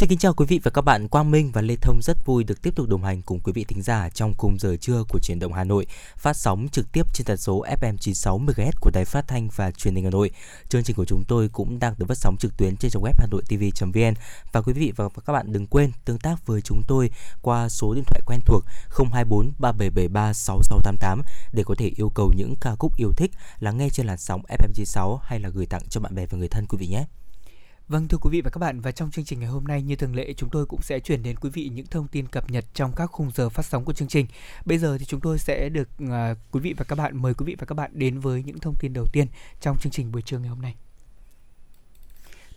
Xin kính chào quý vị và các bạn, Quang Minh và Lê Thông rất vui được tiếp tục đồng hành cùng quý vị thính giả trong khung giờ trưa của truyền động Hà Nội, phát sóng trực tiếp trên tần số FM 96 MHz của Đài Phát thanh và Truyền hình Hà Nội. Chương trình của chúng tôi cũng đang được phát sóng trực tuyến trên trang web Hà Nội TV.vn và quý vị và các bạn đừng quên tương tác với chúng tôi qua số điện thoại quen thuộc 024 3773 6688 để có thể yêu cầu những ca khúc yêu thích lắng nghe trên làn sóng FM 96 hay là gửi tặng cho bạn bè và người thân quý vị nhé. Vâng thưa quý vị và các bạn và trong chương trình ngày hôm nay như thường lệ chúng tôi cũng sẽ chuyển đến quý vị những thông tin cập nhật trong các khung giờ phát sóng của chương trình. Bây giờ thì chúng tôi sẽ được uh, quý vị và các bạn mời quý vị và các bạn đến với những thông tin đầu tiên trong chương trình buổi trưa ngày hôm nay.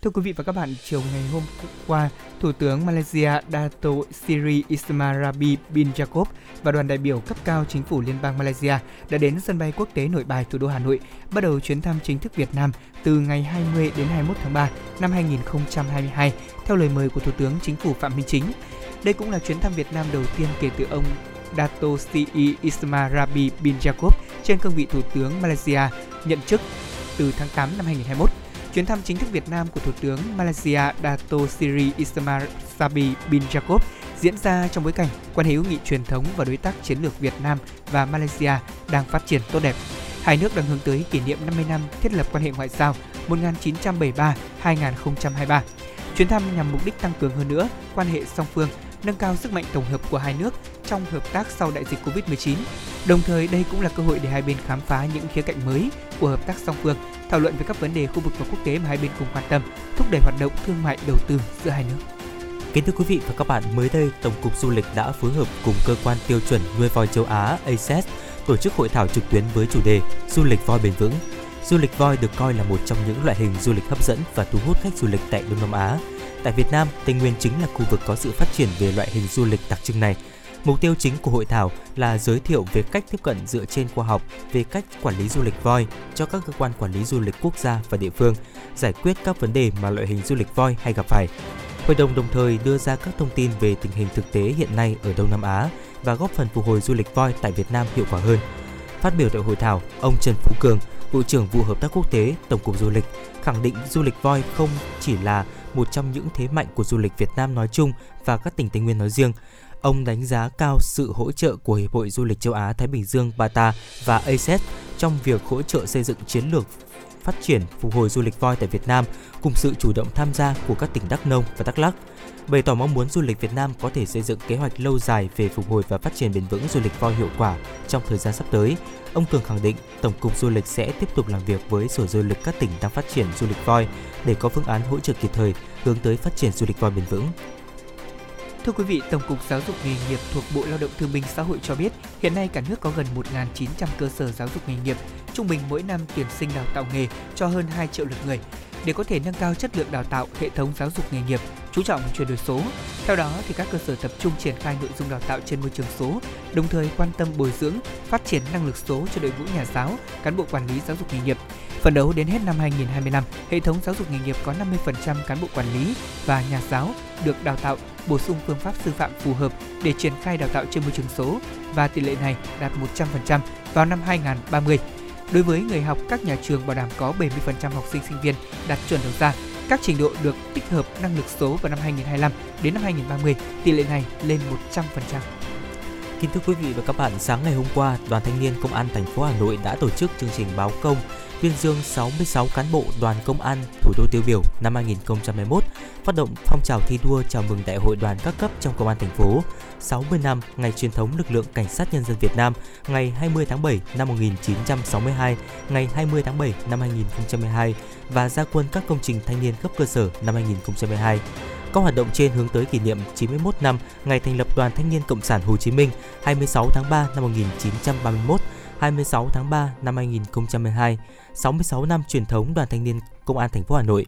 Thưa quý vị và các bạn, chiều ngày hôm qua, Thủ tướng Malaysia Dato Seri Ismail Rabi bin Jacob và đoàn đại biểu cấp cao chính phủ Liên bang Malaysia đã đến sân bay quốc tế Nội Bài thủ đô Hà Nội, bắt đầu chuyến thăm chính thức Việt Nam từ ngày 20 đến 21 tháng 3 năm 2022 theo lời mời của Thủ tướng Chính phủ Phạm Minh Chính. Đây cũng là chuyến thăm Việt Nam đầu tiên kể từ ông Dato Seri Ismail Rabi bin Jacob trên cương vị Thủ tướng Malaysia nhận chức từ tháng 8 năm 2021 Chuyến thăm chính thức Việt Nam của Thủ tướng Malaysia Dato Seri Ismail Sabri bin Jacob diễn ra trong bối cảnh quan hệ hữu nghị truyền thống và đối tác chiến lược Việt Nam và Malaysia đang phát triển tốt đẹp. Hai nước đang hướng tới kỷ niệm 50 năm thiết lập quan hệ ngoại giao 1973-2023. Chuyến thăm nhằm mục đích tăng cường hơn nữa quan hệ song phương, nâng cao sức mạnh tổng hợp của hai nước trong hợp tác sau đại dịch Covid-19. Đồng thời, đây cũng là cơ hội để hai bên khám phá những khía cạnh mới của hợp tác song phương, thảo luận về các vấn đề khu vực và quốc tế mà hai bên cùng quan tâm, thúc đẩy hoạt động thương mại đầu tư giữa hai nước. Kính thưa quý vị và các bạn, mới đây Tổng cục Du lịch đã phối hợp cùng cơ quan tiêu chuẩn nuôi voi châu Á ACES tổ chức hội thảo trực tuyến với chủ đề Du lịch voi bền vững. Du lịch voi được coi là một trong những loại hình du lịch hấp dẫn và thu hút khách du lịch tại Đông Nam Á. Tại Việt Nam, Tây Nguyên chính là khu vực có sự phát triển về loại hình du lịch đặc trưng này. Mục tiêu chính của hội thảo là giới thiệu về cách tiếp cận dựa trên khoa học về cách quản lý du lịch voi cho các cơ quan quản lý du lịch quốc gia và địa phương, giải quyết các vấn đề mà loại hình du lịch voi hay gặp phải. Hội đồng đồng thời đưa ra các thông tin về tình hình thực tế hiện nay ở Đông Nam Á và góp phần phục hồi du lịch voi tại Việt Nam hiệu quả hơn. Phát biểu tại hội thảo, ông Trần Phú Cường, Vụ trưởng Vụ Hợp tác Quốc tế, Tổng cục Du lịch, khẳng định du lịch voi không chỉ là một trong những thế mạnh của du lịch Việt Nam nói chung và các tỉnh Tây Nguyên nói riêng. Ông đánh giá cao sự hỗ trợ của Hiệp hội Du lịch châu Á, Thái Bình Dương, BATA và ACES trong việc hỗ trợ xây dựng chiến lược phát triển phục hồi du lịch voi tại Việt Nam cùng sự chủ động tham gia của các tỉnh Đắk Nông và Đắk Lắk. Bày tỏ mong muốn du lịch Việt Nam có thể xây dựng kế hoạch lâu dài về phục hồi và phát triển bền vững du lịch voi hiệu quả trong thời gian sắp tới. Ông Cường khẳng định Tổng cục Du lịch sẽ tiếp tục làm việc với Sở Du lịch các tỉnh đang phát triển du lịch voi để có phương án hỗ trợ kịp thời hướng tới phát triển du lịch voi bền vững. Thưa quý vị, Tổng cục Giáo dục nghề nghiệp thuộc Bộ Lao động Thương binh Xã hội cho biết, hiện nay cả nước có gần 1.900 cơ sở giáo dục nghề nghiệp, trung bình mỗi năm tuyển sinh đào tạo nghề cho hơn 2 triệu lượt người. Để có thể nâng cao chất lượng đào tạo, hệ thống giáo dục nghề nghiệp chú trọng chuyển đổi số. Theo đó thì các cơ sở tập trung triển khai nội dung đào tạo trên môi trường số, đồng thời quan tâm bồi dưỡng, phát triển năng lực số cho đội ngũ nhà giáo, cán bộ quản lý giáo dục nghề nghiệp. Phần đấu đến hết năm 2025, hệ thống giáo dục nghề nghiệp có 50% cán bộ quản lý và nhà giáo được đào tạo bổ sung phương pháp sư phạm phù hợp để triển khai đào tạo trên môi trường số và tỷ lệ này đạt 100% vào năm 2030. Đối với người học, các nhà trường bảo đảm có 70% học sinh sinh viên đạt chuẩn đầu ra. Các trình độ được tích hợp năng lực số vào năm 2025 đến năm 2030, tỷ lệ này lên 100%. Kính thưa quý vị và các bạn, sáng ngày hôm qua, Đoàn Thanh niên Công an thành phố Hà Nội đã tổ chức chương trình báo công tuyên dương 66 cán bộ đoàn công an thủ đô tiêu biểu năm 2021, phát động phong trào thi đua chào mừng Đại hội đoàn các cấp trong công an thành phố, 60 năm ngày truyền thống lực lượng cảnh sát nhân dân Việt Nam, ngày 20 tháng 7 năm 1962, ngày 20 tháng 7 năm 2022 và gia quân các công trình thanh niên cấp cơ sở năm 2022. Các hoạt động trên hướng tới kỷ niệm 91 năm ngày thành lập Đoàn Thanh niên Cộng sản Hồ Chí Minh 26 tháng 3 năm 1931, 26 tháng 3 năm 2012, 66 năm truyền thống Đoàn Thanh niên Công an thành phố Hà Nội.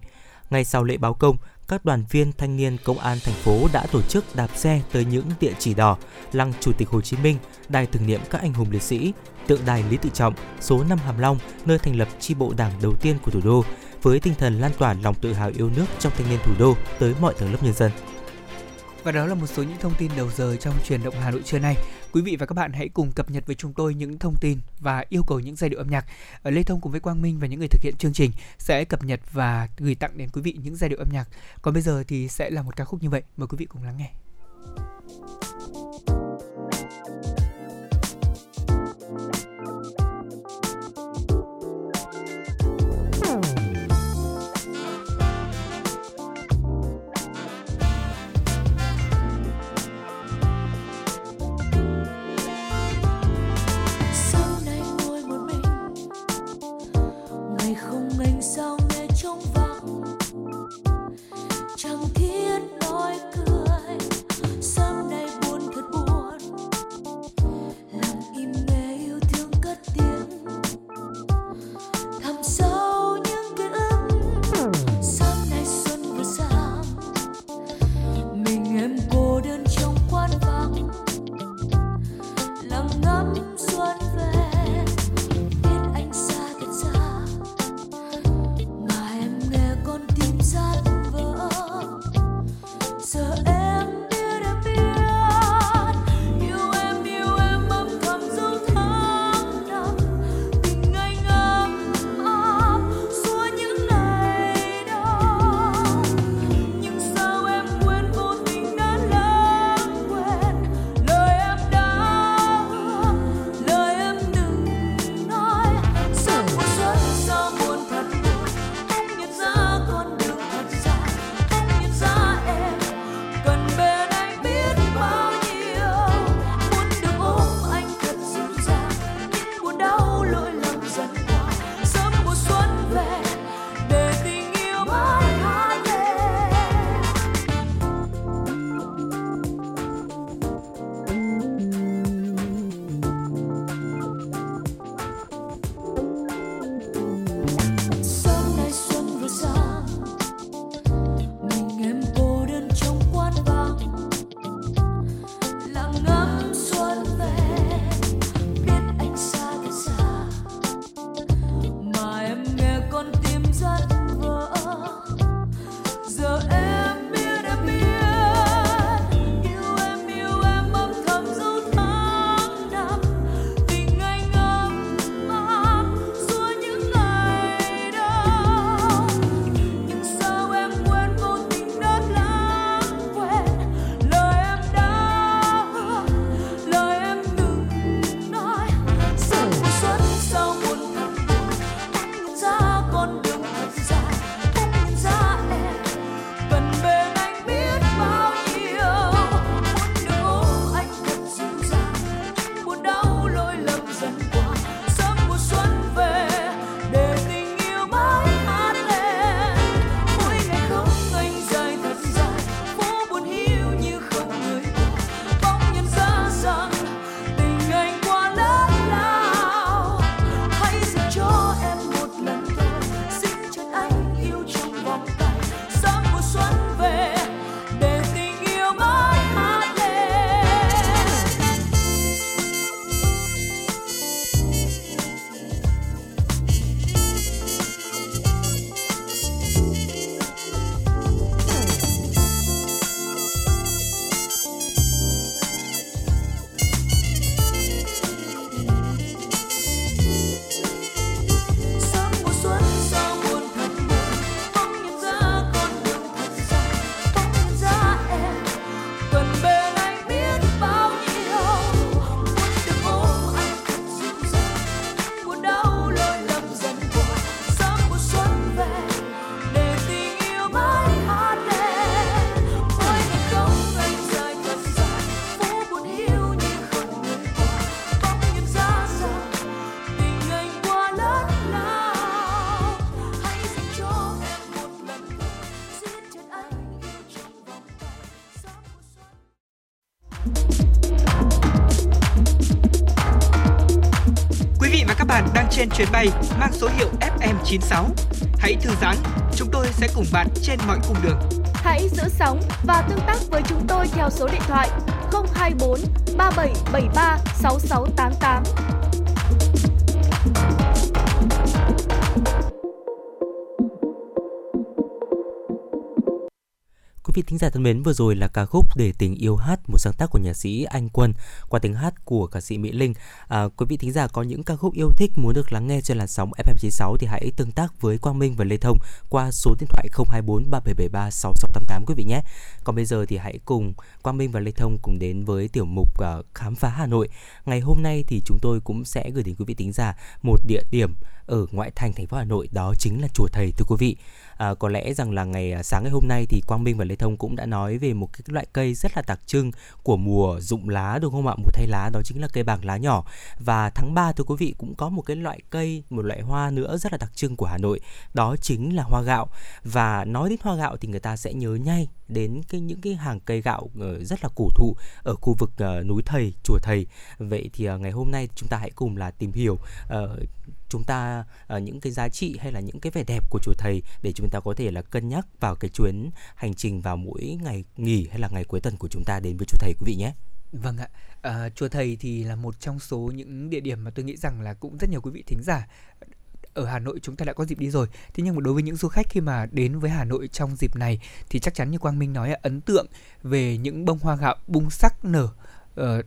Ngay sau lễ báo công, các đoàn viên thanh niên công an thành phố đã tổ chức đạp xe tới những địa chỉ đỏ, lăng Chủ tịch Hồ Chí Minh, đài tưởng niệm các anh hùng liệt sĩ, tượng đài Lý Tự Trọng, số 5 Hàm Long, nơi thành lập chi bộ đảng đầu tiên của thủ đô, với tinh thần lan tỏa lòng tự hào yêu nước trong thanh niên thủ đô tới mọi tầng lớp nhân dân. Và đó là một số những thông tin đầu giờ trong truyền động Hà Nội trưa nay. quý vị và các bạn hãy cùng cập nhật với chúng tôi những thông tin và yêu cầu những giai điệu âm nhạc. Ở Lê Thông cùng với Quang Minh và những người thực hiện chương trình sẽ cập nhật và gửi tặng đến quý vị những giai điệu âm nhạc. Còn bây giờ thì sẽ là một ca khúc như vậy. Mời quý vị cùng lắng nghe. Chuyến bay mang số hiệu FM96. Hãy thư giãn, chúng tôi sẽ cùng bạn trên mọi cung đường. Hãy giữ sóng và tương tác với chúng tôi theo số điện thoại 024 3773 6688. vị thính giả thân mến, vừa rồi là ca khúc Để tình yêu hát, sáng tác của nhạc sĩ Anh Quân qua tiếng hát của ca sĩ Mỹ Linh. À, quý vị thính giả có những ca khúc yêu thích muốn được lắng nghe trên làn sóng FM96 thì hãy tương tác với Quang Minh và Lê Thông qua số điện thoại 024 3773 6688 quý vị nhé. Còn bây giờ thì hãy cùng Quang Minh và Lê Thông cùng đến với tiểu mục uh, khám phá Hà Nội. Ngày hôm nay thì chúng tôi cũng sẽ gửi đến quý vị thính giả một địa điểm ở ngoại thành thành phố Hà Nội đó chính là chùa Thầy thưa quý vị. À, có lẽ rằng là ngày à, sáng ngày hôm nay thì Quang Minh và Lê Thông cũng đã nói về một cái loại cây rất là đặc trưng của mùa rụng lá đúng không ạ? Mùa thay lá đó chính là cây bảng lá nhỏ. Và tháng 3 thưa quý vị cũng có một cái loại cây, một loại hoa nữa rất là đặc trưng của Hà Nội, đó chính là hoa gạo. Và nói đến hoa gạo thì người ta sẽ nhớ ngay đến cái những cái hàng cây gạo ờ, rất là cổ thụ ở khu vực uh, núi Thầy, chùa Thầy. Vậy thì uh, ngày hôm nay chúng ta hãy cùng là tìm hiểu uh, chúng ta uh, những cái giá trị hay là những cái vẻ đẹp của chùa thầy để chúng ta có thể là cân nhắc vào cái chuyến hành trình vào mỗi ngày nghỉ hay là ngày cuối tuần của chúng ta đến với chùa thầy quý vị nhé. Vâng ạ, ờ, à, chùa thầy thì là một trong số những địa điểm mà tôi nghĩ rằng là cũng rất nhiều quý vị thính giả ở Hà Nội chúng ta đã có dịp đi rồi. Thế nhưng mà đối với những du khách khi mà đến với Hà Nội trong dịp này thì chắc chắn như Quang Minh nói là ấn tượng về những bông hoa gạo bung sắc nở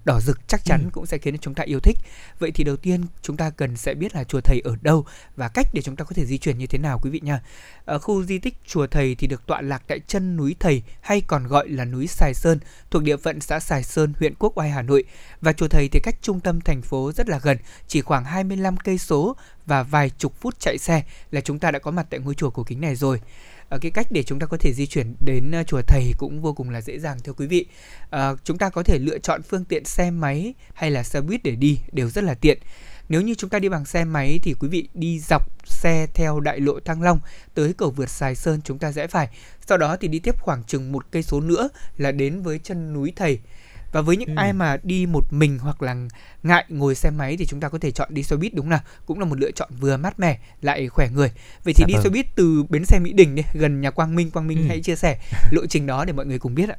đỏ rực chắc chắn ừ. cũng sẽ khiến chúng ta yêu thích. Vậy thì đầu tiên chúng ta cần sẽ biết là chùa thầy ở đâu và cách để chúng ta có thể di chuyển như thế nào quý vị nha. Ở khu di tích chùa thầy thì được tọa lạc tại chân núi thầy hay còn gọi là núi Sài Sơn thuộc địa phận xã Sài Sơn, huyện Quốc Oai, Hà Nội. Và chùa thầy thì cách trung tâm thành phố rất là gần, chỉ khoảng 25 cây số và vài chục phút chạy xe là chúng ta đã có mặt tại ngôi chùa cổ kính này rồi uh, cái cách để chúng ta có thể di chuyển đến uh, chùa thầy cũng vô cùng là dễ dàng thưa quý vị. Uh, chúng ta có thể lựa chọn phương tiện xe máy hay là xe buýt để đi đều rất là tiện. Nếu như chúng ta đi bằng xe máy thì quý vị đi dọc xe theo đại lộ Thăng Long tới cầu vượt Sài Sơn chúng ta rẽ phải. Sau đó thì đi tiếp khoảng chừng một cây số nữa là đến với chân núi Thầy và với những ừ. ai mà đi một mình hoặc là ngại ngồi xe máy thì chúng ta có thể chọn đi xe buýt đúng nào cũng là một lựa chọn vừa mát mẻ lại khỏe người vậy thì dạ đi vâng. xe buýt từ bến xe mỹ đình đi gần nhà quang minh quang minh ừ. hãy chia sẻ lộ trình đó để mọi người cùng biết ạ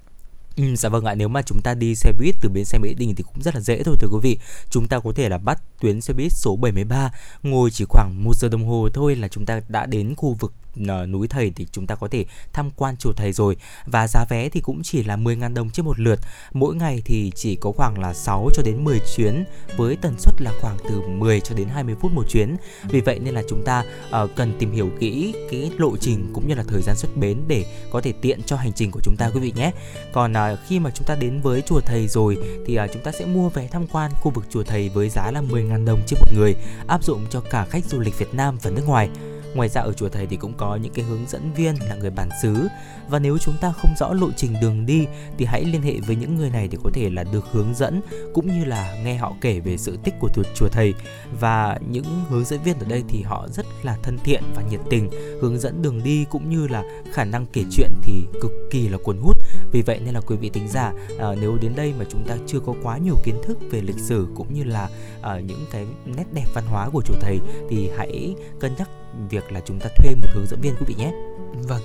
Ừ, dạ vâng ạ, nếu mà chúng ta đi xe buýt từ bến xe Mỹ Đình thì cũng rất là dễ thôi thưa quý vị. Chúng ta có thể là bắt tuyến xe buýt số 73, ngồi chỉ khoảng một giờ đồng hồ thôi là chúng ta đã đến khu vực ờ, núi thầy thì chúng ta có thể tham quan chùa thầy rồi. Và giá vé thì cũng chỉ là 10.000 đồng trên một lượt. Mỗi ngày thì chỉ có khoảng là 6 cho đến 10 chuyến với tần suất là khoảng từ 10 cho đến 20 phút một chuyến. Vì vậy nên là chúng ta uh, cần tìm hiểu kỹ cái lộ trình cũng như là thời gian xuất bến để có thể tiện cho hành trình của chúng ta quý vị nhé. Còn uh, khi mà chúng ta đến với chùa thầy rồi thì à, chúng ta sẽ mua vé tham quan khu vực chùa thầy với giá là 10.000 đồng trên một người áp dụng cho cả khách du lịch Việt Nam và nước ngoài. Ngoài ra ở chùa thầy thì cũng có những cái hướng dẫn viên là người bản xứ. Và nếu chúng ta không rõ lộ trình đường đi thì hãy liên hệ với những người này để có thể là được hướng dẫn cũng như là nghe họ kể về sự tích của chùa thầy. Và những hướng dẫn viên ở đây thì họ rất là thân thiện và nhiệt tình hướng dẫn đường đi cũng như là khả năng kể chuyện thì cực kỳ là cuốn hút. Vì vậy nên là quý vị tính giả à, nếu đến đây mà chúng ta chưa có quá nhiều kiến thức về lịch sử cũng như là à, những cái nét đẹp văn hóa của chùa thầy thì hãy cân nhắc việc là chúng ta thuê một hướng dẫn viên quý vị nhé. Vâng.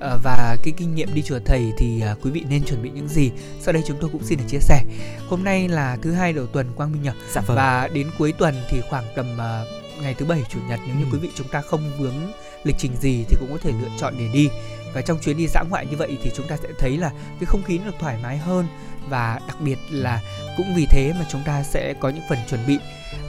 À, và cái kinh nghiệm đi chùa thầy thì à, quý vị nên chuẩn bị những gì sau đây chúng tôi cũng xin được chia sẻ hôm nay là thứ hai đầu tuần quang minh nhỉ dạ vâng. và đến cuối tuần thì khoảng tầm à, ngày thứ bảy chủ nhật nếu như ừ. quý vị chúng ta không vướng lịch trình gì thì cũng có thể lựa chọn để đi và trong chuyến đi dã ngoại như vậy thì chúng ta sẽ thấy là cái không khí nó được thoải mái hơn và đặc biệt là cũng vì thế mà chúng ta sẽ có những phần chuẩn bị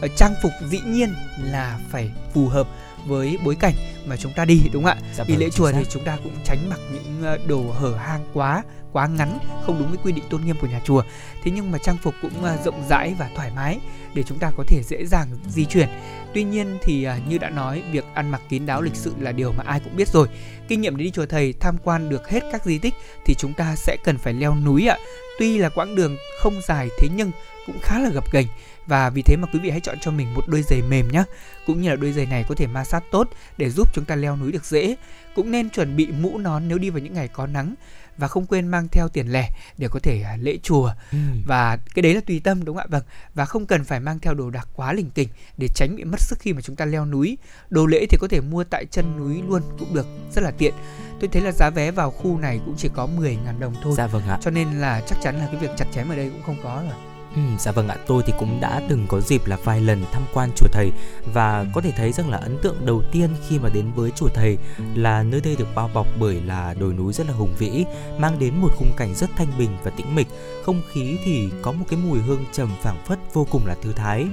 ờ, trang phục dĩ nhiên là phải phù hợp với bối cảnh mà chúng ta đi đúng không ạ? Dạ, đi vâng, lễ chùa thì chúng ta cũng tránh mặc những ờ, đồ hở hang quá quá ngắn không đúng với quy định tôn nghiêm của nhà chùa. Thế nhưng mà trang phục cũng ờ, rộng rãi và thoải mái để chúng ta có thể dễ dàng di chuyển. Tuy nhiên thì ờ, như đã nói, việc ăn mặc kín đáo lịch sự là điều mà ai cũng biết rồi. Kinh nghiệm để đi chùa thầy tham quan được hết các di tích thì chúng ta sẽ cần phải leo núi ạ. Tuy là quãng đường không dài thế nhưng cũng khá là gập ghềnh và vì thế mà quý vị hãy chọn cho mình một đôi giày mềm nhé cũng như là đôi giày này có thể ma sát tốt để giúp chúng ta leo núi được dễ. Cũng nên chuẩn bị mũ nón nếu đi vào những ngày có nắng và không quên mang theo tiền lẻ để có thể à, lễ chùa. Ừ. và cái đấy là tùy tâm đúng không ạ? Vâng. Và không cần phải mang theo đồ đạc quá lình kình để tránh bị mất sức khi mà chúng ta leo núi. Đồ lễ thì có thể mua tại chân núi luôn cũng được rất là tiện. Tôi thấy là giá vé vào khu này cũng chỉ có 10.000 đồng thôi. Dạ vâng ạ. Cho nên là chắc chắn là cái việc chặt chém ở đây cũng không có rồi Ừ, dạ vâng ạ, tôi thì cũng đã từng có dịp là vài lần tham quan chùa thầy và có thể thấy rằng là ấn tượng đầu tiên khi mà đến với chùa thầy là nơi đây được bao bọc bởi là đồi núi rất là hùng vĩ, mang đến một khung cảnh rất thanh bình và tĩnh mịch. Không khí thì có một cái mùi hương trầm phảng phất vô cùng là thư thái.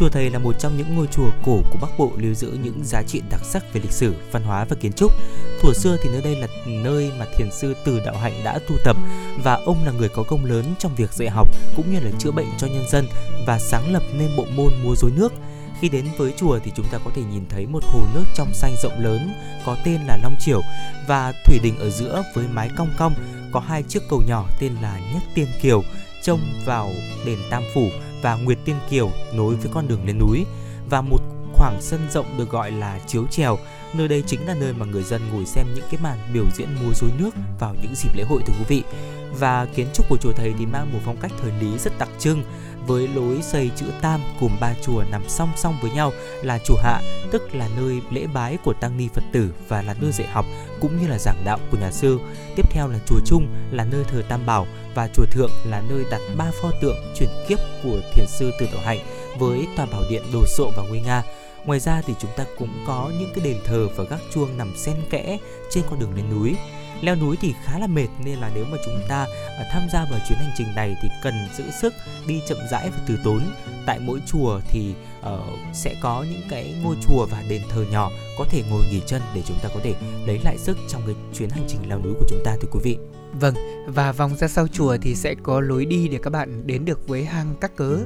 Chùa Thầy là một trong những ngôi chùa cổ của Bắc Bộ lưu giữ những giá trị đặc sắc về lịch sử, văn hóa và kiến trúc. Thuở xưa thì nơi đây là nơi mà thiền sư Từ Đạo Hạnh đã tu tập và ông là người có công lớn trong việc dạy học cũng như là chữa bệnh cho nhân dân và sáng lập nên bộ môn múa rối nước. Khi đến với chùa thì chúng ta có thể nhìn thấy một hồ nước trong xanh rộng lớn có tên là Long Triều và thủy đình ở giữa với mái cong cong có hai chiếc cầu nhỏ tên là Nhất Tiên Kiều trông vào đền Tam Phủ và Nguyệt Tiên Kiều nối với con đường lên núi và một khoảng sân rộng được gọi là chiếu trèo. Nơi đây chính là nơi mà người dân ngồi xem những cái màn biểu diễn múa rối nước vào những dịp lễ hội thưa quý vị. Và kiến trúc của chùa thầy thì mang một phong cách thời lý rất đặc trưng với lối xây chữ tam cùng ba chùa nằm song song với nhau là chùa hạ, tức là nơi lễ bái của tăng ni phật tử và là nơi dạy học cũng như là giảng đạo của nhà sư. Tiếp theo là chùa trung là nơi thờ tam bảo và chùa thượng là nơi đặt ba pho tượng chuyển kiếp của thiền sư từ độ hạnh với tòa bảo điện, đồ sộ và nguy nga. Ngoài ra thì chúng ta cũng có những cái đền thờ và gác chuông nằm xen kẽ trên con đường lên núi leo núi thì khá là mệt nên là nếu mà chúng ta à, tham gia vào chuyến hành trình này thì cần giữ sức đi chậm rãi và từ tốn. Tại mỗi chùa thì uh, sẽ có những cái ngôi chùa và đền thờ nhỏ có thể ngồi nghỉ chân để chúng ta có thể lấy lại sức trong cái chuyến hành trình leo núi của chúng ta thưa quý vị. Vâng, và vòng ra sau chùa thì sẽ có lối đi để các bạn đến được với hang các cớ.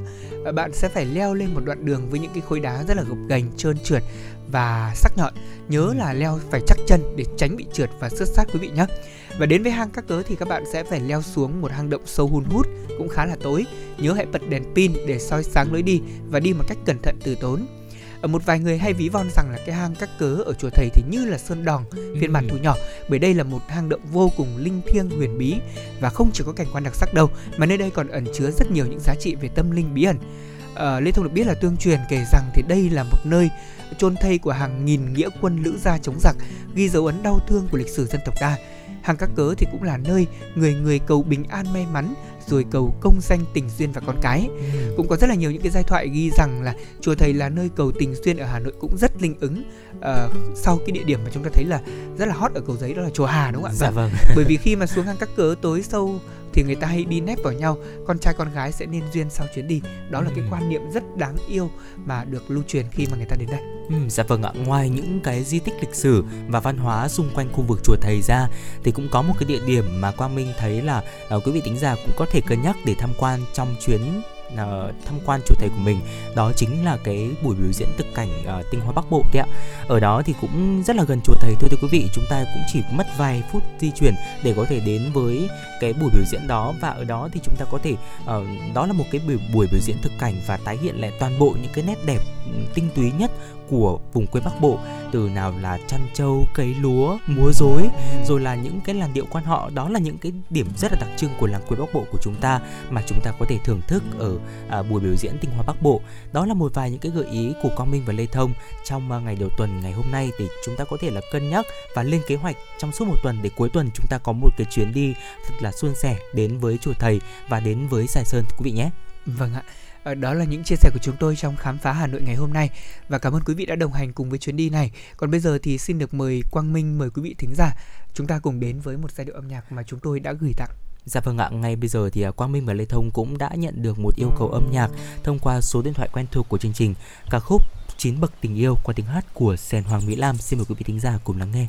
Ờ, bạn sẽ phải leo lên một đoạn đường với những cái khối đá rất là gập ghềnh, trơn trượt và sắc nhọn. Nhớ là leo phải chắc chân để tránh bị trượt và xước sát quý vị nhé. Và đến với hang các cớ thì các bạn sẽ phải leo xuống một hang động sâu hun hút cũng khá là tối. Nhớ hãy bật đèn pin để soi sáng lối đi và đi một cách cẩn thận từ tốn. Ở một vài người hay ví von rằng là cái hang các cớ ở chùa thầy thì như là sơn đòn phiên bản thu nhỏ bởi đây là một hang động vô cùng linh thiêng huyền bí và không chỉ có cảnh quan đặc sắc đâu mà nơi đây còn ẩn chứa rất nhiều những giá trị về tâm linh bí ẩn. À, Lê Thông được biết là tương truyền kể rằng thì đây là một nơi chôn thây của hàng nghìn nghĩa quân lữ gia chống giặc, ghi dấu ấn đau thương của lịch sử dân tộc ta. Hàng các cớ thì cũng là nơi người người cầu bình an may mắn rồi cầu công danh tình duyên và con cái. Ừ. Cũng có rất là nhiều những cái giai thoại ghi rằng là chùa thầy là nơi cầu tình duyên ở Hà Nội cũng rất linh ứng. Uh, sau cái địa điểm mà chúng ta thấy là rất là hot ở cầu giấy đó là chùa Hà đúng không ạ? Dạ vâng. Bởi vì khi mà xuống hàng các cớ tối sâu thì người ta hay đi nép vào nhau con trai con gái sẽ nên duyên sau chuyến đi. Đó là cái ừ. quan niệm rất đáng yêu mà được lưu truyền khi mà người ta đến đây. Ừ, dạ vâng ạ. Ngoài những cái di tích lịch sử và văn hóa xung quanh khu vực chùa thầy ra thì cũng có một cái địa điểm mà quang minh thấy là uh, quý vị tính giả cũng có thể cân nhắc để tham quan trong chuyến uh, tham quan chùa thầy của mình. Đó chính là cái buổi biểu diễn thực cảnh uh, tinh hoa bắc bộ đấy ạ. Ở đó thì cũng rất là gần chùa thầy thôi thưa quý vị. Chúng ta cũng chỉ mất vài phút di chuyển để có thể đến với cái buổi biểu diễn đó. Và ở đó thì chúng ta có thể uh, đó là một cái buổi, buổi biểu diễn thực cảnh và tái hiện lại toàn bộ những cái nét đẹp ừ, tinh túy nhất của vùng quê Bắc Bộ từ nào là chăn trâu, cấy lúa, múa rối rồi là những cái làn điệu quan họ đó là những cái điểm rất là đặc trưng của làng quê Bắc Bộ của chúng ta mà chúng ta có thể thưởng thức ở à, buổi biểu diễn tinh hoa Bắc Bộ đó là một vài những cái gợi ý của Quang Minh và Lê Thông trong à, ngày đầu tuần ngày hôm nay thì chúng ta có thể là cân nhắc và lên kế hoạch trong suốt một tuần để cuối tuần chúng ta có một cái chuyến đi thật là suôn sẻ đến với chùa thầy và đến với Sài Sơn quý vị nhé. Vâng ạ. Ờ, đó là những chia sẻ của chúng tôi trong khám phá Hà Nội ngày hôm nay và cảm ơn quý vị đã đồng hành cùng với chuyến đi này. Còn bây giờ thì xin được mời Quang Minh mời quý vị thính giả chúng ta cùng đến với một giai điệu âm nhạc mà chúng tôi đã gửi tặng. Dạ vâng ạ, ngay bây giờ thì à, Quang Minh và Lê Thông cũng đã nhận được một yêu cầu âm nhạc thông qua số điện thoại quen thuộc của chương trình ca khúc chín bậc tình yêu qua tiếng hát của Sen Hoàng Mỹ Lam. Xin mời quý vị thính giả cùng lắng nghe.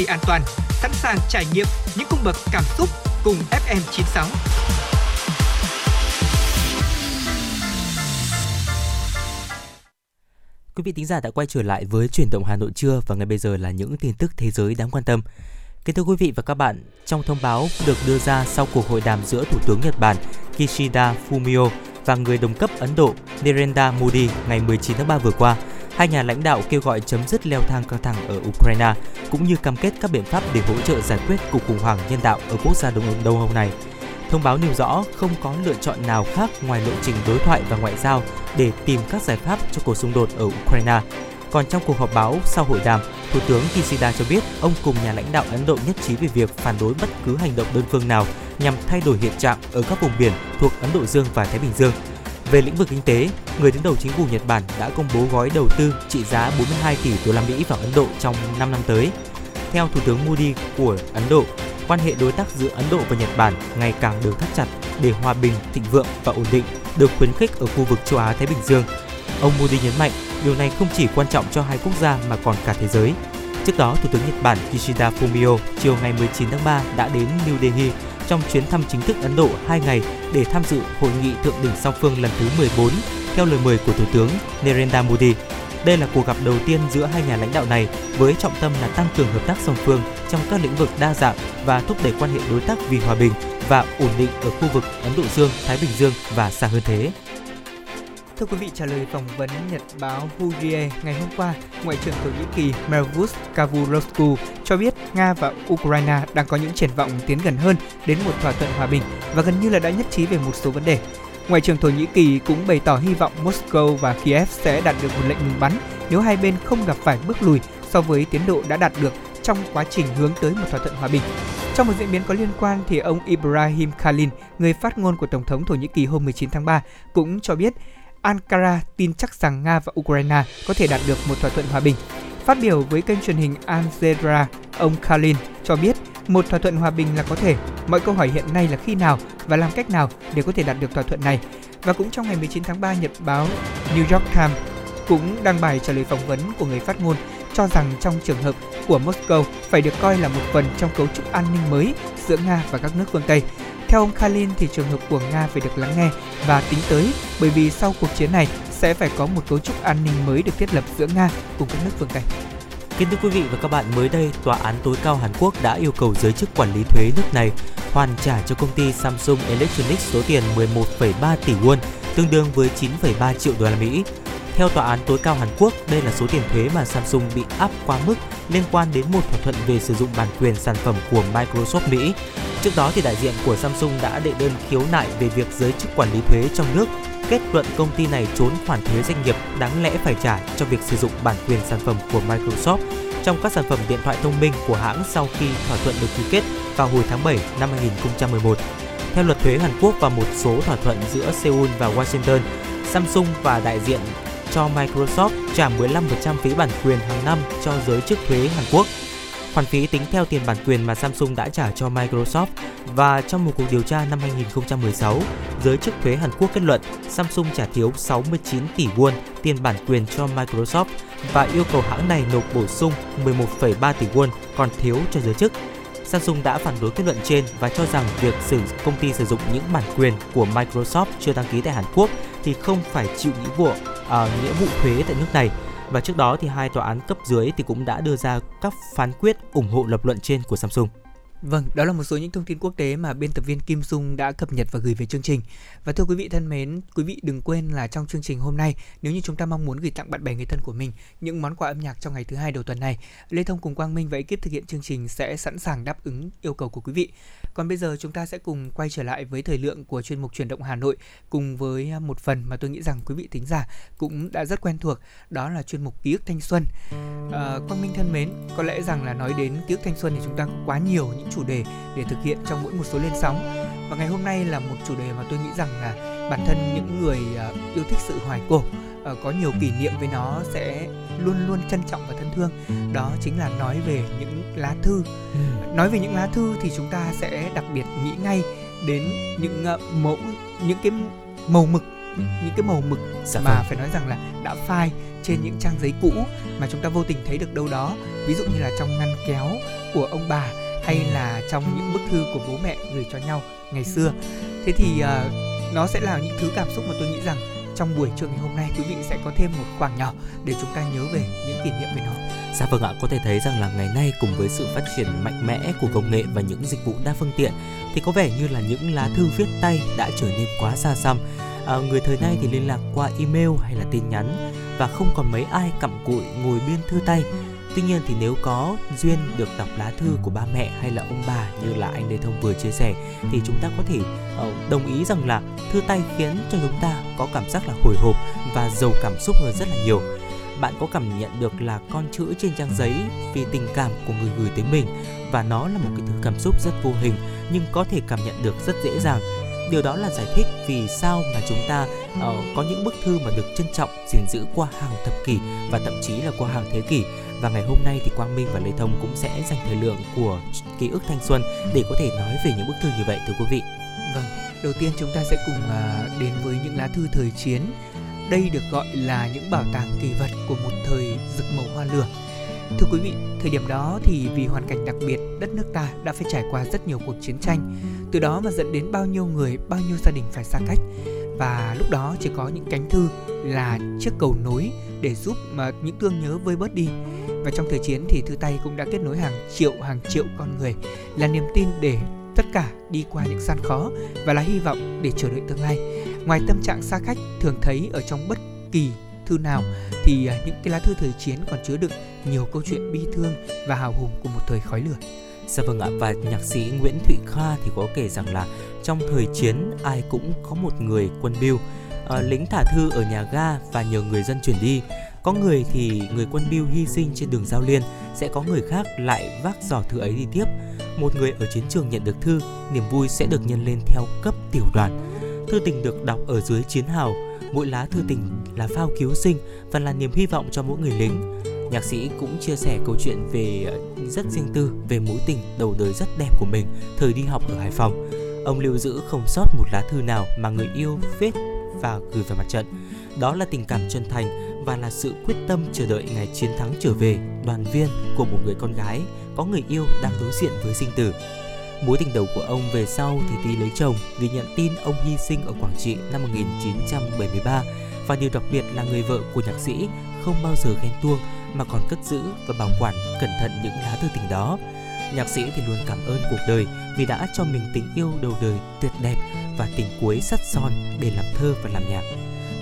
Dây an toàn, sẵn sàng trải nghiệm những cung bậc cảm xúc cùng FM96. Quý vị thính giả đã quay trở lại với chuyển động Hà Nội trưa và ngay bây giờ là những tin tức thế giới đáng quan tâm. Kính thưa quý vị và các bạn, trong thông báo được đưa ra sau cuộc hội đàm giữa Thủ tướng Nhật Bản Kishida Fumio và người đồng cấp Ấn Độ Narendra Modi ngày 19 tháng 3 vừa qua, hai nhà lãnh đạo kêu gọi chấm dứt leo thang căng thẳng ở Ukraine cũng như cam kết các biện pháp để hỗ trợ giải quyết cuộc khủng hoảng nhân đạo ở quốc gia Đông Âu Đông Âu này. Thông báo nêu rõ không có lựa chọn nào khác ngoài lộ trình đối thoại và ngoại giao để tìm các giải pháp cho cuộc xung đột ở Ukraine. Còn trong cuộc họp báo sau hội đàm, Thủ tướng Kishida cho biết ông cùng nhà lãnh đạo Ấn Độ nhất trí về việc phản đối bất cứ hành động đơn phương nào nhằm thay đổi hiện trạng ở các vùng biển thuộc Ấn Độ Dương và Thái Bình Dương. Về lĩnh vực kinh tế, người đứng đầu chính phủ Nhật Bản đã công bố gói đầu tư trị giá 42 tỷ đô la Mỹ vào Ấn Độ trong 5 năm tới. Theo Thủ tướng Modi của Ấn Độ, quan hệ đối tác giữa Ấn Độ và Nhật Bản ngày càng được thắt chặt để hòa bình, thịnh vượng và ổn định được khuyến khích ở khu vực châu Á Thái Bình Dương. Ông Modi nhấn mạnh điều này không chỉ quan trọng cho hai quốc gia mà còn cả thế giới. Trước đó, Thủ tướng Nhật Bản Kishida Fumio chiều ngày 19 tháng 3 đã đến New Delhi trong chuyến thăm chính thức Ấn Độ 2 ngày để tham dự hội nghị thượng đỉnh song phương lần thứ 14 theo lời mời của Thủ tướng Narendra Modi. Đây là cuộc gặp đầu tiên giữa hai nhà lãnh đạo này với trọng tâm là tăng cường hợp tác song phương trong các lĩnh vực đa dạng và thúc đẩy quan hệ đối tác vì hòa bình và ổn định ở khu vực Ấn Độ Dương, Thái Bình Dương và xa hơn thế. Thưa quý vị, trả lời phỏng vấn nhật báo Hurriye ngày hôm qua, Ngoại trưởng Thổ Nhĩ Kỳ Mevlut Cavusoglu cho biết Nga và Ukraine đang có những triển vọng tiến gần hơn đến một thỏa thuận hòa bình và gần như là đã nhất trí về một số vấn đề. Ngoại trưởng Thổ Nhĩ Kỳ cũng bày tỏ hy vọng Moscow và Kiev sẽ đạt được một lệnh ngừng bắn nếu hai bên không gặp phải bước lùi so với tiến độ đã đạt được trong quá trình hướng tới một thỏa thuận hòa bình. Trong một diễn biến có liên quan thì ông Ibrahim Kalin, người phát ngôn của Tổng thống Thổ Nhĩ Kỳ hôm 19 tháng 3, cũng cho biết Ankara tin chắc rằng Nga và Ukraine có thể đạt được một thỏa thuận hòa bình. Phát biểu với kênh truyền hình Al Jazeera, ông Kalin cho biết một thỏa thuận hòa bình là có thể. Mọi câu hỏi hiện nay là khi nào và làm cách nào để có thể đạt được thỏa thuận này. Và cũng trong ngày 19 tháng 3, nhật báo New York Times cũng đăng bài trả lời phỏng vấn của người phát ngôn cho rằng trong trường hợp của Moscow phải được coi là một phần trong cấu trúc an ninh mới giữa Nga và các nước phương Tây. Theo ông Kalin thì trường hợp của Nga phải được lắng nghe và tính tới bởi vì sau cuộc chiến này sẽ phải có một cấu trúc an ninh mới được thiết lập giữa Nga cùng các nước phương Tây. Kính thưa quý vị và các bạn, mới đây, Tòa án tối cao Hàn Quốc đã yêu cầu giới chức quản lý thuế nước này hoàn trả cho công ty Samsung Electronics số tiền 11,3 tỷ won, tương đương với 9,3 triệu đô la Mỹ. Theo tòa án tối cao Hàn Quốc, đây là số tiền thuế mà Samsung bị áp quá mức liên quan đến một thỏa thuận về sử dụng bản quyền sản phẩm của Microsoft Mỹ. Trước đó thì đại diện của Samsung đã đệ đơn khiếu nại về việc giới chức quản lý thuế trong nước kết luận công ty này trốn khoản thuế doanh nghiệp đáng lẽ phải trả cho việc sử dụng bản quyền sản phẩm của Microsoft trong các sản phẩm điện thoại thông minh của hãng sau khi thỏa thuận được ký kết vào hồi tháng 7 năm 2011. Theo luật thuế Hàn Quốc và một số thỏa thuận giữa Seoul và Washington, Samsung và đại diện cho Microsoft trả 15% phí bản quyền hàng năm cho giới chức thuế Hàn Quốc. Khoản phí tính theo tiền bản quyền mà Samsung đã trả cho Microsoft và trong một cuộc điều tra năm 2016, giới chức thuế Hàn Quốc kết luận Samsung trả thiếu 69 tỷ won tiền bản quyền cho Microsoft và yêu cầu hãng này nộp bổ sung 11,3 tỷ won còn thiếu cho giới chức. Samsung đã phản đối kết luận trên và cho rằng việc sử công ty sử dụng những bản quyền của Microsoft chưa đăng ký tại Hàn Quốc thì không phải chịu nghĩa vụ uh, nghĩa vụ thuế tại nước này. Và trước đó thì hai tòa án cấp dưới thì cũng đã đưa ra các phán quyết ủng hộ lập luận trên của Samsung. Vâng, đó là một số những thông tin quốc tế mà biên tập viên Kim Dung đã cập nhật và gửi về chương trình. Và thưa quý vị thân mến, quý vị đừng quên là trong chương trình hôm nay, nếu như chúng ta mong muốn gửi tặng bạn bè người thân của mình những món quà âm nhạc trong ngày thứ hai đầu tuần này, Lê Thông cùng Quang Minh và ekip thực hiện chương trình sẽ sẵn sàng đáp ứng yêu cầu của quý vị. Còn bây giờ chúng ta sẽ cùng quay trở lại với thời lượng của chuyên mục chuyển động Hà Nội cùng với à, một phần mà tôi nghĩ rằng quý vị thính giả cũng đã rất quen thuộc, đó là chuyên mục ký ức thanh xuân. À, Quang Minh thân mến, có lẽ rằng là nói đến ký ức thanh xuân thì chúng ta có quá nhiều những chủ đề để thực hiện trong mỗi một số lên sóng và ngày hôm nay là một chủ đề mà tôi nghĩ rằng là bản thân những người à, yêu thích sự hoài cổ uh, có nhiều kỷ niệm với nó sẽ luôn luôn trân trọng và thân thương. Đó chính là nói về những lá thư. Ừ. nói về những lá thư thì chúng ta sẽ đặc biệt nghĩ ngay đến những uh, mẫu những cái màu mực những cái màu mực dạ mà vâng. phải nói rằng là đã phai trên những trang giấy cũ mà chúng ta vô tình thấy được đâu đó. Ví dụ như là trong ngăn kéo của ông bà hay là trong những bức thư của bố mẹ gửi cho nhau ngày xưa. Thế thì uh, nó sẽ là những thứ cảm xúc mà tôi nghĩ rằng trong buổi trưa ngày hôm nay quý vị sẽ có thêm một khoảng nhỏ để chúng ta nhớ về những kỷ niệm về nó. Dạ vâng ạ, có thể thấy rằng là ngày nay cùng với sự phát triển mạnh mẽ của công nghệ và những dịch vụ đa phương tiện thì có vẻ như là những lá thư viết tay đã trở nên quá xa xăm. À, người thời nay thì liên lạc qua email hay là tin nhắn và không còn mấy ai cặm cụi ngồi biên thư tay Tuy nhiên thì nếu có duyên được đọc lá thư của ba mẹ hay là ông bà như là anh Lê Thông vừa chia sẻ thì chúng ta có thể ờ, đồng ý rằng là thư tay khiến cho chúng ta có cảm giác là hồi hộp và giàu cảm xúc hơn rất là nhiều. Bạn có cảm nhận được là con chữ trên trang giấy vì tình cảm của người gửi tới mình và nó là một cái thứ cảm xúc rất vô hình nhưng có thể cảm nhận được rất dễ dàng điều đó là giải thích vì sao mà chúng ta uh, có những bức thư mà được trân trọng gìn giữ qua hàng thập kỷ và thậm chí là qua hàng thế kỷ và ngày hôm nay thì Quang Minh và Lê Thông cũng sẽ dành thời lượng của ký ức thanh xuân để có thể nói về những bức thư như vậy thưa quý vị. Vâng, đầu tiên chúng ta sẽ cùng uh, đến với những lá thư thời chiến. Đây được gọi là những bảo tàng kỳ vật của một thời rực màu hoa lửa. Thưa quý vị, thời điểm đó thì vì hoàn cảnh đặc biệt, đất nước ta đã phải trải qua rất nhiều cuộc chiến tranh. Từ đó mà dẫn đến bao nhiêu người, bao nhiêu gia đình phải xa cách. Và lúc đó chỉ có những cánh thư là chiếc cầu nối để giúp mà những thương nhớ vơi bớt đi. Và trong thời chiến thì thư tay cũng đã kết nối hàng triệu hàng triệu con người là niềm tin để tất cả đi qua những gian khó và là hy vọng để chờ đợi tương lai. Ngoài tâm trạng xa cách thường thấy ở trong bất kỳ thư nào thì à, những cái lá thư thời chiến còn chứa đựng nhiều câu chuyện bi thương và hào hùng của một thời khói lửa. Dạ vâng ạ và nhạc sĩ Nguyễn Thụy Kha thì có kể rằng là trong thời chiến ai cũng có một người quân biêu à, ờ, lính thả thư ở nhà ga và nhờ người dân chuyển đi có người thì người quân Bill hy sinh trên đường giao liên, sẽ có người khác lại vác giỏ thư ấy đi tiếp một người ở chiến trường nhận được thư, niềm vui sẽ được nhân lên theo cấp tiểu đoàn thư tình được đọc ở dưới chiến hào mỗi lá thư tình là phao cứu sinh và là niềm hy vọng cho mỗi người lính nhạc sĩ cũng chia sẻ câu chuyện về ờ, rất riêng tư về mối tình đầu đời rất đẹp của mình, thời đi học ở Hải Phòng. Ông lưu giữ không sót một lá thư nào mà người yêu viết và gửi về mặt trận. Đó là tình cảm chân thành và là sự quyết tâm chờ đợi ngày chiến thắng trở về, đoàn viên của một người con gái có người yêu đang đối diện với sinh tử. Mối tình đầu của ông về sau thì đi lấy chồng vì nhận tin ông hy sinh ở Quảng Trị năm 1973 và điều đặc biệt là người vợ của nhạc sĩ không bao giờ ghen tuông mà còn cất giữ và bảo quản cẩn thận những lá thư tình đó. Nhạc sĩ thì luôn cảm ơn cuộc đời vì đã cho mình tình yêu đầu đời tuyệt đẹp và tình cuối sắt son để làm thơ và làm nhạc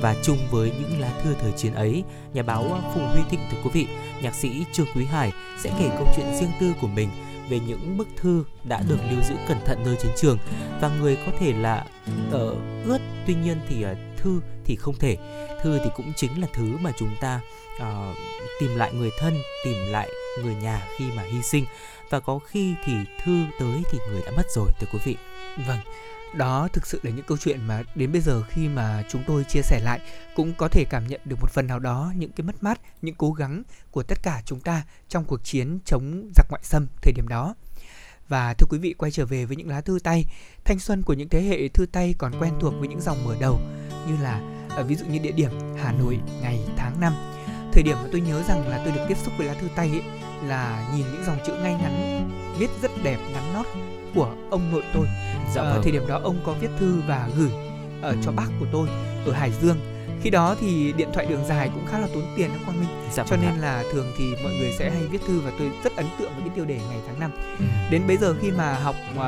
và chung với những lá thư thời chiến ấy, nhà báo Phùng Huy Thịnh thưa quý vị, nhạc sĩ Trương Quý Hải sẽ kể câu chuyện riêng tư của mình về những bức thư đã được lưu giữ cẩn thận nơi chiến trường và người có thể là ở ướt. Tuy nhiên thì uh, thư thì không thể. Thư thì cũng chính là thứ mà chúng ta uh, tìm lại người thân tìm lại người nhà khi mà hy sinh. Và có khi thì thư tới thì người đã mất rồi thưa quý vị. Vâng đó thực sự là những câu chuyện mà đến bây giờ khi mà chúng tôi chia sẻ lại cũng có thể cảm nhận được một phần nào đó những cái mất mát những cố gắng của tất cả chúng ta trong cuộc chiến chống giặc ngoại xâm thời điểm đó. Và thưa quý vị quay trở về với những lá thư tay thanh xuân của những thế hệ thư tay còn quen thuộc với những dòng mở đầu như là ở ví dụ như địa điểm Hà Nội ngày tháng năm. Thời điểm mà tôi nhớ rằng là tôi được tiếp xúc với lá thư tay ấy, là nhìn những dòng chữ ngay ngắn viết rất đẹp ngắn nót của ông nội tôi dạ ờ, vâng. thời điểm đó ông có viết thư và gửi ở cho bác của tôi ở Hải Dương khi đó thì điện thoại đường dài cũng khá là tốn tiền đó quang minh dạ cho vâng nên là thường thì mọi người sẽ hay viết thư và tôi rất ấn tượng với cái tiêu đề ngày tháng năm ừ. đến bây giờ khi mà học uh,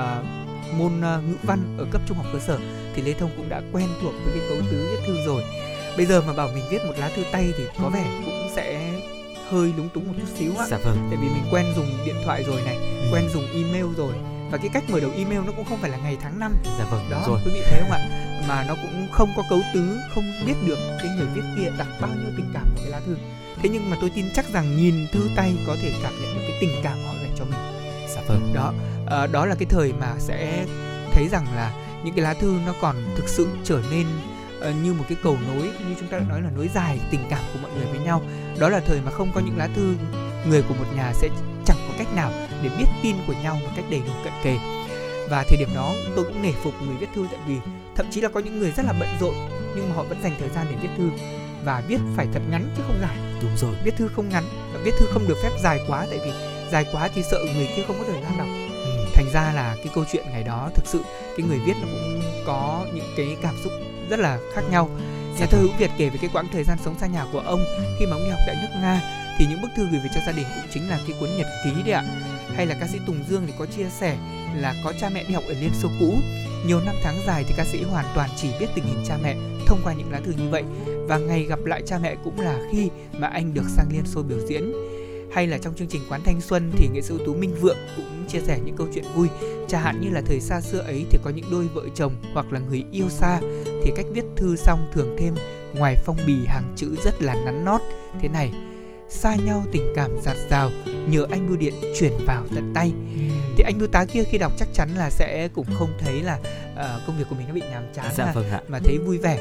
môn uh, ngữ văn ở cấp trung học cơ sở thì lê thông cũng đã quen thuộc với cái cấu tứ viết thư rồi bây giờ mà bảo mình viết một lá thư tay thì có vẻ cũng sẽ hơi lúng túng một chút xíu ạ dạ vâng. tại vì mình quen dùng điện thoại rồi này ừ. quen dùng email rồi và cái cách mở đầu email nó cũng không phải là ngày tháng năm. Dạ vâng đó rồi. quý vị thấy không ạ? Mà nó cũng không có cấu tứ không biết được cái người viết kia đặt bao nhiêu tình cảm vào cái lá thư. Thế nhưng mà tôi tin chắc rằng nhìn thư tay có thể cảm nhận được cái tình cảm họ dành cho mình. Dạ vâng. Đó à, đó là cái thời mà sẽ thấy rằng là những cái lá thư nó còn thực sự trở nên uh, như một cái cầu nối như chúng ta đã nói là nối dài tình cảm của mọi người với nhau. Đó là thời mà không có những lá thư người của một nhà sẽ chẳng cách nào để biết tin của nhau một cách đầy đủ cận kề. Và thời điểm đó tôi cũng nể phục người viết thư tại vì thậm chí là có những người rất là bận rộn nhưng mà họ vẫn dành thời gian để viết thư. Và viết phải thật ngắn chứ không dài. Đúng rồi. Viết thư không ngắn và viết thư không được phép dài quá tại vì dài quá thì sợ người kia không có thời gian đọc. Ừ. thành ra là cái câu chuyện ngày đó thực sự cái người viết nó cũng có những cái cảm xúc rất là khác nhau. Nhà thơ hữu việt kể về cái quãng thời gian sống xa nhà của ông khi mà ông đi học tại nước nga thì những bức thư gửi về cho gia đình cũng chính là cái cuốn nhật ký đấy ạ. Hay là ca sĩ Tùng Dương thì có chia sẻ là có cha mẹ đi học ở Liên Xô cũ. Nhiều năm tháng dài thì ca sĩ hoàn toàn chỉ biết tình hình cha mẹ thông qua những lá thư như vậy. Và ngày gặp lại cha mẹ cũng là khi mà anh được sang Liên Xô biểu diễn. Hay là trong chương trình quán thanh xuân thì nghệ sĩ ưu tú Minh Vượng cũng chia sẻ những câu chuyện vui. Chẳng hạn như là thời xa xưa ấy thì có những đôi vợ chồng hoặc là người yêu xa thì cách viết thư xong thường thêm ngoài phong bì hàng chữ rất là nắn nót. Thế này xa nhau tình cảm giạt rào nhờ anh bưu điện chuyển vào tận tay. Thì anh bưu tá kia khi đọc chắc chắn là sẽ cũng không thấy là uh, công việc của mình nó bị nhàm chán dạ, mà, vâng ạ. mà thấy vui vẻ.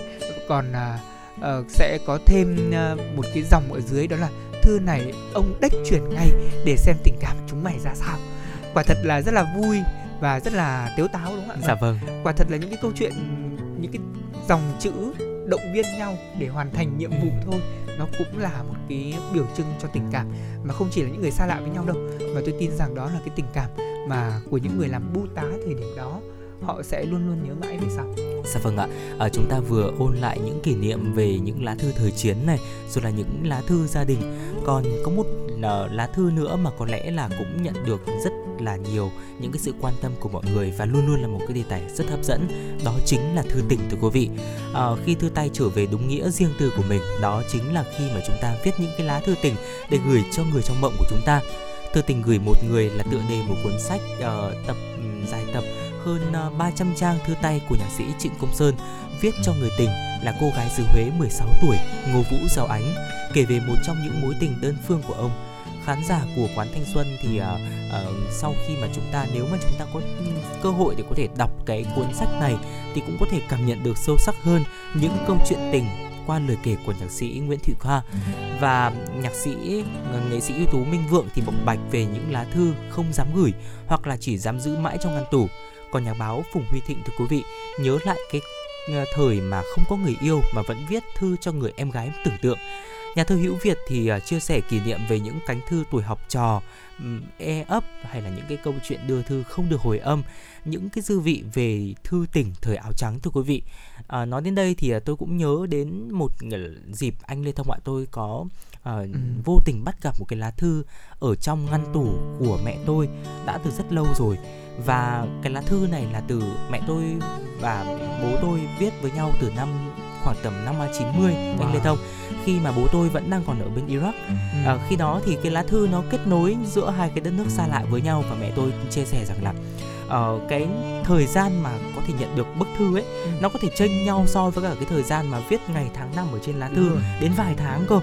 Còn uh, uh, sẽ có thêm uh, một cái dòng ở dưới đó là thư này ông đếch chuyển ngay để xem tình cảm chúng mày ra sao. Quả thật là rất là vui và rất là tiếu táo đúng không ạ? Dạ vâng. Quả thật là những cái câu chuyện những cái dòng chữ động viên nhau để hoàn thành nhiệm vụ thôi nó cũng là một cái biểu trưng cho tình cảm, mà không chỉ là những người xa lạ với nhau đâu, mà tôi tin rằng đó là cái tình cảm mà của những người làm bưu tá thời điểm đó họ sẽ luôn luôn nhớ mãi về sau. Dạ vâng ạ, à, chúng ta vừa ôn lại những kỷ niệm về những lá thư thời chiến này, rồi là những lá thư gia đình. Còn có một uh, lá thư nữa mà có lẽ là cũng nhận được rất là nhiều những cái sự quan tâm của mọi người và luôn luôn là một cái đề tài rất hấp dẫn đó chính là thư tình thưa quý vị à, khi thư tay trở về đúng nghĩa riêng tư của mình đó chính là khi mà chúng ta viết những cái lá thư tình để gửi cho người trong mộng của chúng ta thư tình gửi một người là tựa đề một cuốn sách uh, tập um, dài tập hơn à, 300 trang thư tay của nhạc sĩ Trịnh Công Sơn viết cho người tình là cô gái xứ Huế 16 tuổi Ngô Vũ Giao Ánh. Kể về một trong những mối tình đơn phương của ông khán giả của quán thanh xuân thì uh, uh, sau khi mà chúng ta nếu mà chúng ta có cơ hội để có thể đọc cái cuốn sách này thì cũng có thể cảm nhận được sâu sắc hơn những câu chuyện tình qua lời kể của nhạc sĩ Nguyễn Thị Khoa. Và nhạc sĩ ờ, nghệ sĩ ưu tú Minh Vượng thì bộc bạch về những lá thư không dám gửi hoặc là chỉ dám giữ mãi trong ngăn tủ còn nhà báo Phùng Huy Thịnh thưa quý vị nhớ lại cái ờ, thời mà không có người yêu mà vẫn viết thư cho người em gái tưởng tượng Nhà thơ Hữu Việt thì ờ, chia sẻ kỷ niệm về những cánh thư tuổi học trò, e ấp hay là những cái câu chuyện đưa thư không được hồi âm, những cái dư vị về thư tình thời áo trắng thưa quý vị. À, nói đến đây thì tôi cũng nhớ đến một dịp anh Lê Thông ạ tôi có uh, ừ. vô tình bắt gặp một cái lá thư ở trong ngăn tủ của mẹ tôi đã từ rất lâu rồi và cái lá thư này là từ mẹ tôi và bố tôi viết với nhau từ năm khoảng tầm năm 90 wow. anh Lê Thông khi mà bố tôi vẫn đang còn ở bên Iraq. Ừ. À, khi đó thì cái lá thư nó kết nối giữa hai cái đất nước xa lạ với nhau và mẹ tôi chia sẻ rằng là uh, cái thời gian mà có thể nhận được bức thư ấy ừ. nó có thể chênh nhau so với cả cái thời gian mà viết ngày tháng năm ở trên lá thư ừ. đến vài tháng cơ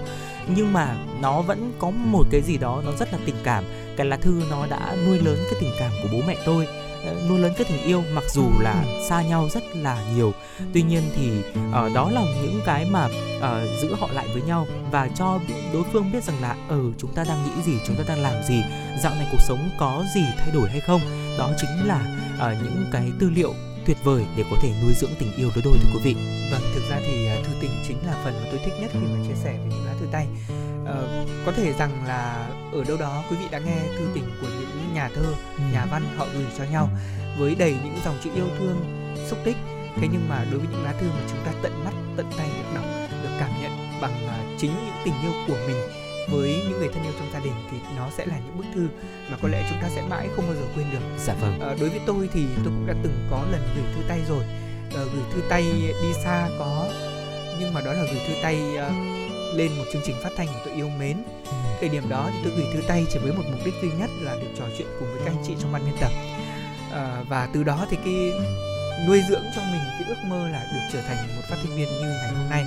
nhưng mà nó vẫn có một cái gì đó nó rất là tình cảm. Cái lá thư nó đã nuôi lớn cái tình cảm của bố mẹ tôi ờ, nuôi lớn cái tình yêu mặc dù là xa nhau rất là nhiều. Tuy nhiên thì uh, đó là những cái mà uh, giữ họ lại với nhau và cho đối phương biết rằng là ở ừ, chúng ta đang nghĩ gì chúng ta đang làm gì dạo này cuộc sống có gì thay đổi hay không. Đó chính là uh, những cái tư liệu tuyệt vời để có thể nuôi dưỡng tình yêu đối đôi thưa quý vị. Vâng, thực ra thì thư tình chính là phần mà tôi thích nhất khi mà chia sẻ về tay. Uh, có thể rằng là ở đâu đó quý vị đã nghe thư tình của những nhà thơ, ừ. nhà văn họ gửi cho nhau với đầy những dòng chữ yêu thương, xúc tích. Thế nhưng mà đối với những lá thư mà chúng ta tận mắt, tận tay được đọc, được cảm nhận bằng uh, chính những tình yêu của mình với những người thân yêu trong gia đình thì nó sẽ là những bức thư mà có lẽ chúng ta sẽ mãi không bao giờ quên được. Dạ vâng. À, đối với tôi thì tôi cũng đã từng có lần gửi thư tay rồi. À, gửi thư tay đi xa có nhưng mà đó là gửi thư tay uh, lên một chương trình phát thanh mà tôi yêu mến. Ừ. Thời điểm đó thì tôi gửi thư tay chỉ với một mục đích duy nhất là được trò chuyện cùng với các anh chị trong ban biên tập. À, và từ đó thì cái nuôi dưỡng cho mình cái ước mơ là được trở thành một phát thanh viên như ngày hôm nay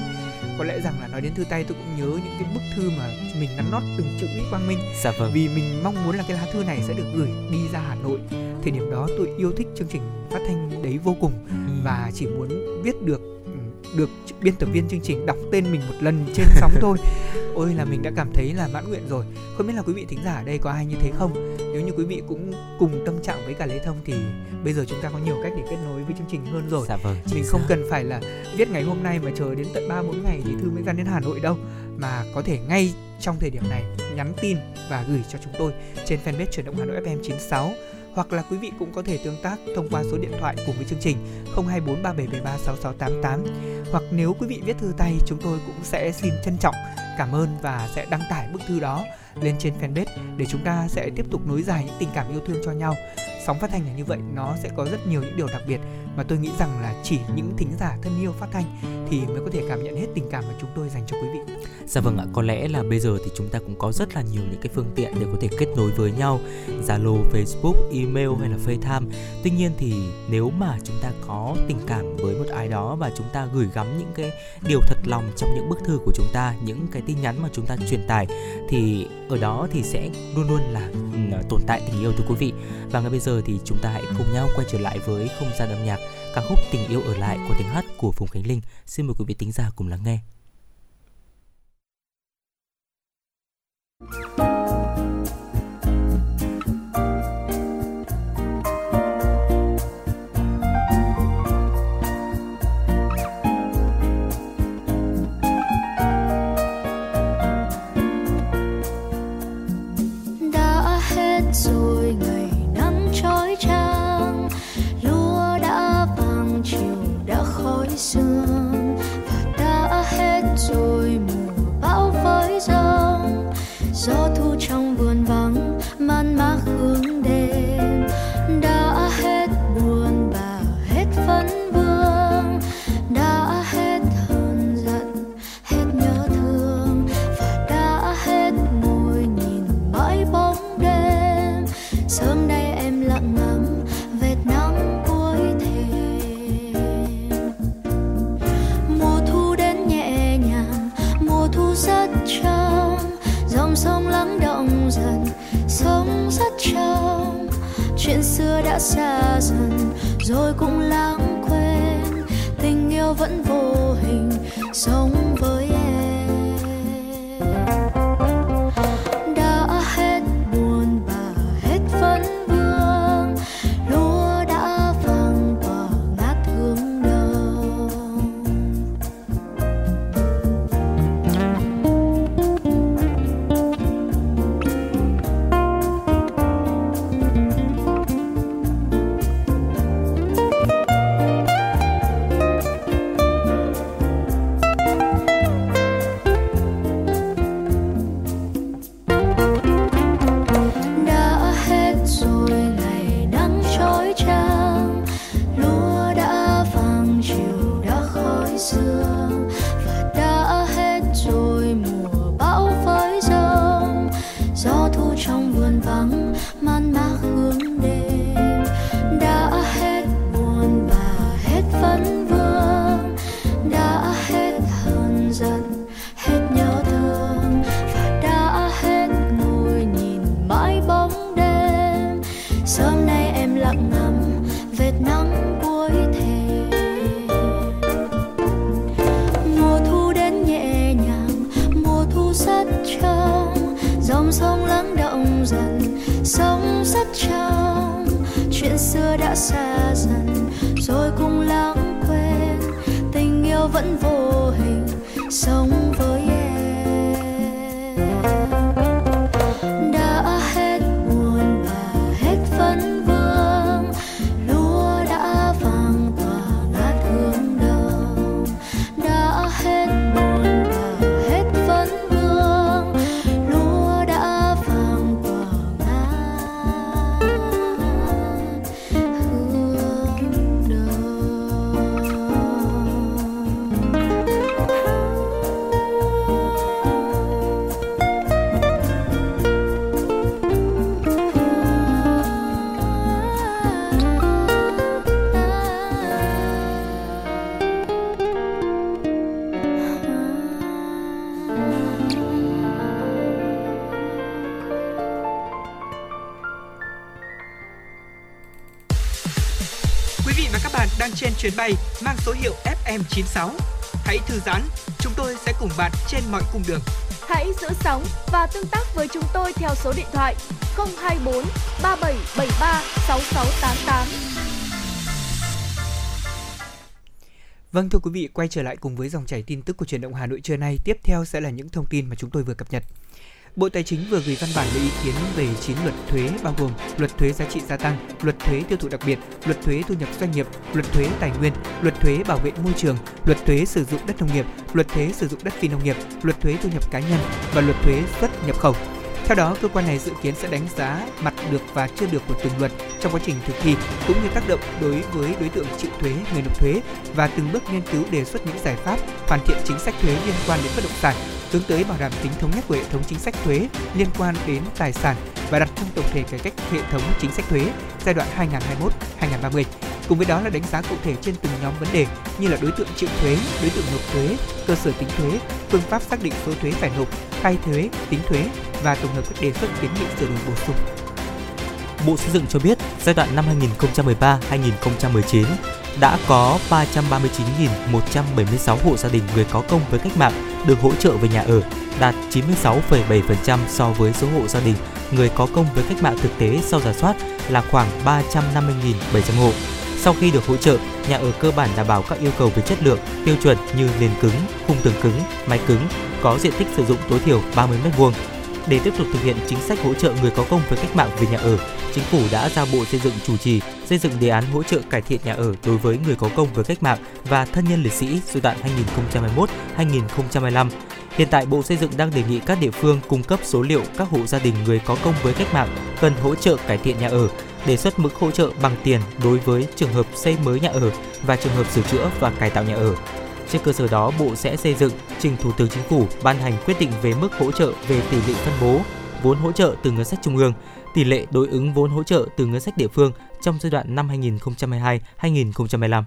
có lẽ rằng là nói đến thư tay tôi cũng nhớ những cái bức thư mà mình nắn nót từng chữ ý quang minh dạ vâng. vì mình mong muốn là cái lá thư này sẽ được gửi đi ra hà nội thời điểm đó tôi yêu thích chương trình phát thanh đấy vô cùng ừ. và chỉ muốn viết được được biên tập viên chương trình đọc tên mình một lần trên sóng thôi. Ôi là mình đã cảm thấy là mãn nguyện rồi. Không biết là quý vị thính giả ở đây có ai như thế không? Nếu như quý vị cũng cùng tâm trạng với cả lê thông thì bây giờ chúng ta có nhiều cách để kết nối với chương trình hơn rồi. Dạ vâng, mình không cần phải là viết ngày hôm nay mà chờ đến tận ba bốn ngày thì thư mới ra đến hà nội đâu. Mà có thể ngay trong thời điểm này nhắn tin và gửi cho chúng tôi trên fanpage truyền động Hà Nội FM 96 hoặc là quý vị cũng có thể tương tác thông qua số điện thoại cùng với chương trình 024 3773 6688 hoặc nếu quý vị viết thư tay, chúng tôi cũng sẽ xin trân trọng, cảm ơn và sẽ đăng tải bức thư đó lên trên fanpage để chúng ta sẽ tiếp tục nối dài những tình cảm yêu thương cho nhau sóng phát thanh là như vậy nó sẽ có rất nhiều những điều đặc biệt mà tôi nghĩ rằng là chỉ những thính giả thân yêu phát thanh thì mới có thể cảm nhận hết tình cảm mà chúng tôi dành cho quý vị. Dạ vâng ạ, có lẽ là bây giờ thì chúng ta cũng có rất là nhiều những cái phương tiện để có thể kết nối với nhau, Zalo, Facebook, email hay là FaceTime. Tuy nhiên thì nếu mà chúng ta có tình cảm với một ai đó và chúng ta gửi gắm những cái điều thật lòng trong những bức thư của chúng ta, những cái tin nhắn mà chúng ta truyền tải thì ở đó thì sẽ luôn luôn là ừ, tồn tại tình yêu thưa quý vị. Và ngay bây giờ thì chúng ta hãy cùng nhau quay trở lại với không gian âm nhạc, ca khúc Tình yêu ở lại của tiếng hát của Phùng Khánh Linh. Xin mời quý vị tính giả cùng lắng nghe. Xa dần rồi cũng lãng quên. Tình yêu vẫn vô hình sống với chuyến bay mang số hiệu FM96. Hãy thư giãn, chúng tôi sẽ cùng bạn trên mọi cung đường. Hãy giữ sóng và tương tác với chúng tôi theo số điện thoại 024 3773 6688. Vâng thưa quý vị, quay trở lại cùng với dòng chảy tin tức của truyền động Hà Nội trưa nay. Tiếp theo sẽ là những thông tin mà chúng tôi vừa cập nhật. Bộ Tài chính vừa gửi văn bản lấy ý kiến về 9 luật thuế bao gồm luật thuế giá trị gia tăng, luật thuế tiêu thụ đặc biệt, luật thuế thu nhập doanh nghiệp, luật thuế tài nguyên, luật thuế bảo vệ môi trường, luật thuế sử dụng đất nông nghiệp, luật thuế sử dụng đất phi nông nghiệp, luật thuế thu nhập cá nhân và luật thuế xuất nhập khẩu. Theo đó, cơ quan này dự kiến sẽ đánh giá mặt được và chưa được của từng luật trong quá trình thực thi, cũng như tác động đối với đối tượng chịu thuế, người nộp thuế và từng bước nghiên cứu đề xuất những giải pháp hoàn thiện chính sách thuế liên quan đến bất động sản, hướng tới bảo đảm tính thống nhất của hệ thống chính sách thuế liên quan đến tài sản và đặt trong tổng thể cải cách hệ thống chính sách thuế giai đoạn 2021-2030. Cùng với đó là đánh giá cụ thể trên từng nhóm vấn đề như là đối tượng chịu thuế, đối tượng nộp thuế, cơ sở tính thuế, phương pháp xác định số thuế phải nộp, khai thuế, tính thuế và tổng hợp các đề xuất kiến nghị sửa đổi bổ sung. Bộ Xây dựng cho biết giai đoạn năm 2013-2019 đã có 339.176 hộ gia đình người có công với cách mạng được hỗ trợ về nhà ở, đạt 96,7% so với số hộ gia đình người có công với cách mạng thực tế sau giả soát là khoảng 350.700 hộ. Sau khi được hỗ trợ, nhà ở cơ bản đảm bảo các yêu cầu về chất lượng, tiêu chuẩn như nền cứng, khung tường cứng, mái cứng, có diện tích sử dụng tối thiểu 30 m2. Để tiếp tục thực hiện chính sách hỗ trợ người có công với cách mạng về nhà ở, Chính phủ đã giao Bộ Xây dựng chủ trì xây dựng đề án hỗ trợ cải thiện nhà ở đối với người có công với cách mạng và thân nhân liệt sĩ giai đoạn 2021-2025. Hiện tại Bộ Xây dựng đang đề nghị các địa phương cung cấp số liệu các hộ gia đình người có công với cách mạng cần hỗ trợ cải thiện nhà ở, đề xuất mức hỗ trợ bằng tiền đối với trường hợp xây mới nhà ở và trường hợp sửa chữa và cải tạo nhà ở. Trên cơ sở đó, Bộ sẽ xây dựng trình Thủ tướng Chính phủ ban hành quyết định về mức hỗ trợ về tỷ lệ phân bố vốn hỗ trợ từ ngân sách trung ương, tỷ lệ đối ứng vốn hỗ trợ từ ngân sách địa phương trong giai đoạn năm 2022-2025.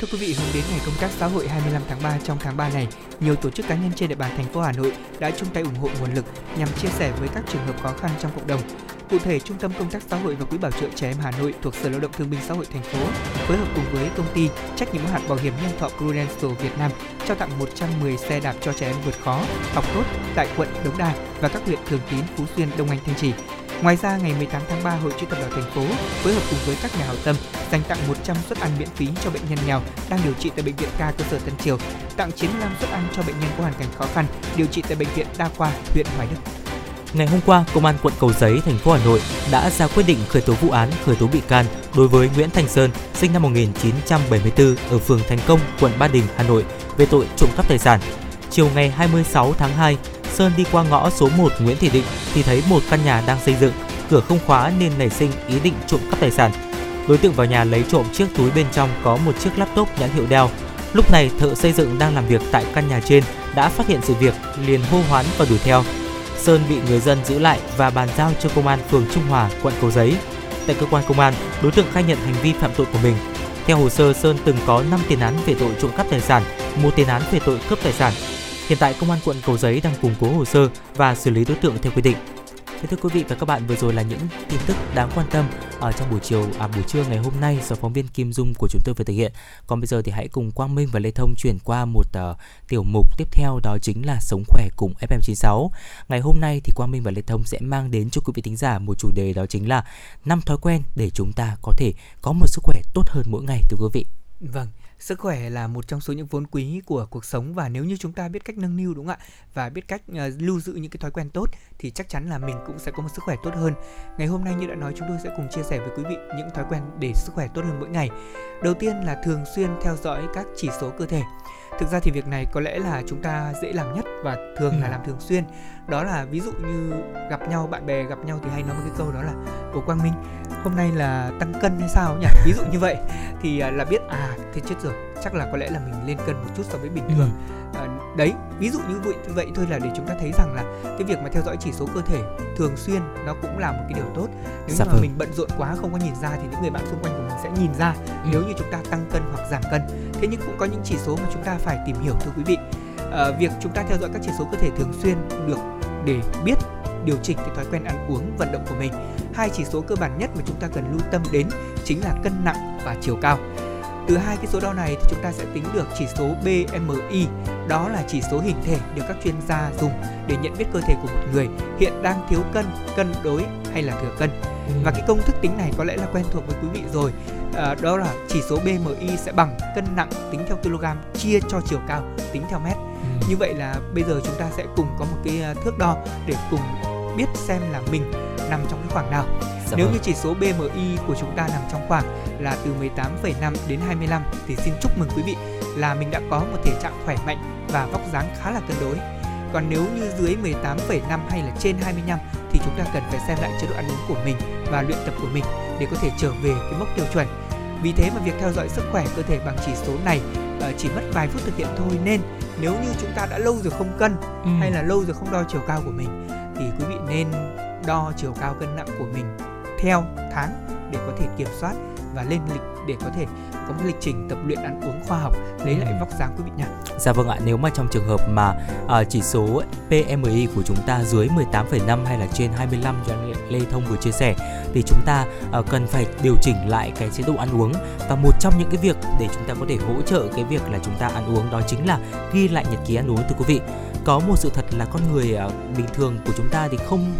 Thưa quý vị, hướng đến ngày công tác xã hội 25 tháng 3 trong tháng 3 này, nhiều tổ chức cá nhân trên địa bàn thành phố Hà Nội đã chung tay ủng hộ nguồn lực nhằm chia sẻ với các trường hợp khó khăn trong cộng đồng. Cụ thể, Trung tâm Công tác Xã hội và Quỹ Bảo trợ Trẻ Em Hà Nội thuộc Sở Lao động Thương binh Xã hội thành phố phối hợp cùng với công ty trách nhiệm hữu hạn bảo hiểm nhân thọ Prudential Việt Nam trao tặng 110 xe đạp cho trẻ em vượt khó, học tốt tại quận Đống Đa và các huyện Thường Tín, Phú Xuyên, Đông Anh, Thanh Trì. Ngoài ra, ngày 18 tháng 3, Hội chữ thập đỏ thành phố phối hợp cùng với các nhà hảo tâm dành tặng 100 suất ăn miễn phí cho bệnh nhân nghèo đang điều trị tại bệnh viện ca cơ sở Tân Triều, tặng 95 suất ăn cho bệnh nhân có hoàn cảnh khó khăn điều trị tại bệnh viện đa khoa huyện Hoài Đức. Ngày hôm qua, Công an quận Cầu Giấy, thành phố Hà Nội đã ra quyết định khởi tố vụ án, khởi tố bị can đối với Nguyễn Thành Sơn, sinh năm 1974 ở phường Thành Công, quận Ba Đình, Hà Nội về tội trộm cắp tài sản. Chiều ngày 26 tháng 2, Sơn đi qua ngõ số 1 Nguyễn Thị Định thì thấy một căn nhà đang xây dựng, cửa không khóa nên nảy sinh ý định trộm cắp tài sản. Đối tượng vào nhà lấy trộm chiếc túi bên trong có một chiếc laptop nhãn hiệu Dell. Lúc này, thợ xây dựng đang làm việc tại căn nhà trên đã phát hiện sự việc, liền hô hoán và đuổi theo. Sơn bị người dân giữ lại và bàn giao cho công an phường Trung Hòa, quận Cầu Giấy. Tại cơ quan công an, đối tượng khai nhận hành vi phạm tội của mình. Theo hồ sơ, Sơn từng có 5 tiền án về tội trộm cắp tài sản, một tiền án về tội cướp tài sản. Hiện tại công an quận Cầu Giấy đang củng cố hồ sơ và xử lý đối tượng theo quy định. Thế thưa quý vị và các bạn, vừa rồi là những tin tức đáng quan tâm ở trong buổi chiều à buổi trưa ngày hôm nay do phóng viên Kim Dung của chúng tôi vừa thực hiện. Còn bây giờ thì hãy cùng Quang Minh và Lê Thông chuyển qua một uh, tiểu mục tiếp theo đó chính là sống khỏe cùng FM96. Ngày hôm nay thì Quang Minh và Lê Thông sẽ mang đến cho quý vị thính giả một chủ đề đó chính là năm thói quen để chúng ta có thể có một sức khỏe tốt hơn mỗi ngày thưa quý vị. Vâng, sức khỏe là một trong số những vốn quý của cuộc sống và nếu như chúng ta biết cách nâng niu đúng không ạ? Và biết cách uh, lưu giữ những cái thói quen tốt thì chắc chắn là mình cũng sẽ có một sức khỏe tốt hơn. Ngày hôm nay như đã nói chúng tôi sẽ cùng chia sẻ với quý vị những thói quen để sức khỏe tốt hơn mỗi ngày. Đầu tiên là thường xuyên theo dõi các chỉ số cơ thể thực ra thì việc này có lẽ là chúng ta dễ làm nhất và thường ừ. là làm thường xuyên. Đó là ví dụ như gặp nhau bạn bè gặp nhau thì hay nói một cái câu đó là của quang minh hôm nay là tăng cân hay sao? Nhỉ? Ví dụ như vậy. Thì à, là biết à thế chết rồi chắc là có lẽ là mình lên cân một chút so với bình thường. ừ. À, đấy ví dụ như vậy vậy thôi là để chúng ta thấy rằng là cái việc mà theo dõi chỉ số cơ thể thường xuyên nó cũng là một cái điều tốt. Nếu dạ mà vâng. mình bận rộn quá không có nhìn ra thì những người bạn xung quanh của mình sẽ nhìn ra ừ. nếu như chúng ta tăng cân hoặc giảm cân. Thế nhưng cũng có những chỉ số mà chúng ta phải tìm hiểu thưa quý vị. À, việc chúng ta theo dõi các chỉ số cơ thể thường xuyên được để biết điều chỉnh cái thói quen ăn uống vận động của mình. Hai chỉ số cơ bản nhất mà chúng ta cần lưu tâm đến chính là cân nặng và chiều cao từ hai cái số đo này thì chúng ta sẽ tính được chỉ số BMI, đó là chỉ số hình thể được các chuyên gia dùng để nhận biết cơ thể của một người hiện đang thiếu cân, cân đối hay là thừa cân. Và cái công thức tính này có lẽ là quen thuộc với quý vị rồi. À, đó là chỉ số BMI sẽ bằng cân nặng tính theo kg chia cho chiều cao tính theo mét. Như vậy là bây giờ chúng ta sẽ cùng có một cái à, thước đo để cùng biết xem là mình nằm trong cái khoảng nào. Dạ Nếu vâng. như chỉ số BMI của chúng ta nằm trong khoảng là từ 18,5 đến 25 thì xin chúc mừng quý vị là mình đã có một thể trạng khỏe mạnh và vóc dáng khá là cân đối. Còn nếu như dưới 18,5 hay là trên 25 thì chúng ta cần phải xem lại chế độ ăn uống của mình và luyện tập của mình để có thể trở về cái mốc tiêu chuẩn. Vì thế mà việc theo dõi sức khỏe cơ thể bằng chỉ số này uh, chỉ mất vài phút thực hiện thôi nên nếu như chúng ta đã lâu rồi không cân ừ. hay là lâu rồi không đo chiều cao của mình thì quý vị nên đo chiều cao cân nặng của mình theo tháng để có thể kiểm soát và lên lịch để có thể có một lịch trình tập luyện ăn uống khoa học lấy lại vóc dáng quý vị nhé. Dạ vâng ạ, nếu mà trong trường hợp mà uh, chỉ số PMI của chúng ta dưới 18,5 hay là trên 25 cho Lê Thông vừa chia sẻ thì chúng ta uh, cần phải điều chỉnh lại cái chế độ ăn uống và một trong những cái việc để chúng ta có thể hỗ trợ cái việc là chúng ta ăn uống đó chính là ghi lại nhật ký ăn uống thưa quý vị. Có một sự thật là con người uh, bình thường của chúng ta thì không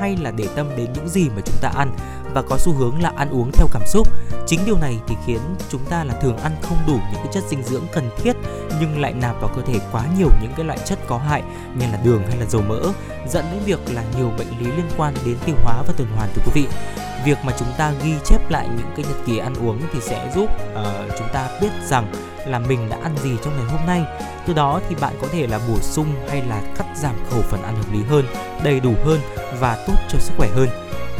hay là để tâm đến những gì mà chúng ta ăn và có xu hướng là ăn uống theo cảm xúc. Chính điều này thì khiến chúng ta là thường ăn không đủ những cái chất dinh dưỡng cần thiết nhưng lại nạp vào cơ thể quá nhiều những cái loại chất có hại như là đường hay là dầu mỡ dẫn đến việc là nhiều bệnh lý liên quan đến tiêu hóa và tuần hoàn thưa quý vị. Việc mà chúng ta ghi chép lại những cái nhật ký ăn uống thì sẽ giúp uh, chúng ta biết rằng là mình đã ăn gì trong ngày hôm nay. Từ đó thì bạn có thể là bổ sung hay là cắt giảm khẩu phần ăn hợp lý hơn đầy đủ hơn và tốt cho sức khỏe hơn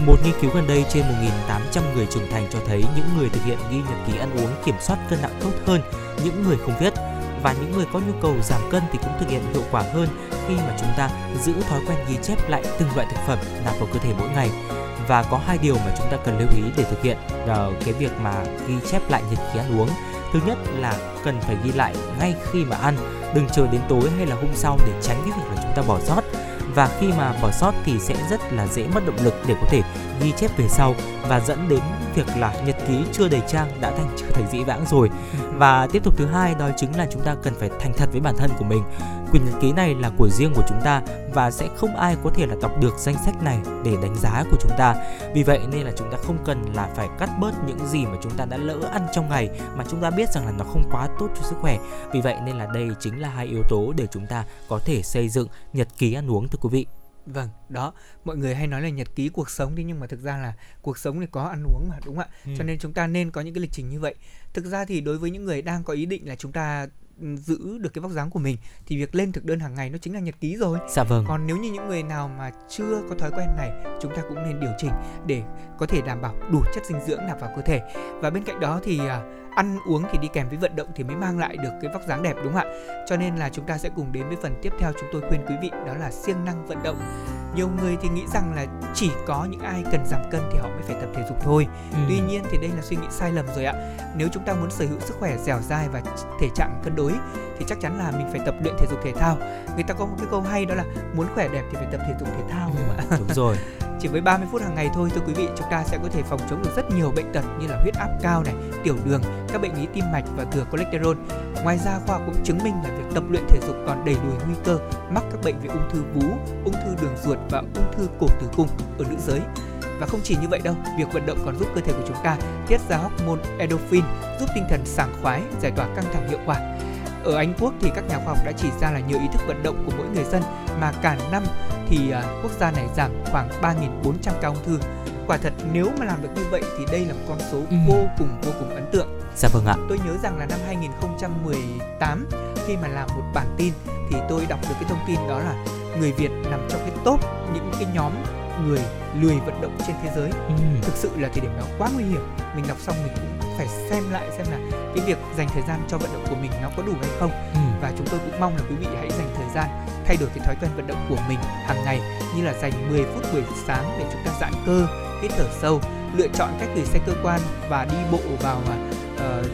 một nghiên cứu gần đây trên 1.800 người trưởng thành cho thấy những người thực hiện ghi nhật ký ăn uống kiểm soát cân nặng tốt hơn những người không viết. Và những người có nhu cầu giảm cân thì cũng thực hiện hiệu quả hơn khi mà chúng ta giữ thói quen ghi chép lại từng loại thực phẩm nạp vào cơ thể mỗi ngày. Và có hai điều mà chúng ta cần lưu ý để thực hiện uh, cái việc mà ghi chép lại nhật ký ăn uống. Thứ nhất là cần phải ghi lại ngay khi mà ăn đừng chờ đến tối hay là hôm sau để tránh cái việc là chúng ta bỏ sót và khi mà bỏ sót thì sẽ rất là dễ mất động lực để có thể ghi chép về sau và dẫn đến việc là nhật ký chưa đầy trang đã thành trở thành dĩ vãng rồi. Và tiếp tục thứ hai đó chính là chúng ta cần phải thành thật với bản thân của mình. Quyển nhật ký này là của riêng của chúng ta và sẽ không ai có thể là đọc được danh sách này để đánh giá của chúng ta. Vì vậy nên là chúng ta không cần là phải cắt bớt những gì mà chúng ta đã lỡ ăn trong ngày mà chúng ta biết rằng là nó không quá tốt cho sức khỏe. Vì vậy nên là đây chính là hai yếu tố để chúng ta có thể xây dựng nhật ký ăn uống thưa quý vị Vâng, đó, mọi người hay nói là nhật ký cuộc sống đi nhưng mà thực ra là cuộc sống thì có ăn uống mà đúng không ạ? Ừ. Cho nên chúng ta nên có những cái lịch trình như vậy. Thực ra thì đối với những người đang có ý định là chúng ta ừ, giữ được cái vóc dáng của mình thì việc lên thực đơn hàng ngày nó chính là nhật ký rồi. Dạ vâng. Còn nếu như những người nào mà chưa có thói quen này, chúng ta cũng nên điều chỉnh để có thể đảm bảo đủ chất dinh dưỡng nạp vào cơ thể. Và bên cạnh đó thì à, ăn uống thì đi kèm với vận động thì mới mang lại được cái vóc dáng đẹp đúng không ạ? Cho nên là chúng ta sẽ cùng đến với phần tiếp theo chúng tôi khuyên quý vị đó là siêng năng vận động. Nhiều người thì nghĩ rằng là chỉ có những ai cần giảm cân thì họ mới phải tập thể dục thôi. Ừ. tuy nhiên thì đây là suy nghĩ sai lầm rồi ạ. Nếu chúng ta muốn sở hữu sức khỏe dẻo dai và thể trạng cân đối thì chắc chắn là mình phải tập luyện thể dục thể thao. Người ta có một cái câu hay đó là muốn khỏe đẹp thì phải tập thể dục thể thao đúng không ạ? Đúng rồi. Chỉ với 30 phút hàng ngày thôi thưa quý vị chúng ta sẽ có thể phòng chống được rất nhiều bệnh tật như là huyết áp cao này tiểu đường các bệnh lý tim mạch và thừa cholesterol ngoài ra khoa cũng chứng minh là việc tập luyện thể dục còn đẩy lùi nguy cơ mắc các bệnh về ung thư vú ung thư đường ruột và ung thư cổ tử cung ở nữ giới và không chỉ như vậy đâu, việc vận động còn giúp cơ thể của chúng ta tiết ra hormone endorphin, giúp tinh thần sảng khoái, giải tỏa căng thẳng hiệu quả. Ở Anh Quốc thì các nhà khoa học đã chỉ ra là nhờ ý thức vận động của mỗi người dân mà cả năm thì à, quốc gia này giảm khoảng 3.400 ca ung thư. Quả thật nếu mà làm được như vậy thì đây là một con số ừ. vô cùng vô cùng ấn tượng. Dạ vâng ạ. Tôi nhớ rằng là năm 2018 khi mà làm một bản tin thì tôi đọc được cái thông tin đó là người Việt nằm trong cái top những cái nhóm người lười vận động trên thế giới. Ừ. Thực sự là thời điểm đó quá nguy hiểm. Mình đọc xong mình cũng phải xem lại xem là cái việc dành thời gian cho vận động của mình nó có đủ hay không ừ. và chúng tôi cũng mong là quý vị hãy dành thời gian thay đổi cái thói quen vận động của mình hàng ngày như là dành 10 phút buổi sáng để chúng ta giãn cơ hít thở sâu lựa chọn cách gửi xe cơ quan và đi bộ vào uh,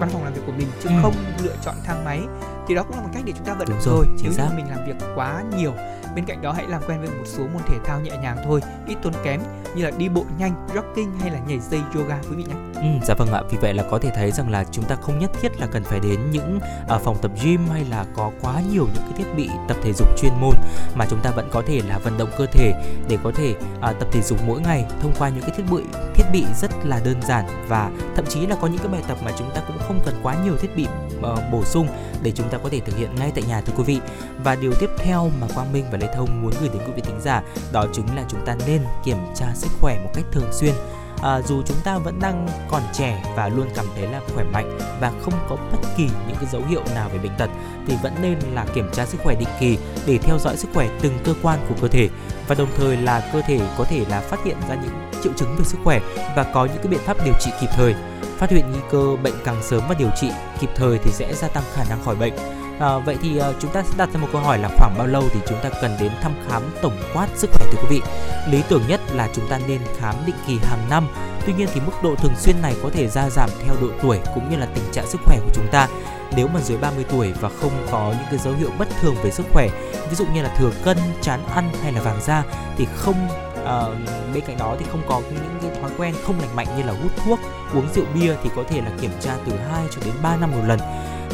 văn phòng làm việc của mình chứ ừ. không lựa chọn thang máy thì đó cũng là một cách để chúng ta vận động rồi, rồi. nếu như mình làm việc quá nhiều bên cạnh đó hãy làm quen với một số môn thể thao nhẹ nhàng thôi ít tốn kém như là đi bộ nhanh jogging hay là nhảy dây yoga quý vị nhé. Ừ, dạ vâng ạ. Vì vậy là có thể thấy rằng là chúng ta không nhất thiết là cần phải đến những ở phòng tập gym hay là có quá nhiều những cái thiết bị tập thể dục chuyên môn mà chúng ta vẫn có thể là vận động cơ thể để có thể à, tập thể dục mỗi ngày thông qua những cái thiết bị thiết bị rất là đơn giản và thậm chí là có những cái bài tập mà chúng ta cũng không cần quá nhiều thiết bị uh, bổ sung để chúng ta có thể thực hiện ngay tại nhà thưa quý vị. Và điều tiếp theo mà Quang Minh và Lê Thông muốn gửi đến quý vị thính giả đó chính là chúng ta nên kiểm tra sức khỏe một cách thường xuyên. À, dù chúng ta vẫn đang còn trẻ và luôn cảm thấy là khỏe mạnh và không có bất kỳ những cái dấu hiệu nào về bệnh tật thì vẫn nên là kiểm tra sức khỏe định kỳ để theo dõi sức khỏe từng cơ quan của cơ thể. Và đồng thời là cơ thể có thể là phát hiện ra những triệu chứng về sức khỏe và có những cái biện pháp điều trị kịp thời. Phát hiện nguy cơ bệnh càng sớm và điều trị kịp thời thì sẽ gia tăng khả năng khỏi bệnh. À, vậy thì à, chúng ta sẽ đặt ra một câu hỏi là khoảng bao lâu thì chúng ta cần đến thăm khám tổng quát sức khỏe thưa quý vị. Lý tưởng nhất là chúng ta nên khám định kỳ hàng năm. Tuy nhiên thì mức độ thường xuyên này có thể gia giảm theo độ tuổi cũng như là tình trạng sức khỏe của chúng ta. Nếu mà dưới 30 tuổi và không có những cái dấu hiệu bất thường về sức khỏe, ví dụ như là thừa cân, chán ăn hay là vàng da thì không à, bên cạnh đó thì không có những cái thói quen không lành mạnh như là hút thuốc uống rượu bia thì có thể là kiểm tra từ 2 cho đến 3 năm một lần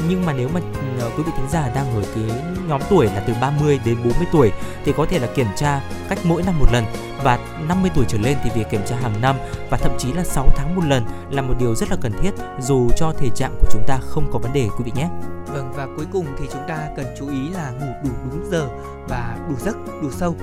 nhưng mà nếu mà ờ, quý vị thính giả đang ở cái nhóm tuổi là từ 30 đến 40 tuổi thì có thể là kiểm tra cách mỗi năm một lần và 50 tuổi trở lên thì việc kiểm tra hàng năm và thậm chí là 6 tháng một lần là một điều rất là cần thiết dù cho thể trạng của chúng ta không có vấn đề quý vị nhé. Vâng và cuối cùng thì chúng ta cần chú ý là ngủ đủ đúng giờ và đủ giấc, đủ sâu.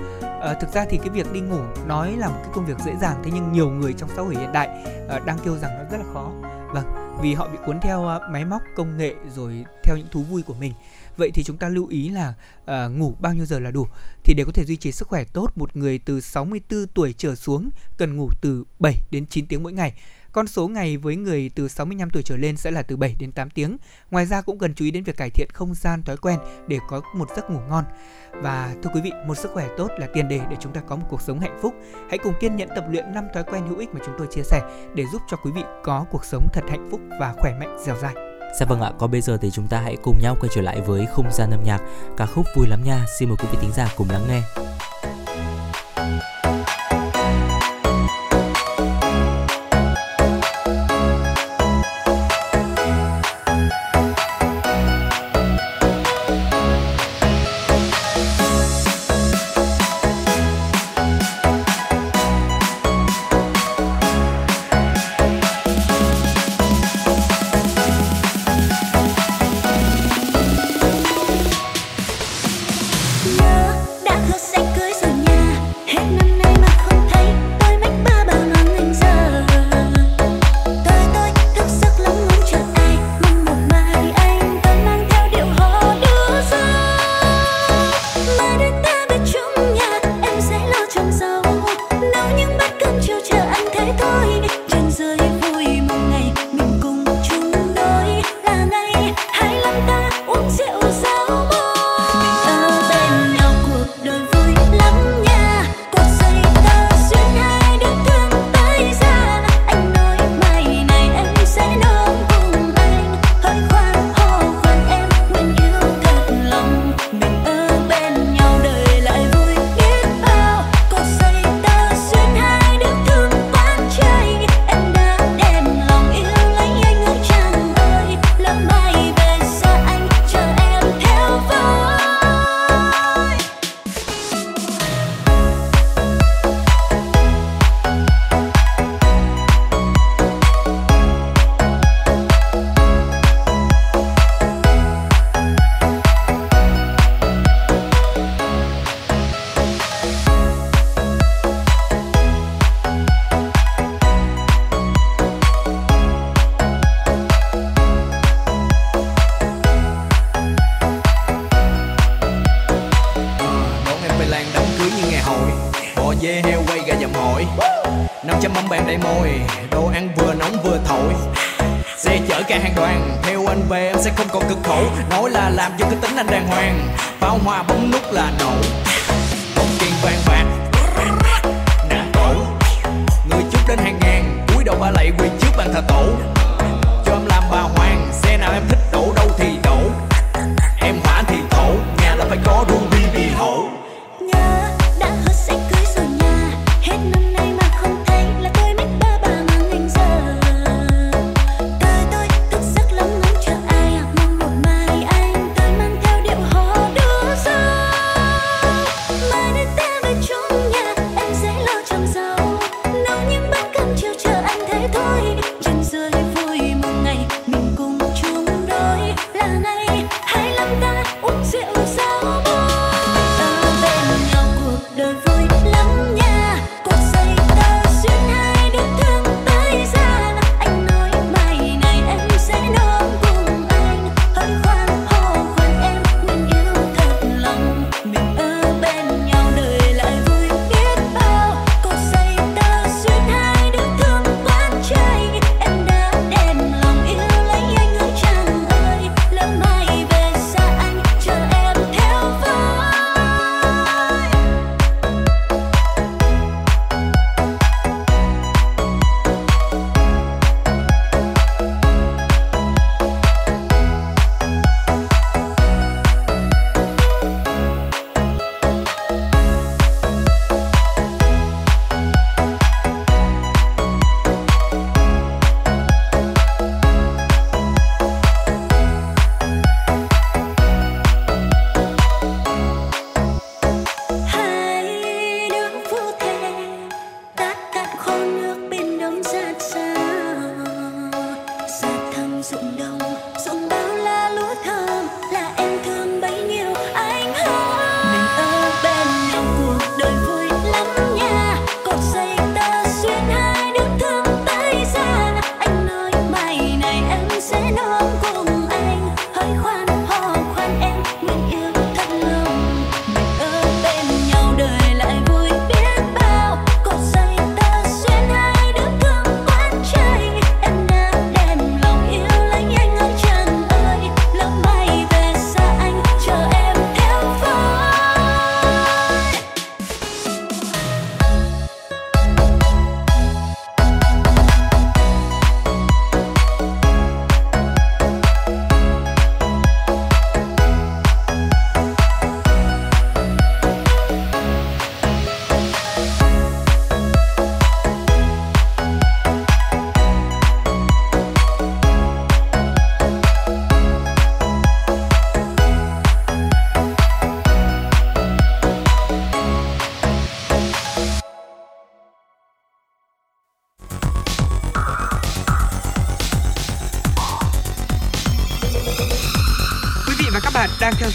À, thực ra thì cái việc đi ngủ nói là một cái công việc dễ dàng thế nhưng nhiều người trong xã hội hiện đại à, đang kêu rằng nó rất là khó. Vâng, vì họ bị cuốn theo à, máy móc công nghệ rồi theo những thú vui của mình. Vậy thì chúng ta lưu ý là uh, ngủ bao nhiêu giờ là đủ. Thì để có thể duy trì sức khỏe tốt, một người từ 64 tuổi trở xuống cần ngủ từ 7 đến 9 tiếng mỗi ngày. Con số ngày với người từ 65 tuổi trở lên sẽ là từ 7 đến 8 tiếng. Ngoài ra cũng cần chú ý đến việc cải thiện không gian thói quen để có một giấc ngủ ngon. Và thưa quý vị, một sức khỏe tốt là tiền đề để chúng ta có một cuộc sống hạnh phúc. Hãy cùng kiên nhẫn tập luyện 5 thói quen hữu ích mà chúng tôi chia sẻ để giúp cho quý vị có cuộc sống thật hạnh phúc và khỏe mạnh dẻo dai. Dạ vâng ạ, còn bây giờ thì chúng ta hãy cùng nhau quay trở lại với không gian âm nhạc ca khúc vui lắm nha. Xin mời quý vị thính giả cùng lắng nghe.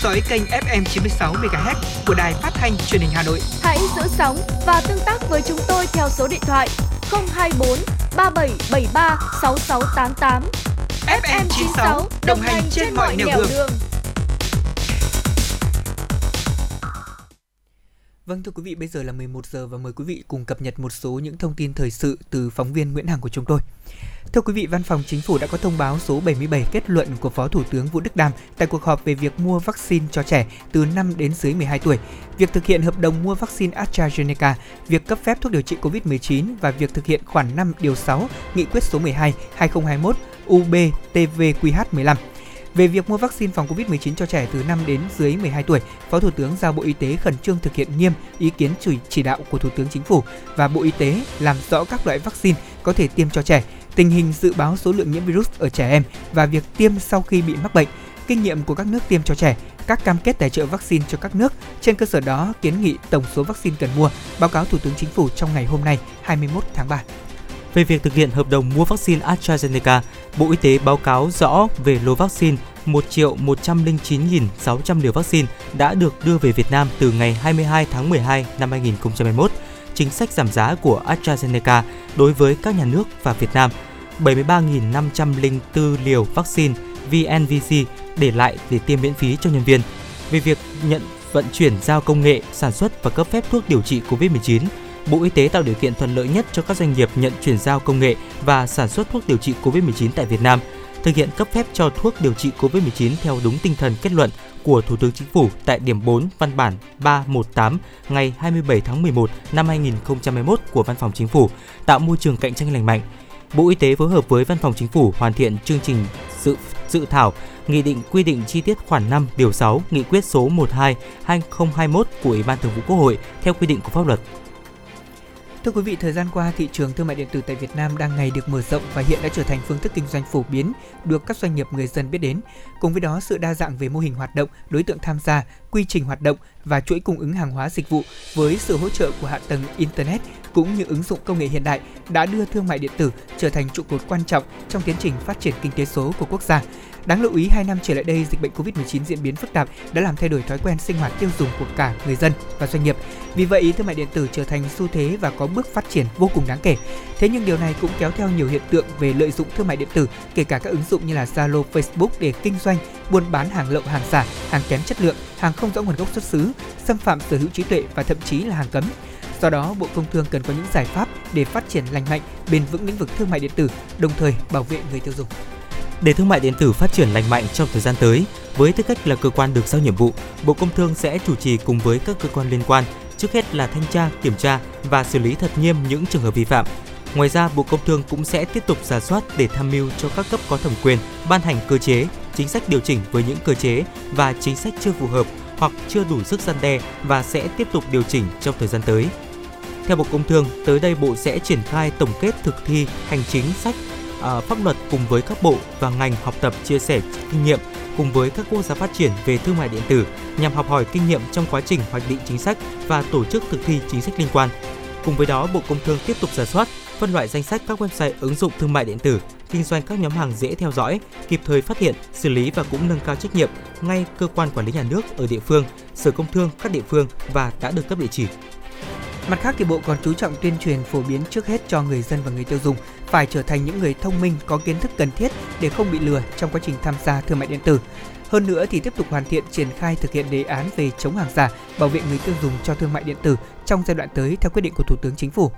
Dõi kênh FM 96 MHz của đài phát thanh truyền hình Hà Nội. Hãy giữ sóng và tương tác với chúng tôi theo số điện thoại 024 3773 6688. FM 96 đồng hành trên mọi nẻo đường. Vâng thưa quý vị, bây giờ là 11 giờ và mời quý vị cùng cập nhật một số những thông tin thời sự từ phóng viên Nguyễn Hằng của chúng tôi. Thưa quý vị, Văn phòng Chính phủ đã có thông báo số 77 kết luận của Phó Thủ tướng Vũ Đức Đam tại cuộc họp về việc mua vaccine cho trẻ từ 5 đến dưới 12 tuổi, việc thực hiện hợp đồng mua vaccine AstraZeneca, việc cấp phép thuốc điều trị COVID-19 và việc thực hiện khoản 5 điều 6 Nghị quyết số 12 2021 UBTVQH15. Về việc mua vaccine phòng COVID-19 cho trẻ từ 5 đến dưới 12 tuổi, Phó Thủ tướng giao Bộ Y tế khẩn trương thực hiện nghiêm ý kiến chỉ, chỉ đạo của Thủ tướng Chính phủ và Bộ Y tế làm rõ các loại vaccine có thể tiêm cho trẻ, tình hình dự báo số lượng nhiễm virus ở trẻ em và việc tiêm sau khi bị mắc bệnh, kinh nghiệm của các nước tiêm cho trẻ, các cam kết tài trợ vaccine cho các nước. Trên cơ sở đó, kiến nghị tổng số vaccine cần mua, báo cáo Thủ tướng Chính phủ trong ngày hôm nay, 21 tháng 3. Về việc thực hiện hợp đồng mua vaccine AstraZeneca, Bộ Y tế báo cáo rõ về lô vaccine 1 triệu 109.600 liều vaccine đã được đưa về Việt Nam từ ngày 22 tháng 12 năm 2021. Chính sách giảm giá của AstraZeneca đối với các nhà nước và Việt Nam 73.504 liều vaccine VNVC để lại để tiêm miễn phí cho nhân viên. Về việc nhận vận chuyển giao công nghệ, sản xuất và cấp phép thuốc điều trị COVID-19. Bộ Y tế tạo điều kiện thuận lợi nhất cho các doanh nghiệp nhận chuyển giao công nghệ và sản xuất thuốc điều trị COVID-19 tại Việt Nam, thực hiện cấp phép cho thuốc điều trị COVID-19 theo đúng tinh thần kết luận của Thủ tướng Chính phủ tại điểm 4 văn bản 318 ngày 27 tháng 11 năm 2021 của Văn phòng Chính phủ, tạo môi trường cạnh tranh lành mạnh. Bộ Y tế phối hợp với Văn phòng Chính phủ hoàn thiện chương trình dự dự thảo nghị định quy định chi tiết khoản 5 điều 6 nghị quyết số 12/2021 của Ủy ban Thường vụ Quốc hội theo quy định của pháp luật. Thưa quý vị, thời gian qua, thị trường thương mại điện tử tại Việt Nam đang ngày được mở rộng và hiện đã trở thành phương thức kinh doanh phổ biến được các doanh nghiệp người dân biết đến. Cùng với đó, sự đa dạng về mô hình hoạt động, đối tượng tham gia, quy trình hoạt động và chuỗi cung ứng hàng hóa dịch vụ với sự hỗ trợ của hạ tầng internet cũng như ứng dụng công nghệ hiện đại đã đưa thương mại điện tử trở thành trụ cột quan trọng trong tiến trình phát triển kinh tế số của quốc gia. Đáng lưu ý, hai năm trở lại đây, dịch bệnh COVID-19 diễn biến phức tạp đã làm thay đổi thói quen sinh hoạt tiêu dùng của cả người dân và doanh nghiệp. Vì vậy, thương mại điện tử trở thành xu thế và có bước phát triển vô cùng đáng kể. Thế nhưng điều này cũng kéo theo nhiều hiện tượng về lợi dụng thương mại điện tử, kể cả các ứng dụng như là Zalo, Facebook để kinh doanh, buôn bán hàng lậu, hàng giả, hàng kém chất lượng, hàng không rõ nguồn gốc xuất xứ, xâm phạm sở hữu trí tuệ và thậm chí là hàng cấm. Do đó, Bộ Công Thương cần có những giải pháp để phát triển lành mạnh, bền vững lĩnh vực thương mại điện tử, đồng thời bảo vệ người tiêu dùng. Để thương mại điện tử phát triển lành mạnh trong thời gian tới, với tư cách là cơ quan được giao nhiệm vụ, Bộ Công Thương sẽ chủ trì cùng với các cơ quan liên quan, trước hết là thanh tra, kiểm tra và xử lý thật nghiêm những trường hợp vi phạm. Ngoài ra, Bộ Công Thương cũng sẽ tiếp tục giả soát để tham mưu cho các cấp có thẩm quyền ban hành cơ chế, chính sách điều chỉnh với những cơ chế và chính sách chưa phù hợp hoặc chưa đủ sức gian đe và sẽ tiếp tục điều chỉnh trong thời gian tới. Theo Bộ Công Thương, tới đây Bộ sẽ triển khai tổng kết thực thi hành chính sách à, pháp luật cùng với các bộ và ngành học tập chia sẻ kinh nghiệm cùng với các quốc gia phát triển về thương mại điện tử nhằm học hỏi kinh nghiệm trong quá trình hoạch định chính sách và tổ chức thực thi chính sách liên quan. Cùng với đó, Bộ Công Thương tiếp tục giả soát, phân loại danh sách các website ứng dụng thương mại điện tử, kinh doanh các nhóm hàng dễ theo dõi, kịp thời phát hiện, xử lý và cũng nâng cao trách nhiệm ngay cơ quan quản lý nhà nước ở địa phương, Sở Công Thương các địa phương và đã được cấp địa chỉ. Mặt khác thì Bộ còn chú trọng tuyên truyền phổ biến trước hết cho người dân và người tiêu dùng phải trở thành những người thông minh có kiến thức cần thiết để không bị lừa trong quá trình tham gia thương mại điện tử. Hơn nữa thì tiếp tục hoàn thiện triển khai thực hiện đề án về chống hàng giả, bảo vệ người tiêu dùng cho thương mại điện tử trong giai đoạn tới theo quyết định của Thủ tướng Chính phủ.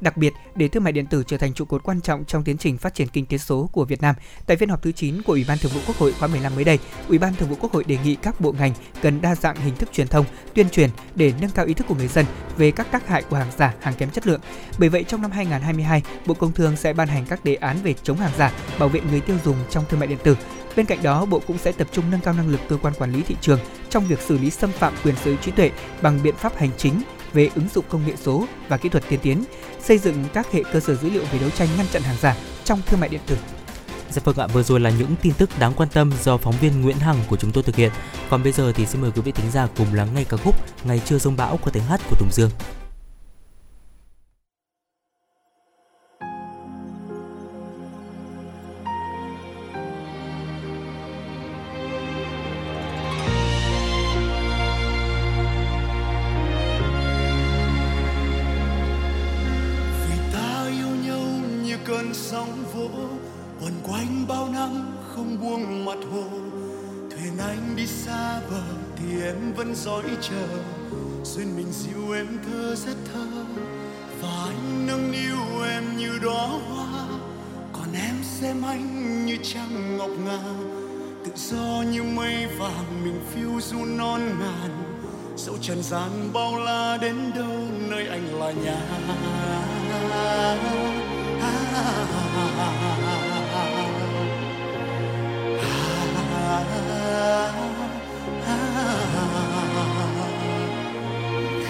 Đặc biệt, để thương mại điện tử trở thành trụ cột quan trọng trong tiến trình phát triển kinh tế số của Việt Nam, tại phiên họp thứ 9 của Ủy ban Thường vụ Quốc hội khóa 15 mới đây, Ủy ban Thường vụ Quốc hội đề nghị các bộ ngành cần đa dạng hình thức truyền thông, tuyên truyền để nâng cao ý thức của người dân về các tác hại của hàng giả, hàng kém chất lượng. Bởi vậy trong năm 2022, Bộ Công Thương sẽ ban hành các đề án về chống hàng giả, bảo vệ người tiêu dùng trong thương mại điện tử. Bên cạnh đó, Bộ cũng sẽ tập trung nâng cao năng lực cơ quan quản lý thị trường trong việc xử lý xâm phạm quyền sở hữu trí tuệ bằng biện pháp hành chính về ứng dụng công nghệ số và kỹ thuật tiên tiến, xây dựng các hệ cơ sở dữ liệu về đấu tranh ngăn chặn hàng giả trong thương mại điện tử. Dạ vâng ạ, vừa rồi là những tin tức đáng quan tâm do phóng viên Nguyễn Hằng của chúng tôi thực hiện. Còn bây giờ thì xin mời quý vị thính giả cùng lắng nghe ca khúc Ngày chưa rông bão của tiếng hát của Tùng Dương. Bao năm không buông mặt hồ, thuyền anh đi xa bờ thì em vẫn dõi chờ. Duyên mình dịu em thơ rất thơ, và anh nâng niu em như đóa hoa. Còn em xem anh như trăng ngọc ngà, tự do như mây vàng mình phiêu du non ngàn. Dẫu trần gian bao la đến đâu, nơi anh là nhà.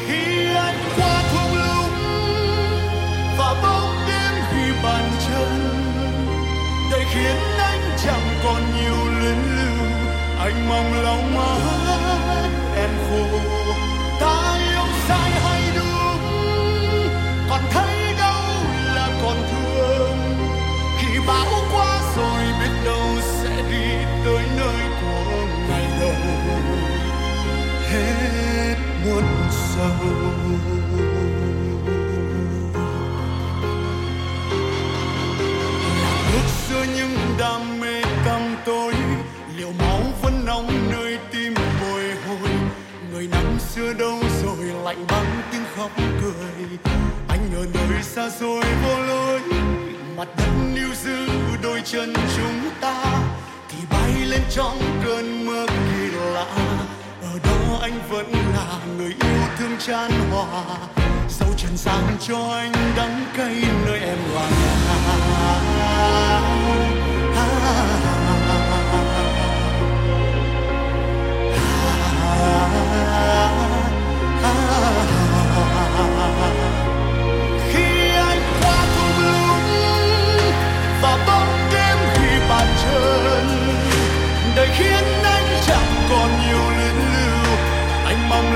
Khi anh qua thung lũng và bóng đêm khi bàn chân, để khiến anh chẳng còn nhiều luyến lưu, anh mong lòng mắt em khô ta. Muôn sầu là ước xưa những đam mê căm tối, liệu máu vẫn nóng nơi tim bồi hồi? Người nắng xưa đâu rồi lạnh băng tiếng khóc cười? Anh ở nơi xa xôi vô lối, mặt đất níu giữ đôi chân chúng ta. Thì bay lên trong cơn mưa kỳ lạ anh vẫn là người yêu thương chan hòa. Dẫu trần gian cho anh đắng cay nơi em là khi anh qua thung lũng và bóng đêm khi bàn chân đời khiến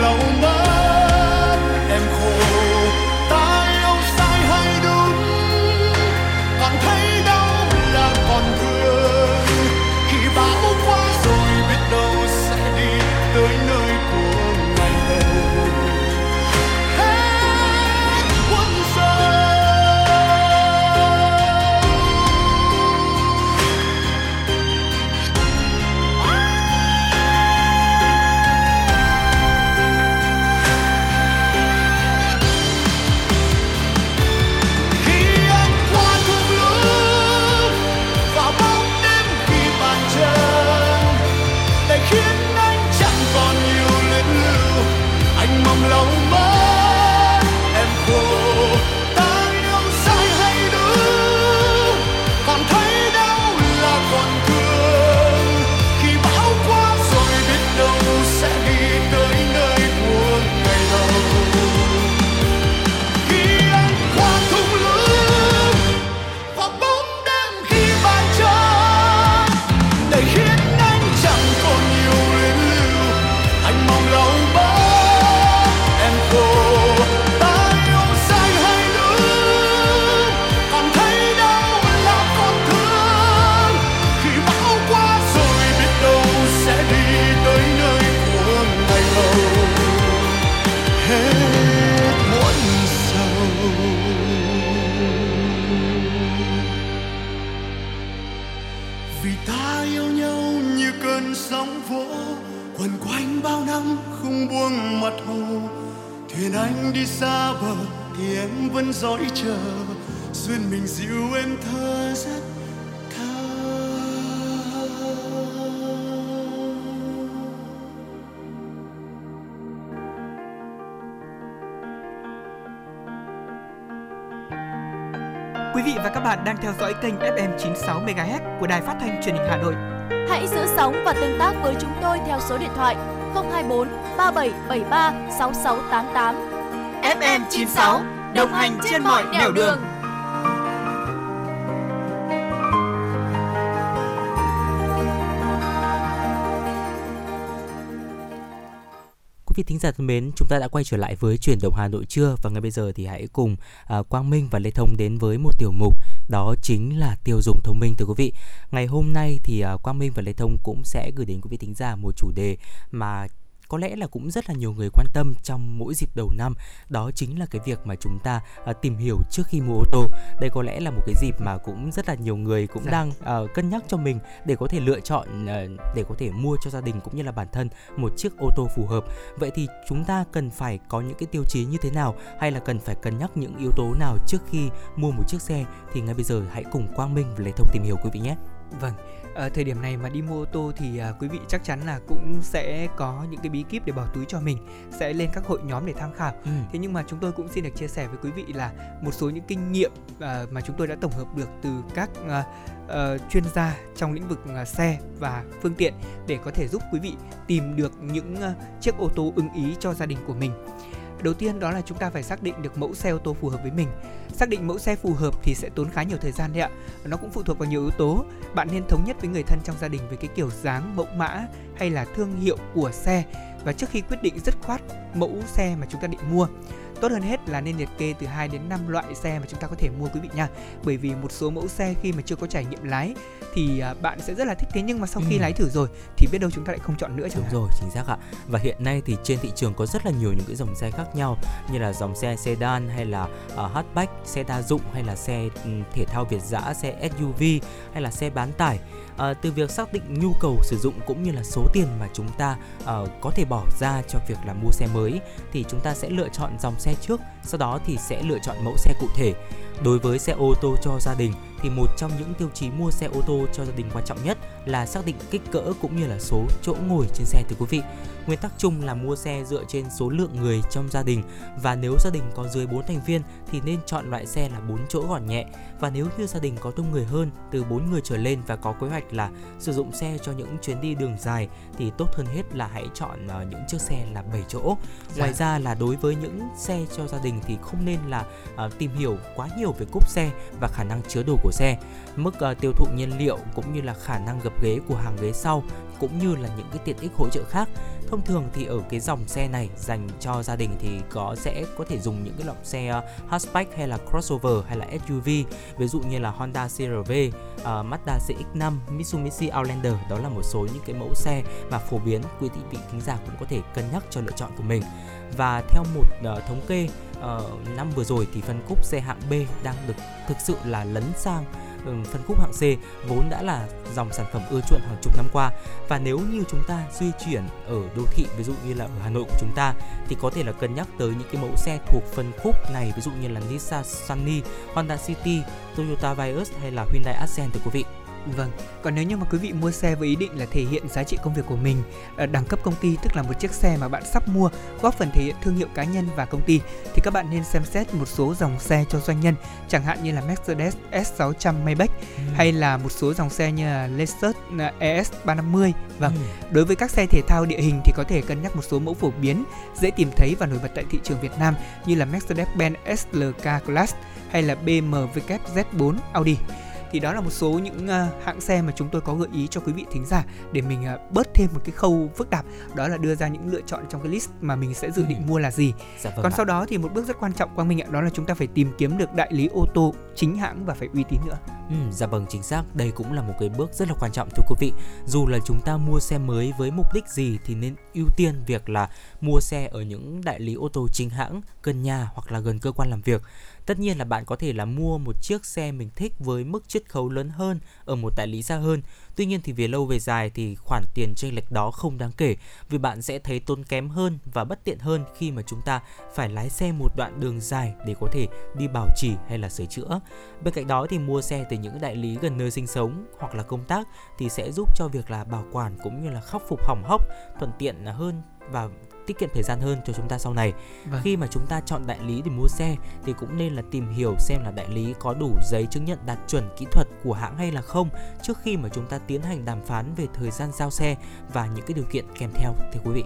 anh mong anh đi xa bờ thì em vẫn dõi chờ duyên mình dịu em thơ rất thơ Quý vị và các bạn đang theo dõi kênh FM 96 MHz của Đài Phát thanh Truyền hình Hà Nội. Hãy giữ sóng và tương tác với chúng tôi theo số điện thoại 024 3773 6688. FM 96 đồng hành trên mọi nẻo đường. Quý vị thính giả thân mến, chúng ta đã quay trở lại với chuyển động Hà Nội trưa và ngay bây giờ thì hãy cùng à, Quang Minh và Lê Thông đến với một tiểu mục đó chính là tiêu dùng thông minh thưa quý vị. Ngày hôm nay thì à, Quang Minh và Lê Thông cũng sẽ gửi đến quý vị thính giả một chủ đề mà có lẽ là cũng rất là nhiều người quan tâm trong mỗi dịp đầu năm. Đó chính là cái việc mà chúng ta à, tìm hiểu trước khi mua ô tô. Đây có lẽ là một cái dịp mà cũng rất là nhiều người cũng Dạ. đang à, cân nhắc cho mình để có thể lựa chọn à, để có thể mua cho gia đình cũng như là bản thân một chiếc ô tô phù hợp. Vậy thì chúng ta cần phải có những cái tiêu chí như thế nào? Hay là cần phải cân nhắc những yếu tố nào trước khi mua một chiếc xe? Thì ngay bây giờ hãy cùng Quang Minh và Lê Thông tìm hiểu quý vị nhé. Vâng, ở thời điểm này mà đi mua ô tô thì à, quý vị chắc chắn là cũng sẽ có những cái bí kíp để bỏ túi cho mình, sẽ lên các hội nhóm để tham khảo. ừ. Thế nhưng mà chúng tôi cũng xin được chia sẻ với quý vị là một số những kinh nghiệm à, mà chúng tôi đã tổng hợp được từ các à, ờ, chuyên gia trong lĩnh vực à, xe và phương tiện để có thể giúp quý vị tìm được những à, chiếc ô tô ưng ý cho gia đình của mình. Đầu tiên đó là chúng ta phải xác định được mẫu xe ô tô phù hợp với mình. Xác định mẫu xe phù hợp thì sẽ tốn khá nhiều thời gian đấy ạ. Nó cũng phụ thuộc vào nhiều yếu tố. Bạn nên thống nhất với người thân trong gia đình về cái kiểu dáng, mẫu mã hay là thương hiệu của xe và trước khi quyết định dứt khoát mẫu xe mà chúng ta định mua tốt hơn hết là nên liệt kê từ 2 đến 5 loại xe mà chúng ta có thể mua quý vị nha bởi vì một số mẫu xe khi mà chưa có trải nghiệm lái thì à, bạn sẽ rất là thích thế nhưng mà sau khi Ừ. lái thử rồi thì biết đâu chúng ta lại không chọn nữa chẳng Đúng rồi, chính xác ạ. Và hiện nay thì trên thị trường có rất là nhiều những cái dòng xe khác nhau như là dòng xe sedan hay là uh, hatchback, xe đa dụng hay là xe ừm, thể thao Việt dã, xe SUV hay là xe bán tải. Ờ, từ việc xác định nhu cầu sử dụng cũng như là số tiền mà chúng ta ờ, có thể bỏ ra cho việc là mua xe mới thì chúng ta sẽ lựa chọn dòng xe trước, sau đó thì sẽ lựa chọn mẫu xe cụ thể. Đối với xe ô tô cho gia đình thì một trong những tiêu chí mua xe ô tô cho gia đình quan trọng nhất là xác định kích cỡ cũng như là số chỗ ngồi trên xe thưa quý vị. Nguyên tắc chung là mua xe dựa trên số lượng người trong gia đình và nếu gia đình có dưới 4 thành viên thì nên chọn loại xe là 4 chỗ gọn nhẹ và nếu như gia đình có đông người hơn từ 4 người trở lên và có kế hoạch là sử dụng xe cho những chuyến đi đường dài thì tốt hơn hết là hãy chọn ờ, những chiếc xe là 7 chỗ. Ngoài ra là đối với những xe cho gia đình thì không nên là ờ, tìm hiểu quá nhiều về cốp xe và khả năng chứa đồ của xe, mức uh, tiêu thụ nhiên liệu cũng như là khả năng gập ghế của hàng ghế sau cũng như là những cái tiện ích hỗ trợ khác. Thông thường thì ở cái dòng xe này dành cho gia đình thì có sẽ có thể dùng những cái loại xe uh, hatchback hay là crossover hay là SUV, ví dụ như là Honda CR-V, ờ, Mazda CX-5, Mitsubishi Outlander đó là một số những cái mẫu xe mà phổ biến quý vị vị khán giả cũng có thể cân nhắc cho lựa chọn của mình. Và theo một uh, thống kê uh, năm vừa rồi thì phân khúc xe hạng B đang được thực sự là lấn sang ừ, phân khúc hạng C vốn đã là dòng sản phẩm ưa chuộng hàng chục năm qua và nếu như chúng ta di chuyển ở đô thị ví dụ như là ở Hà Nội của chúng ta thì có thể là cân nhắc tới những cái mẫu xe thuộc phân khúc này ví dụ như là Nissan Sunny, Honda City, Toyota Vios hay là Hyundai Accent thưa quý vị. Vâng, còn nếu như mà quý vị mua xe với ý định là thể hiện giá trị công việc của mình, ờ, đẳng cấp công ty tức là một chiếc xe mà bạn sắp mua góp phần thể hiện thương hiệu cá nhân và công ty thì các bạn nên xem xét một số dòng xe cho doanh nhân, chẳng hạn như là Mercedes S600 Maybach hay là một số dòng xe như là Lexus ờ, ES350. Vâng, Ừ. đối với các xe thể thao địa hình thì có thể cân nhắc một số mẫu phổ biến, dễ tìm thấy và nổi bật tại thị trường Việt Nam như là Mercedes-Benz SLK Class hay là BMW Z4 Audi thì đó là một số những ờ, hãng xe mà chúng tôi có gợi ý cho quý vị thính giả để mình ờ, bớt thêm một cái khâu phức tạp. Đó là đưa ra những lựa chọn trong cái list mà mình sẽ dự định Ừ. mua là gì. Dạ vâng còn ạ. sau đó thì một bước rất quan trọng quang minh ạ đó là chúng ta phải tìm kiếm được đại lý ô tô chính hãng và phải uy tín nữa. Ừ, dạ vâng chính xác. Đây cũng là một cái bước rất là quan trọng thưa quý vị. Dù là chúng ta mua xe mới với mục đích gì thì nên ưu tiên việc là mua xe ở những đại lý ô tô chính hãng gần nhà hoặc là gần cơ quan làm việc tất nhiên là bạn có thể là mua một chiếc xe mình thích với mức chiết khấu lớn hơn ở một đại lý xa hơn. Tuy nhiên thì về lâu về dài thì khoản tiền chênh lệch đó không đáng kể, vì bạn sẽ thấy tốn kém hơn và bất tiện hơn khi mà chúng ta phải lái xe một đoạn đường dài để có thể đi bảo trì hay là sửa chữa. Bên cạnh đó thì mua xe từ những đại lý gần nơi sinh sống hoặc là công tác thì sẽ giúp cho việc là bảo quản cũng như là khắc phục hỏng hóc thuận tiện hơn và tiết kiệm thời gian hơn cho chúng ta sau này. Vâng. Khi mà chúng ta chọn đại lý để mua xe thì cũng nên là tìm hiểu xem là đại lý có đủ giấy chứng nhận đạt chuẩn kỹ thuật của hãng hay là không trước khi mà chúng ta tiến hành đàm phán về thời gian giao xe và những cái điều kiện kèm theo thưa quý vị.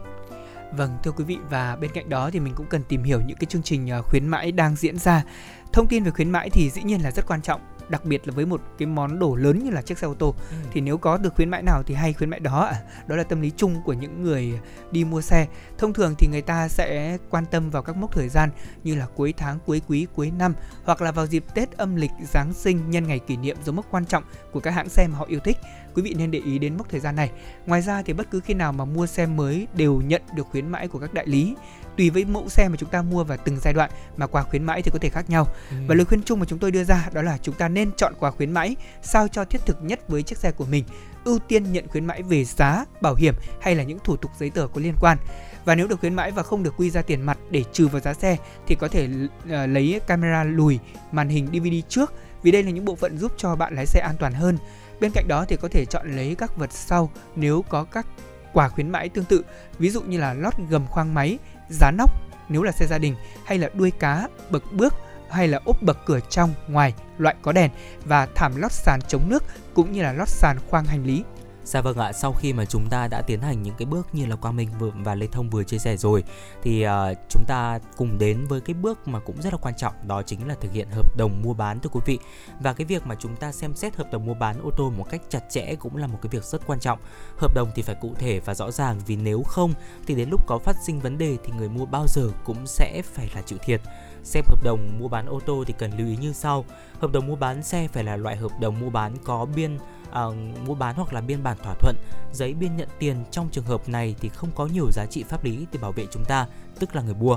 Vâng thưa quý vị và bên cạnh đó thì mình cũng cần tìm hiểu những cái chương trình ờ, khuyến mãi đang diễn ra. Thông tin về khuyến mãi thì dĩ nhiên là rất quan trọng, đặc biệt là với một cái món đồ lớn như là chiếc xe ô tô. Thì nếu có được khuyến mãi nào thì hay khuyến mãi đó ạ. Đó là tâm lý chung của những người đi mua xe. Thông thường thì người ta sẽ quan tâm vào các mốc thời gian như là cuối tháng, cuối quý, cuối năm hoặc là vào dịp Tết âm lịch, Giáng sinh nhân ngày kỷ niệm dấu mốc quan trọng của các hãng xe mà họ yêu thích. Quý vị nên để ý đến mốc thời gian này. Ngoài ra thì bất cứ khi nào mà mua xe mới đều nhận được khuyến mãi của các đại lý. Tùy với mẫu xe mà chúng ta mua và từng giai đoạn mà quà khuyến mãi thì có thể khác nhau. Và lời khuyên chung mà chúng tôi đưa ra đó là chúng ta nên chọn quà khuyến mãi sao cho thiết thực nhất với chiếc xe của mình. Ưu tiên nhận khuyến mãi về giá, bảo hiểm hay là những thủ tục giấy tờ có liên quan. Và nếu được khuyến mãi và không được quy ra tiền mặt để trừ vào giá xe thì có thể ờ, lấy camera lùi, màn hình DVD trước vì đây là những bộ phận giúp cho bạn lái xe an toàn hơn. Bên cạnh đó thì có thể chọn lấy các vật sau nếu có các quà khuyến mãi tương tự, ví dụ như là lót gầm khoang máy, giá nóc nếu là xe gia đình hay là đuôi cá, bậc bước hay là ốp bậc cửa trong, ngoài, loại có đèn và thảm lót sàn chống nước cũng như là lót sàn khoang hành lý. Dạ vâng ạ, sau khi mà chúng ta đã tiến hành những cái bước như là Quang Minh vừa và Lê Thông vừa chia sẻ rồi thì uh, chúng ta cùng đến với cái bước mà cũng rất là quan trọng đó chính là thực hiện hợp đồng mua bán thưa quý vị. Và cái việc mà chúng ta xem xét hợp đồng mua bán ô tô một cách chặt chẽ cũng là một cái việc rất quan trọng. Hợp đồng thì phải cụ thể và rõ ràng vì nếu không thì đến lúc có phát sinh vấn đề thì người mua bao giờ cũng sẽ phải là chịu thiệt. Xem hợp đồng mua bán ô tô thì cần lưu ý như sau. Hợp đồng mua bán xe phải là loại hợp đồng mua bán có biên uh, mua bán hoặc là biên bản thỏa thuận, giấy biên nhận tiền trong trường hợp này thì không có nhiều giá trị pháp lý để bảo vệ chúng ta, tức là người mua.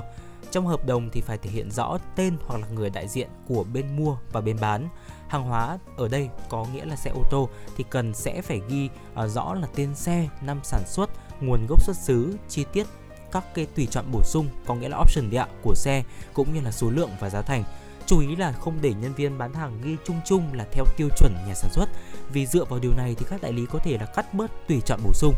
Trong hợp đồng thì phải thể hiện rõ tên hoặc là người đại diện của bên mua và bên bán. Hàng hóa ở đây có nghĩa là xe ô tô thì cần sẽ phải ghi uh, rõ là tên xe, năm sản xuất, nguồn gốc xuất xứ, chi tiết các cái tùy chọn bổ sung có nghĩa là option địa của xe cũng như là số lượng và giá thành Chú ý là không để nhân viên bán hàng ghi chung chung là theo tiêu chuẩn nhà sản xuất vì dựa vào điều này thì các đại lý có thể là cắt bớt tùy chọn bổ sung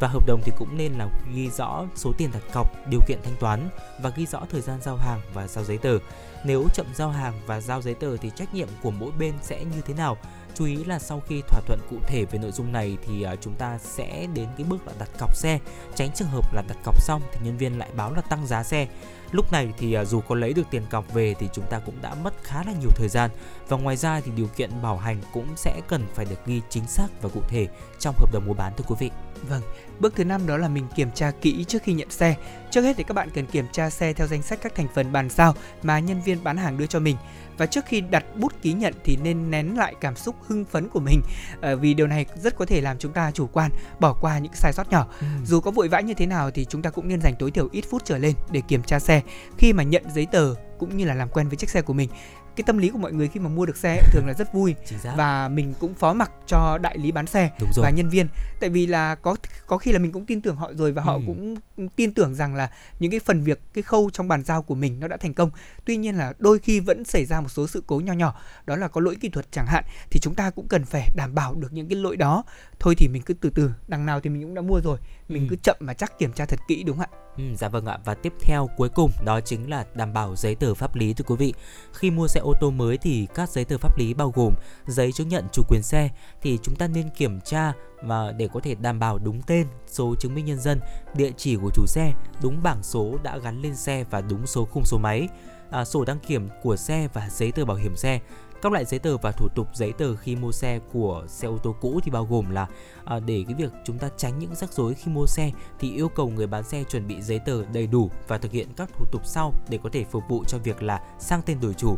và hợp đồng thì cũng nên là ghi rõ số tiền đặt cọc, điều kiện thanh toán và ghi rõ thời gian giao hàng và giao giấy tờ. Nếu chậm giao hàng và giao giấy tờ thì trách nhiệm của mỗi bên sẽ như thế nào? Chú ý là sau khi thỏa thuận cụ thể về nội dung này thì à, chúng ta sẽ đến cái bước là đặt cọc xe, tránh trường hợp là đặt cọc xong thì nhân viên lại báo là tăng giá xe Lúc này thì à, dù có lấy được tiền cọc về thì chúng ta cũng đã mất khá là nhiều thời gian và ngoài ra thì điều kiện bảo hành cũng sẽ cần phải được ghi chính xác và cụ thể trong hợp đồng mua bán thưa quý vị. Vâng, bước thứ năm đó là mình kiểm tra kỹ trước khi nhận xe. Trước hết thì các bạn cần kiểm tra xe theo danh sách các thành phần bàn giao mà nhân viên bán hàng đưa cho mình và trước khi đặt bút ký nhận thì nên nén lại cảm xúc hưng phấn của mình. À, vì điều này rất có thể làm chúng ta chủ quan bỏ qua những sai sót nhỏ. Ừ. dù có vội vã như thế nào thì chúng ta cũng nên dành tối thiểu ít phút trở lên để kiểm tra xe. Khi mà nhận giấy tờ cũng như là làm quen với chiếc xe của mình cái tâm lý của mọi người khi mà mua được xe thường là rất vui. Và mình cũng phó mặc cho đại lý bán xe và nhân viên. Tại vì là có có khi là mình cũng tin tưởng họ rồi và họ ừ. cũng tin tưởng rằng là những cái phần việc cái khâu trong bàn giao của mình nó đã thành công. Tuy nhiên là đôi khi vẫn xảy ra một số sự cố nho nhỏ đó là có lỗi kỹ thuật chẳng hạn thì chúng ta cũng cần phải đảm bảo được những cái lỗi đó. Thôi thì mình cứ từ từ đằng nào thì mình cũng đã mua rồi mình ừ. cứ chậm mà chắc kiểm tra thật kỹ đúng không ạ Ừ, dạ vâng ạ. Và tiếp theo cuối cùng đó chính là đảm bảo giấy tờ pháp lý thưa quý vị. Khi mua xe ô tô mới thì các giấy tờ pháp lý bao gồm giấy chứng nhận chủ quyền xe. Thì chúng ta nên kiểm tra và để có thể đảm bảo đúng tên, số chứng minh nhân dân, địa chỉ của chủ xe, đúng bảng số đã gắn lên xe và đúng số khung số máy, à, sổ đăng kiểm của xe và giấy tờ bảo hiểm xe. Các loại giấy tờ và thủ tục giấy tờ khi mua xe của xe ô tô cũ thì bao gồm là à, để cái việc chúng ta tránh những rắc rối khi mua xe thì yêu cầu người bán xe chuẩn bị giấy tờ đầy đủ và thực hiện các thủ tục sau để có thể phục vụ cho việc là sang tên đổi chủ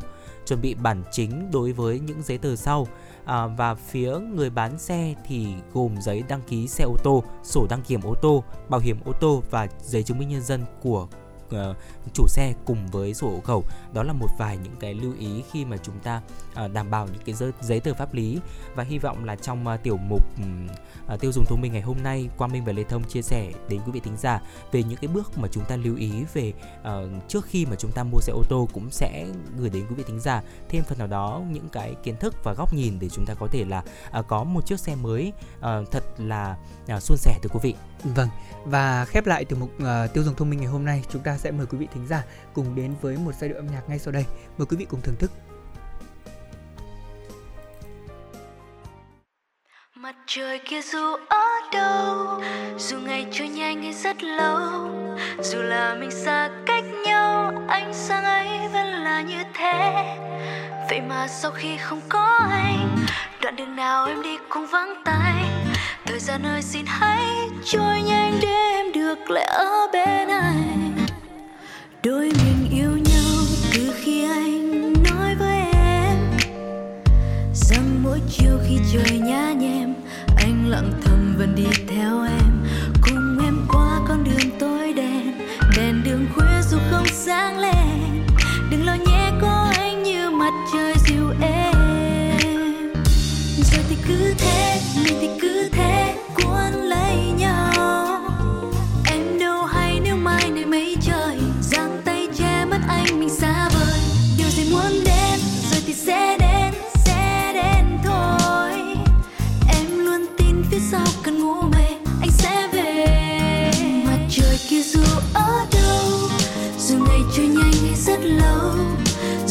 chuẩn bị bản chính đối với những giấy tờ sau. À, và phía người bán xe thì gồm giấy đăng ký xe ô tô, sổ đăng kiểm ô tô, bảo hiểm ô tô và giấy chứng minh nhân dân của uh, chủ xe cùng với sổ hộ khẩu đó là một vài những cái lưu ý khi mà chúng ta uh, đảm bảo những cái giấy, giấy tờ pháp lý và hy vọng là trong uh, tiểu mục uh, tiêu dùng thông minh ngày hôm nay Quang Minh và Lê Thông chia sẻ đến quý vị thính giả về những cái bước mà chúng ta lưu ý về uh, trước khi mà chúng ta mua xe ô tô cũng sẽ gửi đến quý vị thính giả thêm phần nào đó những cái kiến thức và góc nhìn để chúng ta có thể là uh, có một chiếc xe mới uh, thật là uh, suôn sẻ từ quý vị. Vâng và khép lại từ mục uh, tiêu dùng thông minh ngày hôm nay chúng ta sẽ mời quý vị thính giả cùng đến với một giai điệu âm nhạc ngay sau đây. Mời quý vị cùng thưởng thức. Mặt trời kia dù ở đâu Dù ngày trôi nhanh hay rất lâu Dù là mình xa cách nhau Ánh sáng ấy vẫn là như thế Vậy mà sau khi không có anh Đoạn đường nào em đi cũng vắng tay Thời gian ơi, xin hãy trôi nhanh để em được lại ở bên anh đôi mình yêu nhau từ khi anh nói với em. Rằng mỗi chiều khi trời nhá nhem, anh lặng thầm vẫn đi theo em. Cùng em qua con đường tối đen, đèn đường khuya dù không sáng lên. Đừng lo nhé, có anh như mặt trời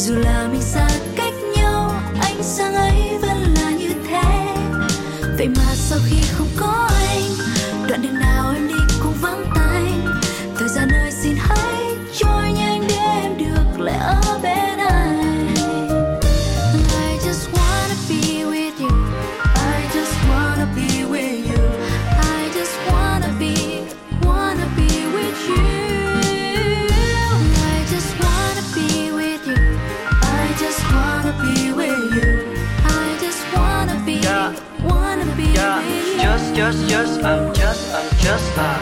dù là mình xa cách nhau, ánh sáng ấy vẫn là như thế. Vậy mà sau khi không có just just I'm just I'm just là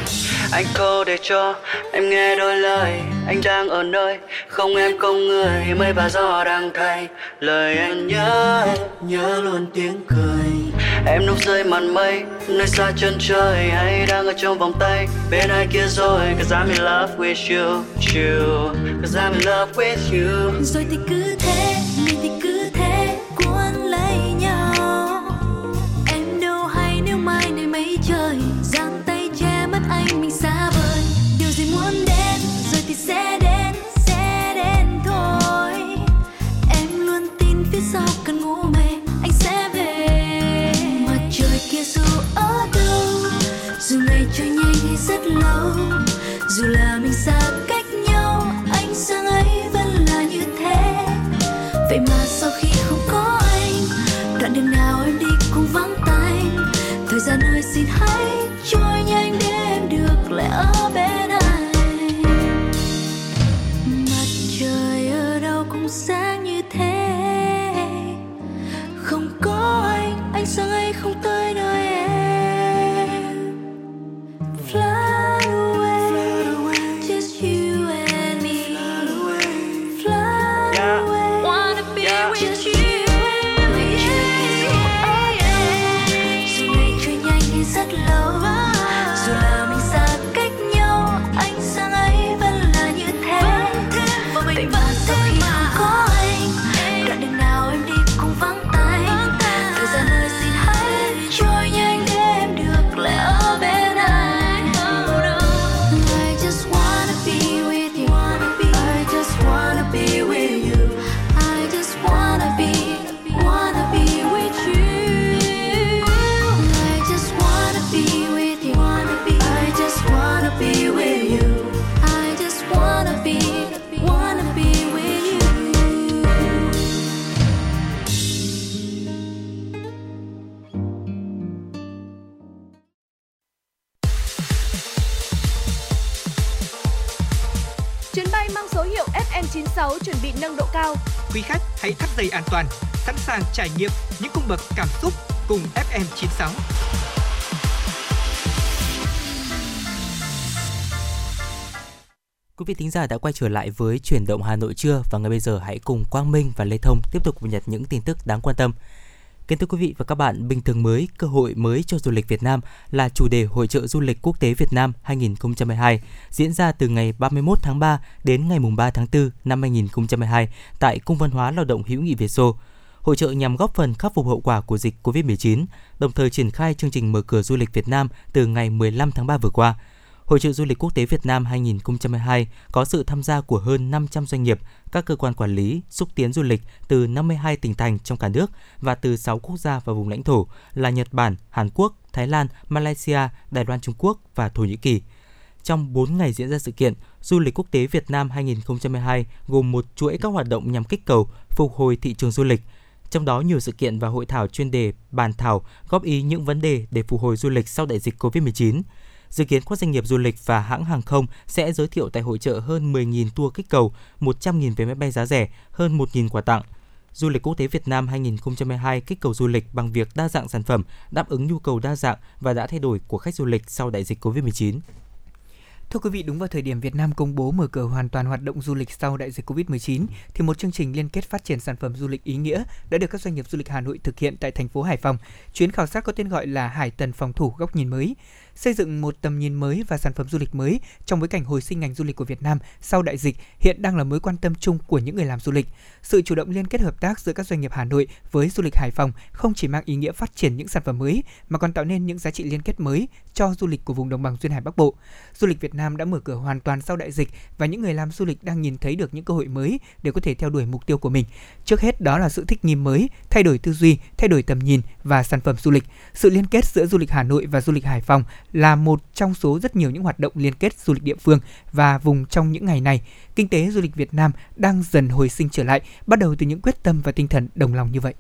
anh cô để cho em nghe đôi lời. Anh đang ở nơi không em không người. Mây và gió đang thay lời anh nhớ nhớ luôn tiếng cười. Em núp dưới màn mây nơi xa chân trời. Hay đang ở trong vòng tay bên ai kia rồi? Cause I'm in love with you you. Cause I'm in love with you. Rồi thì cứ thế mình thì cứ thế. Cuốn tin cần ngủ mê anh sẽ về. Mặt trời kia dù ở đâu, dù ngày trôi nhanh hay rất lâu, dù là mình xa cách nhau anh sáng ấy vẫn là như thế. Vậy mà sau khi không có anh, đoạn đường nào em đi cũng vắng tay. Thời gian ơi, xin hãy trôi nhanh để em được lại ở nâng độ cao. Quý khách hãy thắt dây an toàn, sẵn sàng trải nghiệm những cung bậc cảm xúc cùng FM96. Quý vị thính giả đã quay trở lại với chuyển động Hà Nội trưa và ngay bây giờ hãy cùng Quang Minh và Lê Thông tiếp tục cập nhật những tin tức đáng quan tâm. Kính thưa quý vị và các bạn, bình thường mới, cơ hội mới cho du lịch Việt Nam là chủ đề Hội trợ Du lịch Quốc tế Việt Nam 2022 diễn ra từ ngày 31 tháng 3 đến ngày 3 tháng 4 năm 2022 tại Cung văn hóa Lao động hữu nghị Việt Xô. Hội trợ nhằm góp phần khắc phục hậu quả của dịch Covid-19, đồng thời triển khai chương trình mở cửa du lịch Việt Nam từ ngày 15 tháng 3 vừa qua. Hội trợ du lịch quốc tế Việt Nam 2022 có sự tham gia của hơn 500 doanh nghiệp, các cơ quan quản lý, xúc tiến du lịch từ 52 tỉnh thành trong cả nước và từ 6 quốc gia và vùng lãnh thổ là Nhật Bản, Hàn Quốc, Thái Lan, Malaysia, Đài Loan Trung Quốc và Thổ Nhĩ Kỳ. Trong 4 ngày diễn ra sự kiện, Du lịch quốc tế Việt Nam 2022 gồm một chuỗi các hoạt động nhằm kích cầu, phục hồi thị trường du lịch, trong đó nhiều sự kiện và hội thảo chuyên đề bàn thảo góp ý những vấn đề để phục hồi du lịch sau đại dịch Covid-19. Dự kiến các doanh nghiệp du lịch và hãng hàng không sẽ giới thiệu tại hội trợ hơn 10.000 tour kích cầu, 100.000 vé máy bay giá rẻ, hơn 1.000 quà tặng. Du lịch quốc tế Việt Nam 2022 kích cầu du lịch bằng việc đa dạng sản phẩm, đáp ứng nhu cầu đa dạng và đã thay đổi của khách du lịch sau đại dịch Covid-19. Thưa quý vị, đúng vào thời điểm Việt Nam công bố mở cửa hoàn toàn hoạt động du lịch sau đại dịch Covid-19, thì một chương trình liên kết phát triển sản phẩm du lịch ý nghĩa đã được các doanh nghiệp du lịch Hà Nội thực hiện tại thành phố Hải Phòng. Chuyến khảo sát có tên gọi là Hải Tần phòng thủ góc nhìn mới, xây dựng một tầm nhìn mới và sản phẩm du lịch mới trong bối cảnh hồi sinh ngành du lịch của Việt Nam sau đại dịch hiện đang là mối quan tâm chung của những người làm du lịch. Sự chủ động liên kết hợp tác giữa các doanh nghiệp Hà Nội với du lịch Hải Phòng không chỉ mang ý nghĩa phát triển những sản phẩm mới mà còn tạo nên những giá trị liên kết mới cho du lịch của vùng đồng bằng duyên hải Bắc Bộ. Du lịch Việt Nam đã mở cửa hoàn toàn sau đại dịch và những người làm du lịch đang nhìn thấy được những cơ hội mới để có thể theo đuổi mục tiêu của mình. Trước hết đó là sự thích nghi mới, thay đổi tư duy, thay đổi tầm nhìn và sản phẩm du lịch. Sự liên kết giữa du lịch Hà Nội và du lịch Hải Phòng là một trong số rất nhiều những hoạt động liên kết du lịch địa phương và vùng trong những ngày này. Kinh tế du lịch Việt Nam đang dần hồi sinh trở lại, bắt đầu từ những quyết tâm và tinh thần đồng lòng như vậy.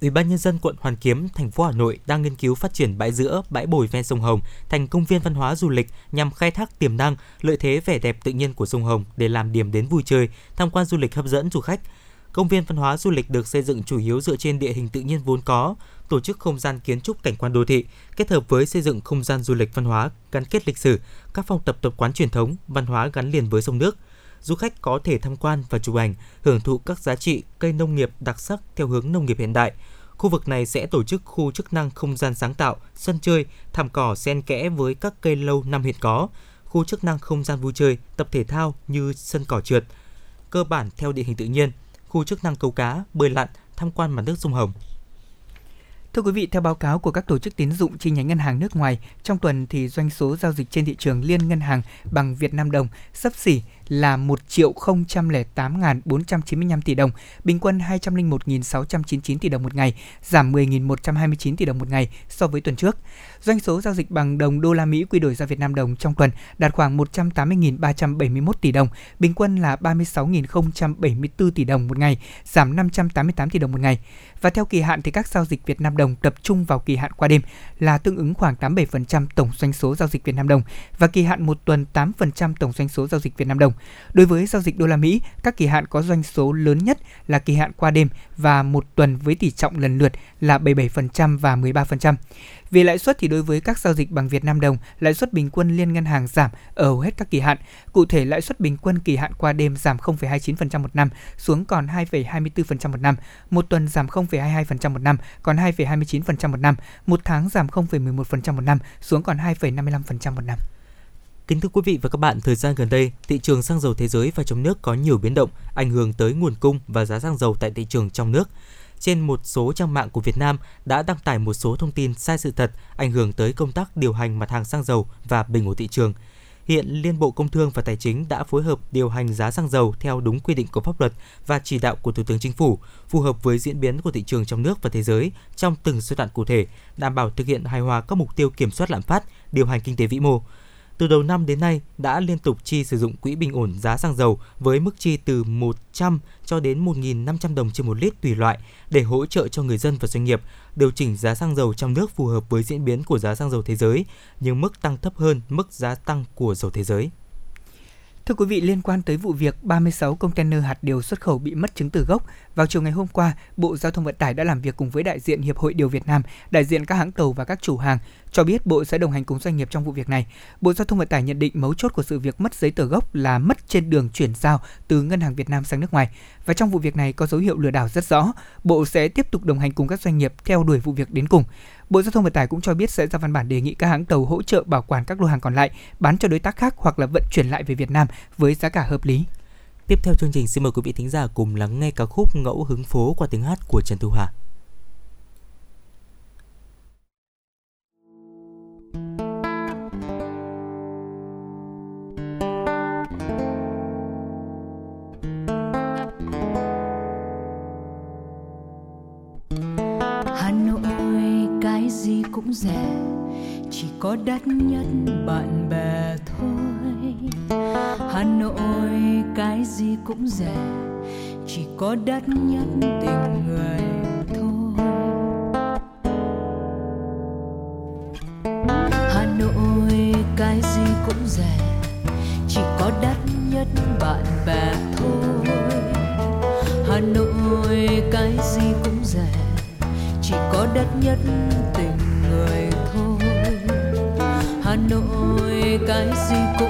Ủy ban nhân dân quận Hoàn Kiếm, thành phố Hà Nội đang nghiên cứu phát triển bãi giữa, bãi bồi ven sông Hồng thành công viên văn hóa du lịch nhằm khai thác tiềm năng, lợi thế vẻ đẹp tự nhiên của sông Hồng để làm điểm đến vui chơi, tham quan du lịch hấp dẫn du khách. Công viên văn hóa du lịch được xây dựng chủ yếu dựa trên địa hình tự nhiên vốn có, tổ chức không gian kiến trúc cảnh quan đô thị, kết hợp với xây dựng không gian du lịch văn hóa gắn kết lịch sử, các phong tập tập quán truyền thống, văn hóa gắn liền với sông nước. Du khách có thể tham quan và chụp ảnh, hưởng thụ các giá trị cây nông nghiệp đặc sắc theo hướng nông nghiệp hiện đại. Khu vực này sẽ tổ chức khu chức năng không gian sáng tạo, sân chơi, thảm cỏ xen kẽ với các cây lâu năm hiện có, khu chức năng không gian vui chơi, tập thể thao như sân cỏ trượt, cơ bản theo địa hình tự nhiên, khu chức năng câu cá, bơi lặn, tham quan mặt nước sông Hồng. Thưa quý vị, theo báo cáo của các tổ chức tín dụng chi nhánh ngân hàng nước ngoài, trong tuần thì doanh số giao dịch trên thị trường liên ngân hàng bằng Việt Nam đồng sấp xỉ là 1 triệu 008.495 tỷ đồng, bình quân 201.699 tỷ đồng một ngày, giảm 10.129 tỷ đồng một ngày so với tuần trước. Doanh số giao dịch bằng đồng đô la Mỹ quy đổi ra Việt Nam đồng trong tuần đạt khoảng 180.371 tỷ đồng, bình quân là 36.074 tỷ đồng một ngày, giảm 588 tỷ đồng một ngày. Và theo kỳ hạn thì các giao dịch Việt Nam đồng tập trung vào kỳ hạn qua đêm là tương ứng khoảng 87% tổng doanh số giao dịch Việt Nam đồng và kỳ hạn một tuần 8% tổng doanh số giao dịch Việt Nam đồng. Đối với giao dịch đô la Mỹ, các kỳ hạn có doanh số lớn nhất là kỳ hạn qua đêm và một tuần với tỷ trọng lần lượt là 77% và 13%. Về lãi suất thì đối với các giao dịch bằng Việt Nam đồng, lãi suất bình quân liên ngân hàng giảm ở hầu hết các kỳ hạn. Cụ thể lãi suất bình quân kỳ hạn qua đêm giảm 0,29% một năm xuống còn 2,24% một năm, một tuần giảm 0,22% một năm còn 2,29% một năm, một tháng giảm 0,11% một năm xuống còn 2,55% một năm. Kính thưa quý vị và các bạn, thời gian gần đây, thị trường xăng dầu thế giới và trong nước có nhiều biến động, ảnh hưởng tới nguồn cung và giá xăng dầu tại thị trường trong nước. Trên một số trang mạng của Việt Nam đã đăng tải một số thông tin sai sự thật, ảnh hưởng tới công tác điều hành mặt hàng xăng dầu và bình ổn thị trường. Hiện Liên Bộ Công Thương và Tài chính đã phối hợp điều hành giá xăng dầu theo đúng quy định của pháp luật và chỉ đạo của Thủ tướng Chính phủ, phù hợp với diễn biến của thị trường trong nước và thế giới trong từng giai đoạn cụ thể, đảm bảo thực hiện hài hòa các mục tiêu kiểm soát lạm phát, điều hành kinh tế vĩ mô từ đầu năm đến nay đã liên tục chi sử dụng quỹ bình ổn giá xăng dầu với mức chi từ 100 cho đến 1.500 đồng trên một lít tùy loại để hỗ trợ cho người dân và doanh nghiệp điều chỉnh giá xăng dầu trong nước phù hợp với diễn biến của giá xăng dầu thế giới, nhưng mức tăng thấp hơn mức giá tăng của dầu thế giới. Thưa quý vị, liên quan tới vụ việc 36 container hạt điều xuất khẩu bị mất chứng từ gốc, vào chiều ngày hôm qua, Bộ Giao thông Vận tải đã làm việc cùng với đại diện Hiệp hội Điều Việt Nam, đại diện các hãng tàu và các chủ hàng, cho biết Bộ sẽ đồng hành cùng doanh nghiệp trong vụ việc này. Bộ Giao thông Vận tải nhận định mấu chốt của sự việc mất giấy tờ gốc là mất trên đường chuyển giao từ ngân hàng Việt Nam sang nước ngoài. Và trong vụ việc này có dấu hiệu lừa đảo rất rõ. Bộ sẽ tiếp tục đồng hành cùng các doanh nghiệp theo đuổi vụ việc đến cùng. Bộ Giao thông Vận tải cũng cho biết sẽ ra văn bản đề nghị các hãng tàu hỗ trợ bảo quản các lô hàng còn lại, bán cho đối tác khác hoặc là vận chuyển lại về Việt Nam với giá cả hợp lý. Tiếp theo chương trình, xin mời quý vị thính giả cùng lắng nghe ca khúc Ngẫu hứng phố qua tiếng hát của Trần Thu Hà. Hà Nội cái gì cũng rẻ, chỉ có đắt nhất bạn bè thôi Hà Nội, cái gì cũng rẻ, chỉ có đắt nhất tình người thôi. Hà Nội, cái gì cũng rẻ, chỉ có đắt nhất bạn bè thôi. Hà Nội, cái gì cũng rẻ, chỉ có đắt nhất tình người thôi. Hà Nội, cái gì cũng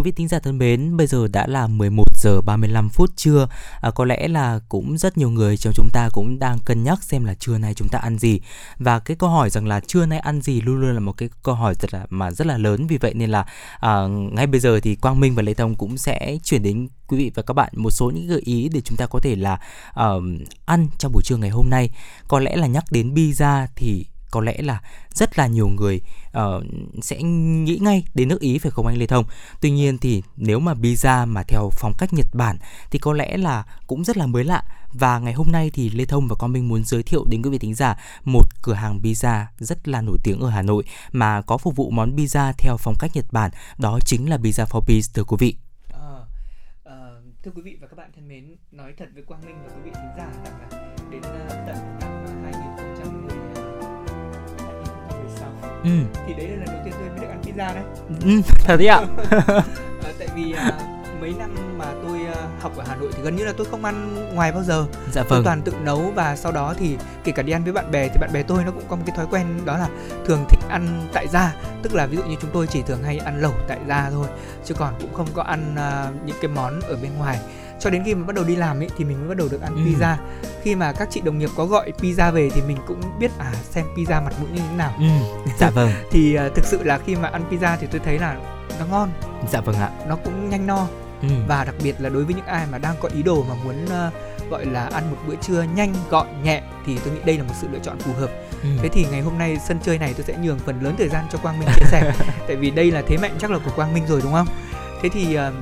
Quý vị tính giả thân mến, bây giờ đã là 11 giờ 35 phút trưa. À, có lẽ là cũng rất nhiều người trong chúng ta cũng đang cân nhắc xem là trưa nay chúng ta ăn gì. Và cái câu hỏi rằng là trưa nay ăn gì luôn luôn là một cái câu hỏi rất là mà rất là lớn. Vì vậy nên là à, ngay bây giờ thì Quang Minh và Lê Thông cũng sẽ chuyển đến quý vị và các bạn một số những gợi ý để chúng ta có thể là uh, ăn trong buổi trưa ngày hôm nay. Có lẽ là nhắc đến pizza thì có lẽ là rất là nhiều người uh, sẽ nghĩ ngay đến nước Ý phải không anh Lê Thông? Tuy nhiên thì nếu mà pizza mà theo phong cách Nhật Bản thì có lẽ là cũng rất là mới lạ và ngày hôm nay thì Lê Thông và con Minh muốn giới thiệu đến quý vị thính giả một cửa hàng pizza rất là nổi tiếng ở Hà Nội mà có phục vụ món pizza theo phong cách Nhật Bản đó chính là Pizza for Peace thưa quý vị. Ờ, ờ, thưa quý vị và các bạn thân mến, nói thật với Quang Minh và quý vị thính giả rằng là đến tận 2016 Ừ. thì đấy là lần đầu tiên tôi mới được ăn pizza đấy. Ừ, thật đấy ạ. Ờ, tại vì à, mấy năm mà tôi à, học ở Hà Nội thì gần như là tôi không ăn ngoài bao giờ. Dạ Tôi vâng. toàn tự nấu và sau đó thì kể cả đi ăn với bạn bè thì bạn bè tôi nó cũng có một cái thói quen đó là thường thích ăn tại gia, tức là ví dụ như chúng tôi chỉ thường hay ăn lẩu tại gia thôi, chứ còn cũng không có ăn à, những cái món ở bên ngoài. Cho đến khi mà bắt đầu đi làm ấy thì mình mới bắt đầu được ăn Ừ. pizza. Khi mà các chị đồng nghiệp có gọi pizza về thì mình cũng biết à xem pizza mặt mũi như thế nào. Ừ. Dạ vâng. Thì à, thực sự là khi mà ăn pizza thì tôi thấy là nó ngon, Dạ vâng ạ. nó cũng nhanh no Ừ. và đặc biệt là đối với những ai mà đang có ý đồ mà muốn ờ, gọi là ăn một bữa trưa nhanh gọn nhẹ thì tôi nghĩ đây là một sự lựa chọn phù hợp Ừ. thế thì ngày hôm nay sân chơi này tôi sẽ nhường phần lớn thời gian cho quang minh chia sẻ tại vì đây là thế mạnh chắc là của quang minh rồi đúng không thế thì ờ,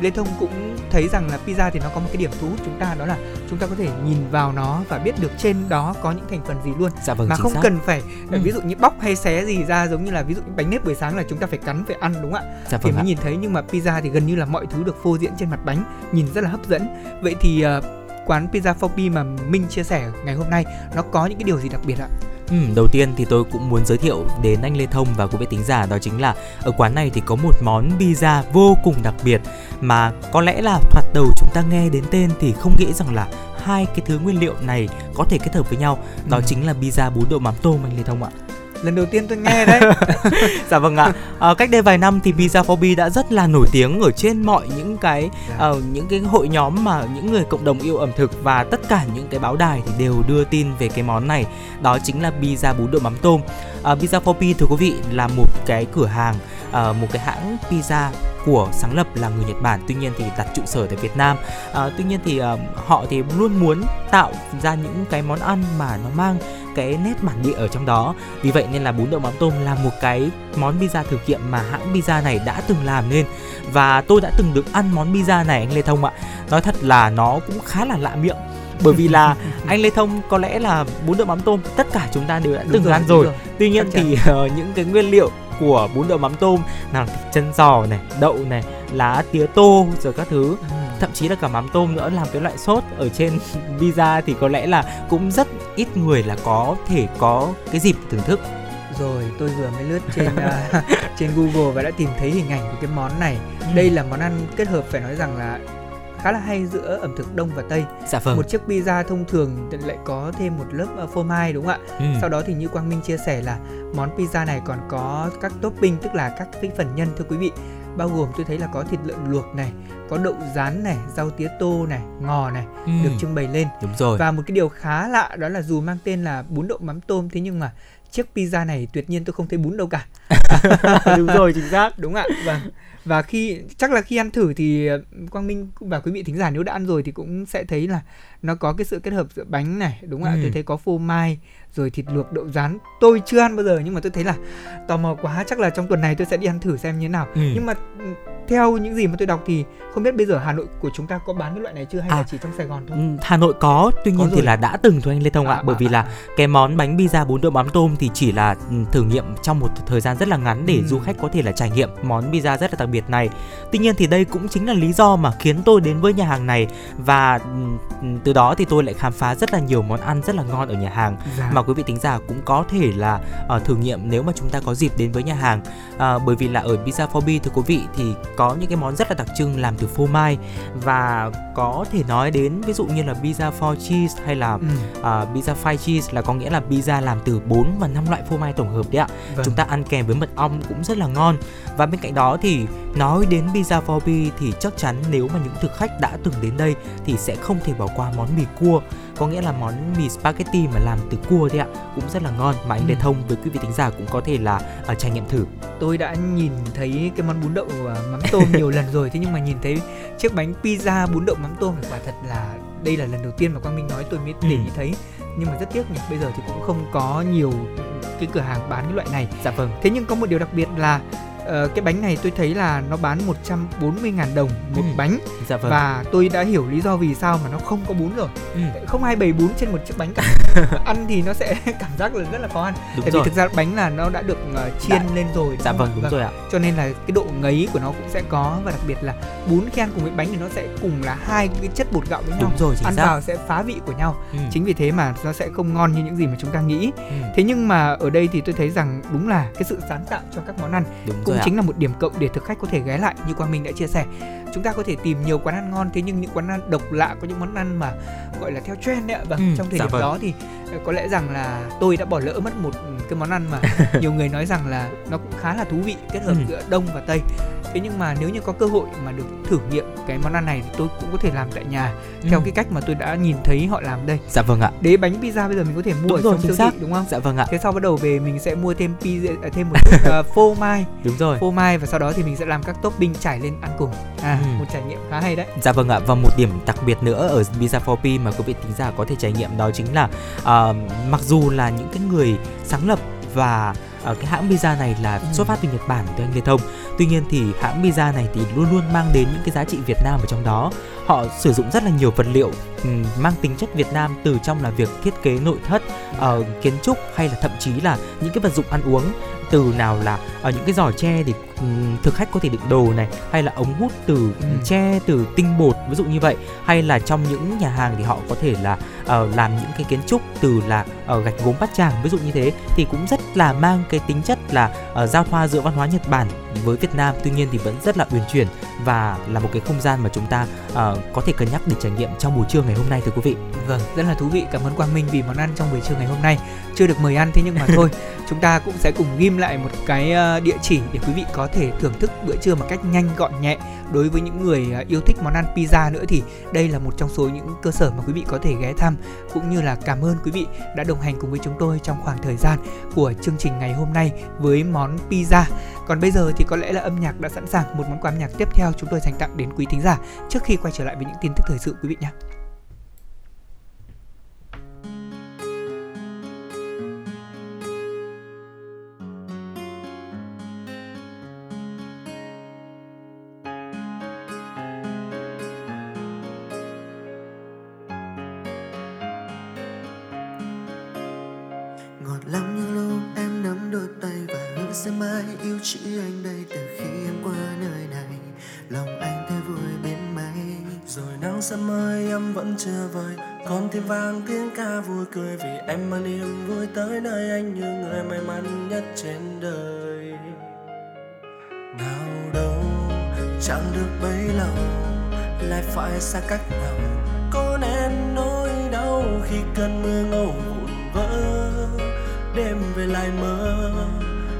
lê thông cũng thấy rằng là pizza thì nó có một cái điểm thu hút chúng ta đó là chúng ta có thể nhìn vào nó và biết được trên đó có những thành phần gì luôn Dạ vâng mà không xác. cần phải Ừ. ví dụ như bóc hay xé gì ra giống như là ví dụ những bánh nếp buổi sáng là chúng ta phải cắn phải ăn đúng không ạ Dạ thì vâng mới ạ. nhìn thấy nhưng mà pizza thì gần như là mọi thứ được phô diễn trên mặt bánh nhìn rất là hấp dẫn vậy thì ờ, quán pizza Fobi mà Minh chia sẻ ngày hôm nay nó có những cái điều gì đặc biệt ạ Ừ, đầu tiên thì tôi cũng muốn giới thiệu đến anh Lê Thông và quý vị tính giả đó chính là ở quán này thì có một món pizza vô cùng đặc biệt mà có lẽ là thoạt đầu chúng ta nghe đến tên thì không nghĩ rằng là hai cái thứ nguyên liệu này có thể kết hợp với nhau đó ừ. chính là pizza bún đậu mắm tôm anh Lê Thông ạ lần đầu tiên tôi nghe đấy. Dạ vâng ạ. À, cách đây vài năm thì pizza Bee đã rất là nổi tiếng ở trên mọi những cái uh, những cái hội nhóm mà những người cộng đồng yêu ẩm thực và tất cả những cái báo đài thì đều đưa tin về cái món này. Đó chính là pizza bún đậu mắm tôm. Uh, pizza for Bee thưa quý vị là một cái cửa hàng uh, một cái hãng pizza của sáng lập là người Nhật Bản tuy nhiên thì đặt trụ sở tại Việt Nam. À, tuy nhiên thì uh, họ thì luôn muốn tạo ra những cái món ăn mà nó mang cái nét bản địa ở trong đó. Vì vậy nên là bún đậu mắm tôm là một cái món pizza thử nghiệm mà hãng pizza này đã từng làm nên và tôi đã từng được ăn món pizza này anh Lê Thông ạ. Nói thật là nó cũng khá là lạ miệng. Bởi vì là anh Lê Thông có lẽ là bún đậu mắm tôm tất cả chúng ta đều đã từng ăn rồi. rồi. Tuy nhiên thì uh, những cái nguyên liệu của bún đậu mắm tôm nào thịt chân giò này đậu này lá tía tô rồi các thứ ừ. thậm chí là cả mắm tôm nữa làm cái loại sốt ở trên pizza thì có lẽ là cũng rất ít người là có thể có cái dịp thưởng thức rồi tôi vừa mới lướt trên uh, trên Google và đã tìm thấy hình ảnh của cái món này. Ừ. Đây là món ăn kết hợp phải nói rằng là khá là hay giữa ẩm thực đông và tây. Dạ vâng. Một chiếc pizza thông thường lại có thêm một lớp uh, phô mai đúng không ạ? Ừ. Sau đó thì như Quang Minh chia sẻ là món pizza này còn có các topping tức là các cái phần nhân thưa quý vị bao gồm tôi thấy là có thịt lợn luộc này có đậu rán này rau tía tô này ngò này ừ. được trưng bày lên đúng rồi và một cái điều khá lạ đó là dù mang tên là bún đậu mắm tôm thế nhưng mà chiếc pizza này tuyệt nhiên tôi không thấy bún đâu cả đúng rồi chính xác đúng ạ vâng và khi chắc là khi ăn thử thì ờ, quang minh và quý vị thính giả nếu đã ăn rồi thì cũng sẽ thấy là nó có cái sự kết hợp giữa bánh này đúng không ừ. ạ tôi thấy có phô mai rồi thịt luộc đậu rán tôi chưa ăn bao giờ nhưng mà tôi thấy là tò mò quá chắc là trong tuần này tôi sẽ đi ăn thử xem như thế nào ừ. nhưng mà ừ, theo những gì mà tôi đọc thì không biết bây giờ Hà Nội của chúng ta có bán cái loại này chưa hay à, là chỉ trong Sài Gòn thôi? Ừ, Hà Nội có, tuy nhiên thì là đã từng thôi anh Lê Thông à, ạ, à, bởi à, vì là à. cái món bánh pizza bún đậu mắm tôm thì chỉ là ừ, thử nghiệm trong một thời gian rất là ngắn để ừ. du khách có thể là trải nghiệm món pizza rất là đặc biệt này. Tuy nhiên thì đây cũng chính là lý do mà khiến tôi đến với nhà hàng này và từ đó thì tôi lại khám phá rất là nhiều món ăn rất là ngon ở nhà hàng dạ. mà quý vị tính giả cũng có thể là uh, thử nghiệm nếu mà chúng ta có dịp đến với nhà hàng uh, bởi vì là ở Pizza for Bee thưa quý vị thì có những cái món rất là đặc trưng làm từ phô mai và có thể nói đến ví dụ như là pizza for cheese hay là ừ. uh, pizza fried cheese là có nghĩa là pizza làm từ 4 và 5 loại phô mai tổng hợp đấy ạ. Vâng. Chúng ta ăn kèm với mật ong cũng rất là ngon. Và bên cạnh đó thì nói đến pizza for bee thì chắc chắn nếu mà những thực khách đã từng đến đây thì sẽ không thể bỏ qua món mì cua có nghĩa là món mì spaghetti mà làm từ cua đấy ạ cũng rất là ngon mà anh ừ. Lê Thông với quý vị thính giả cũng có thể là uh, trải nghiệm thử tôi đã nhìn thấy cái món bún đậu uh, mắm tôm nhiều lần rồi thế nhưng mà nhìn thấy chiếc bánh pizza bún đậu mắm tôm thì quả thật là đây là lần đầu tiên mà Quang Minh nói tôi mới để ý ừ. thấy nhưng mà rất tiếc nhỉ bây giờ thì cũng không có nhiều cái cửa hàng bán cái loại này dạ vâng thế nhưng có một điều đặc biệt là uh, cái bánh này tôi thấy là nó bán 140 ngàn đồng một ừ. bánh dạ vâng. và tôi đã hiểu lý do vì sao mà nó không có bún rồi ừ. không ai bày bún trên một chiếc bánh cả ăn thì nó sẽ cảm giác là rất là khó ăn đúng tại rồi. vì thực ra bánh là nó đã được uh, chiên đã. lên rồi dạ vâng đúng vâng. rồi ạ cho nên là cái độ ngấy của nó cũng sẽ có và đặc biệt là bún khi ăn cùng với bánh thì nó sẽ cùng là hai cái chất bột gạo với nhau đúng rồi ăn xác. vào sẽ phá vị của nhau ừ. chính vì thế mà nó sẽ không ngon như những gì mà chúng ta nghĩ ừ. thế nhưng mà ở đây thì tôi thấy rằng đúng là cái sự sáng tạo cho các món ăn đúng cũng chính ạ. là một điểm cộng để thực khách có thể ghé lại như quang minh đã chia sẻ chúng ta có thể tìm nhiều quán ăn ngon thế nhưng những quán ăn độc lạ có những món ăn mà gọi là theo trend đấy ạ vâng, ừ, trong thời dạ điểm vâng. đó thì có lẽ rằng là tôi đã bỏ lỡ mất một cái món ăn mà nhiều người nói rằng là nó cũng khá là thú vị kết hợp ừ. giữa đông và tây. Thế nhưng mà nếu như có cơ hội mà được thử nghiệm cái món ăn này thì tôi cũng có thể làm tại nhà ừ. theo cái cách mà tôi đã nhìn thấy họ làm đây. Dạ vâng ạ. Đế bánh pizza bây giờ mình có thể mua đúng ở rồi, trong siêu thị đúng không? Dạ vâng ạ. Thế sau bắt đầu về mình sẽ mua thêm pizza à, thêm một chút uh, phô mai. Đúng rồi. Phô mai và sau đó thì mình sẽ làm các topping trải lên ăn cùng. À ừ. một trải nghiệm khá hay đấy. Dạ vâng ạ. Và một điểm đặc biệt nữa ở pizza for p mà quý vị tính giả có thể trải nghiệm đó chính là uh, mặc dù là những cái người sáng lập và uh, cái hãng pizza này là ừ. xuất phát từ Nhật Bản từ anh Lê Thông. Tuy nhiên thì hãng pizza này thì luôn luôn mang đến những cái giá trị Việt Nam ở trong đó. Họ sử dụng rất là nhiều vật liệu um, mang tính chất Việt Nam từ trong là việc thiết kế nội thất, uh, kiến trúc hay là thậm chí là những cái vật dụng ăn uống từ nào là ở những cái giỏ tre thì ừm, thực khách có thể đựng đồ này hay là ống hút từ Ừ. tre từ tinh bột ví dụ như vậy hay là trong những nhà hàng thì họ có thể là ờ, làm những cái kiến trúc từ là ờ, gạch gốm bát tràng ví dụ như thế thì cũng rất là mang cái tính chất là ờ, giao thoa giữa văn hóa Nhật Bản với Việt Nam tuy nhiên thì vẫn rất là uyển chuyển và là một cái không gian mà chúng ta ờ, có thể cân nhắc để trải nghiệm trong buổi trưa ngày hôm nay thưa quý vị Vâng, rất là thú vị. Cảm ơn Quang Minh vì món ăn trong buổi trưa ngày hôm nay. Chưa được mời ăn thế nhưng mà thôi, chúng ta cũng sẽ cùng ghim lại một cái địa chỉ để quý vị có thể thưởng thức bữa trưa một cách nhanh gọn nhẹ. Đối với những người yêu thích món ăn pizza nữa thì đây là một trong số những cơ sở mà quý vị có thể ghé thăm cũng như là cảm ơn quý vị đã đồng hành cùng với chúng tôi trong khoảng thời gian của chương trình ngày hôm nay với món pizza. Còn bây giờ thì có lẽ là âm nhạc đã sẵn sàng, một món quà âm nhạc tiếp theo chúng tôi dành tặng đến quý thính giả trước khi quay trở lại với những tin tức thời sự quý vị nhé. Vời. Còn thêm vang tiếng ca vui cười vì em mang niềm vui tới nơi anh như người may mắn nhất trên đời. Nào đâu, chẳng được bấy lâu, lại phải xa cách nhau có nên nỗi đau khi cơn mưa ngâu vụn vỡ. Đêm về lại mơ,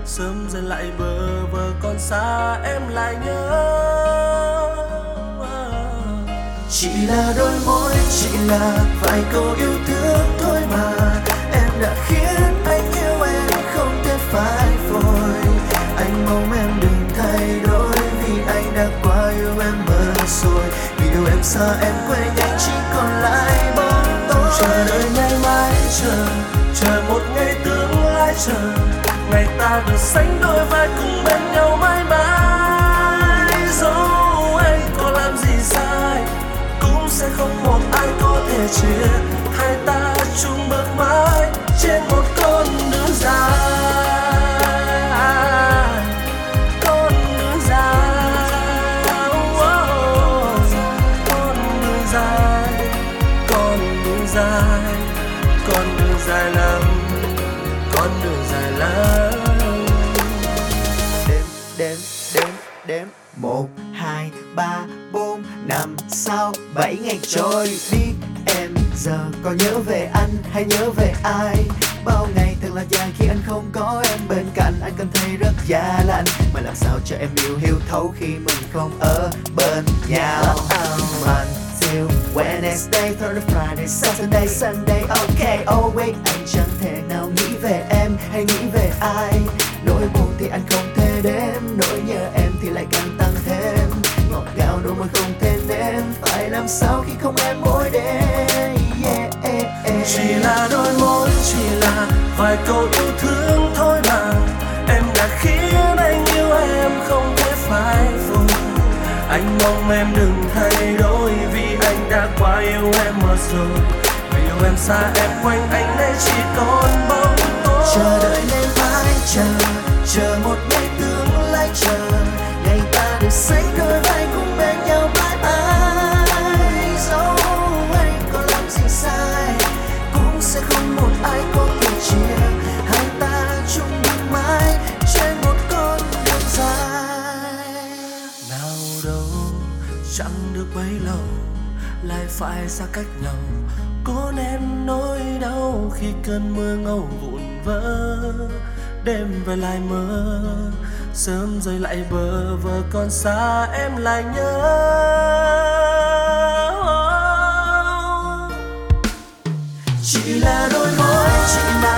sớm dần lại bờ, vờ còn xa em lại nhớ chỉ là đôi môi, chỉ là vài câu yêu thương thôi mà. Em đã khiến anh yêu em không thể phai phôi anh mong em đừng thay đổi vì anh đã quá yêu em mất rồi. Vì yêu em xa em quên nhanh chỉ còn lại bóng tối. Chờ đợi ngày mai, chờ chờ một ngày tương lai, chờ. Ngày ta được sánh đôi vai cùng bên nhau mãi mãi. Dẫu anh có làm gì sai sẽ không một ai có thể chia hai ta chung bước mãi trên một con đường dài. Ngày trôi đi. Em giờ có nhớ về anh hay nhớ về ai? Bao ngày thật là dài khi anh không có em. Bên cạnh anh cảm thấy rất già lạnh. Mà làm sao cho em yêu hiểu thấu khi mình không ở bên nhau? Until Wednesday, Thursday, Friday, Saturday, Sunday, okay, oh wait Anh chẳng thể nào nghĩ về em hay nghĩ về ai. Vài câu yêu thương thôi mà. Em đã khiến anh yêu em không thể phai phôi anh mong em đừng thay đổi vì anh đã quá yêu em mất rồi. Vì yêu em xa em quanh anh nay chỉ còn bóng tối. Chờ đợi nên mãi chờ Chờ một ngày tương lai chờ. Ngày ta được sánh đôi vai lại phải xa cách nhau có nên nỗi đau khi cơn mưa ngâu vụn vỡ đêm về lại mơ sớm rơi lại bờ vờ còn xa em lại nhớ. Chỉ là đôi môi, chỉ là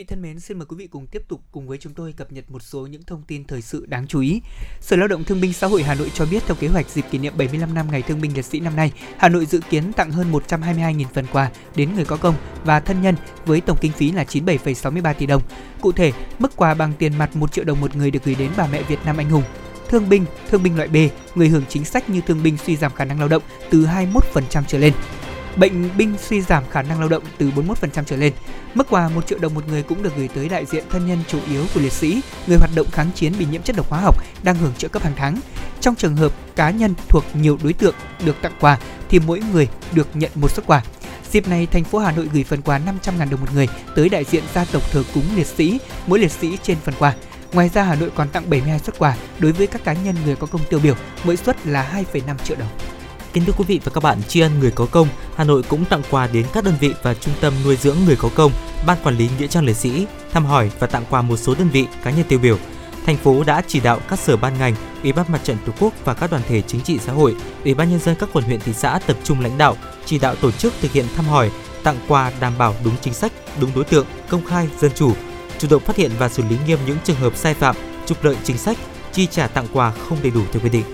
Vị thân mến, xin mời quý vị cùng tiếp tục cùng với chúng tôi cập nhật một số những thông tin thời sự đáng chú ý. Sở Lao động Thương binh Xã hội Hà Nội cho biết theo kế hoạch dịp kỷ niệm 75 năm Ngày Thương binh Liệt sĩ năm nay, Hà Nội dự kiến tặng hơn 122.000 phần quà đến người có công và thân nhân với tổng kinh phí là 97,63 tỷ đồng. Cụ thể, mức quà bằng tiền mặt 1 triệu đồng một người được gửi đến bà mẹ Việt Nam anh hùng, thương binh, thương binh loại B, người hưởng chính sách như thương binh suy giảm khả năng lao động từ 21% trở lên bệnh binh suy giảm khả năng lao động từ 41% trở lên. Mức quà 1 triệu đồng một người cũng được gửi tới đại diện thân nhân chủ yếu của liệt sĩ, người hoạt động kháng chiến bị nhiễm chất độc hóa học đang hưởng trợ cấp hàng tháng. Trong trường hợp cá nhân thuộc nhiều đối tượng được tặng quà thì mỗi người được nhận một suất quà. Dịp này, thành phố Hà Nội gửi phần quà 500.000 đồng một người tới đại diện gia tộc thờ cúng liệt sĩ, mỗi liệt sĩ trên phần quà. Ngoài ra, Hà Nội còn tặng 72 suất quà đối với các cá nhân người có công tiêu biểu, mỗi suất là 2,5 triệu đồng. Kính thưa quý vị và các bạn, tri ân người có công, Hà Nội cũng tặng quà đến các đơn vị và trung tâm nuôi dưỡng người có công, ban quản lý nghĩa trang liệt sĩ, thăm hỏi và tặng quà một số đơn vị cá nhân tiêu biểu. Thành phố đã chỉ đạo các sở ban ngành, Ủy ban Mặt trận Tổ quốc và các đoàn thể chính trị xã hội, Ủy ban nhân dân các quận huyện thị xã tập trung lãnh đạo, chỉ đạo tổ chức thực hiện thăm hỏi, tặng quà đảm bảo đúng chính sách, đúng đối tượng, công khai, dân chủ, chủ động phát hiện và xử lý nghiêm những trường hợp sai phạm, trục lợi chính sách, chi trả tặng quà không đầy đủ theo quy định.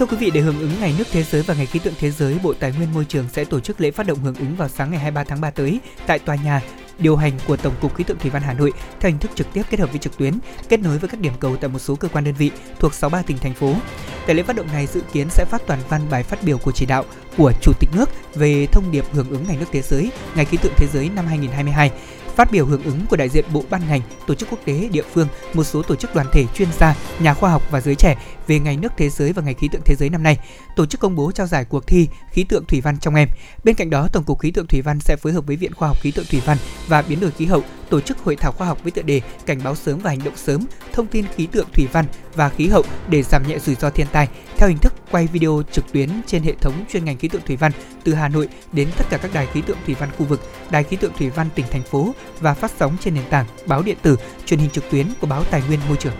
Thưa quý vị, để hưởng ứng Ngày nước thế giới và Ngày khí tượng thế giới, Bộ Tài nguyên Môi trường sẽ tổ chức lễ phát động hưởng ứng vào sáng ngày 23 tháng 3 tới tại tòa nhà điều hành của Tổng cục Khí tượng Thủy văn Hà Nội theo hình thức trực tiếp kết hợp với trực tuyến, kết nối với các điểm cầu tại một số cơ quan đơn vị thuộc 63 tỉnh thành phố. Tại lễ phát động này dự kiến sẽ phát toàn văn bài phát biểu của chỉ đạo của Chủ tịch nước về thông điệp hưởng ứng Ngày nước thế giới, Ngày khí tượng thế giới năm 2022 Phát biểu hưởng ứng của đại diện bộ ban ngành, tổ chức quốc tế, địa phương, một số tổ chức đoàn thể chuyên gia, nhà khoa học và giới trẻ về Ngày nước thế giới và Ngày khí tượng thế giới năm nay, tổ chức công bố trao giải cuộc thi khí tượng thủy văn trong em. Bên cạnh đó, Tổng cục Khí tượng thủy văn sẽ phối hợp với Viện Khoa học Khí tượng thủy văn và biến đổi khí hậu tổ chức hội thảo khoa học với tựa đề cảnh báo sớm và hành động sớm, thông tin khí tượng thủy văn và khí hậu để giảm nhẹ rủi ro thiên tai theo hình thức quay video trực tuyến trên hệ thống chuyên ngành khí tượng thủy văn từ Hà Nội đến tất cả các đài khí tượng thủy văn khu vực, đài khí tượng thủy văn tỉnh thành phố và phát sóng trên nền tảng báo điện tử, truyền hình trực tuyến của báo Tài nguyên Môi trường.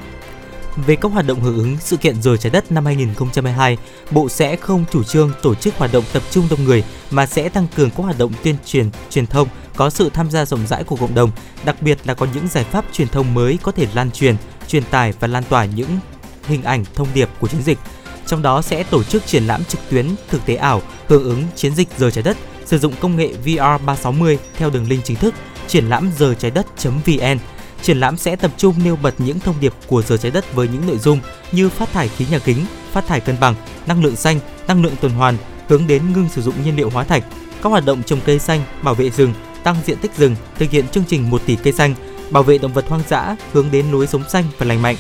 Về các hoạt động hưởng ứng sự kiện giờ trái đất năm 2022, Bộ sẽ không chủ trương tổ chức hoạt động tập trung đông người mà sẽ tăng cường các hoạt động tuyên truyền, truyền thông có sự tham gia rộng rãi của cộng đồng, đặc biệt là có những giải pháp truyền thông mới có thể lan truyền, truyền tải và lan tỏa những hình ảnh thông điệp của chiến dịch. Trong đó sẽ tổ chức triển lãm trực tuyến thực tế ảo hưởng ứng chiến dịch giờ trái đất sử dụng công nghệ VR 360 theo đường link chính thức triển lãm giờ trái đất.vn. Triển lãm sẽ tập trung nêu bật những thông điệp của giờ trái đất với những nội dung như phát thải khí nhà kính, phát thải cân bằng, năng lượng xanh, năng lượng tuần hoàn, hướng đến ngưng sử dụng nhiên liệu hóa thạch, các hoạt động trồng cây xanh, bảo vệ rừng, tăng diện tích rừng, thực hiện chương trình 1 tỷ cây xanh, bảo vệ động vật hoang dã, hướng đến lối sống xanh và lành mạnh.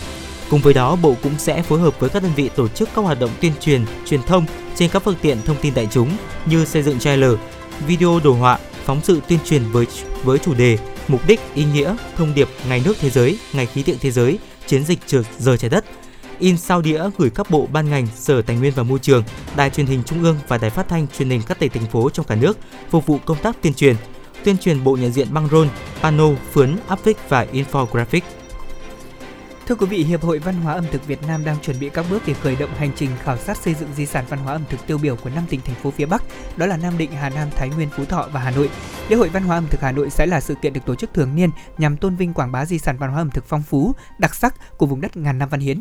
Cùng với đó, Bộ cũng sẽ phối hợp với các đơn vị tổ chức các hoạt động tuyên truyền, truyền thông trên các phương tiện thông tin đại chúng như xây dựng trailer, video đồ họa, phóng sự tuyên truyền với với chủ đề, mục đích, ý nghĩa, thông điệp Ngày nước thế giới, Ngày khí tượng thế giới, chiến dịch trượt giờ trái đất, in sao đĩa gửi các bộ ban ngành, sở tài nguyên và môi trường, đài truyền hình trung ương và đài phát thanh truyền hình các tỉnh thành phố trong cả nước phục vụ công tác tuyên truyền, tuyên truyền bộ nhận diện băng rôn, pano, phướn, áp phích và infographic. Thưa quý vị, Hiệp hội Văn hóa ẩm thực Việt Nam đang chuẩn bị các bước để khởi động hành trình khảo sát xây dựng di sản văn hóa ẩm thực tiêu biểu của năm tỉnh thành phố phía Bắc, đó là Nam Định, Hà Nam, Thái Nguyên, Phú Thọ và Hà Nội. Lễ hội Văn hóa ẩm thực Hà Nội sẽ là sự kiện được tổ chức thường niên nhằm tôn vinh quảng bá di sản văn hóa ẩm thực phong phú, đặc sắc của vùng đất ngàn năm văn hiến.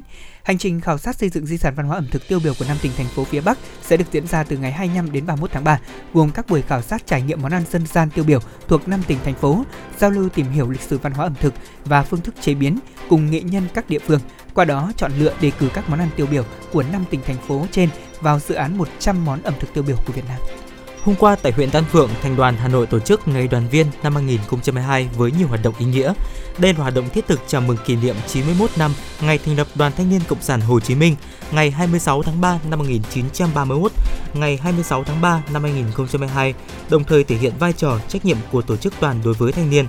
Hành trình khảo sát xây dựng di sản văn hóa ẩm thực tiêu biểu của năm tỉnh thành phố phía Bắc sẽ được diễn ra từ ngày 25 đến 31 tháng 3, gồm các buổi khảo sát trải nghiệm món ăn dân gian tiêu biểu thuộc năm tỉnh thành phố, giao lưu tìm hiểu lịch sử văn hóa ẩm thực và phương thức chế biến cùng nghệ nhân các địa phương. Qua đó chọn lựa đề cử các món ăn tiêu biểu của năm tỉnh thành phố trên vào dự án 100 món ẩm thực tiêu biểu của Việt Nam. Hôm qua tại huyện Đan Phượng, Thành đoàn Hà Nội tổ chức Ngày đoàn viên năm 2022 với nhiều hoạt động ý nghĩa. Đây là hoạt động thiết thực chào mừng kỷ niệm 91 năm ngày thành lập Đoàn Thanh niên Cộng sản Hồ Chí Minh, ngày 26 tháng 3 năm 1931, ngày 26 tháng 3 năm 2022, đồng thời thể hiện vai trò trách nhiệm của tổ chức đoàn đối với thanh niên.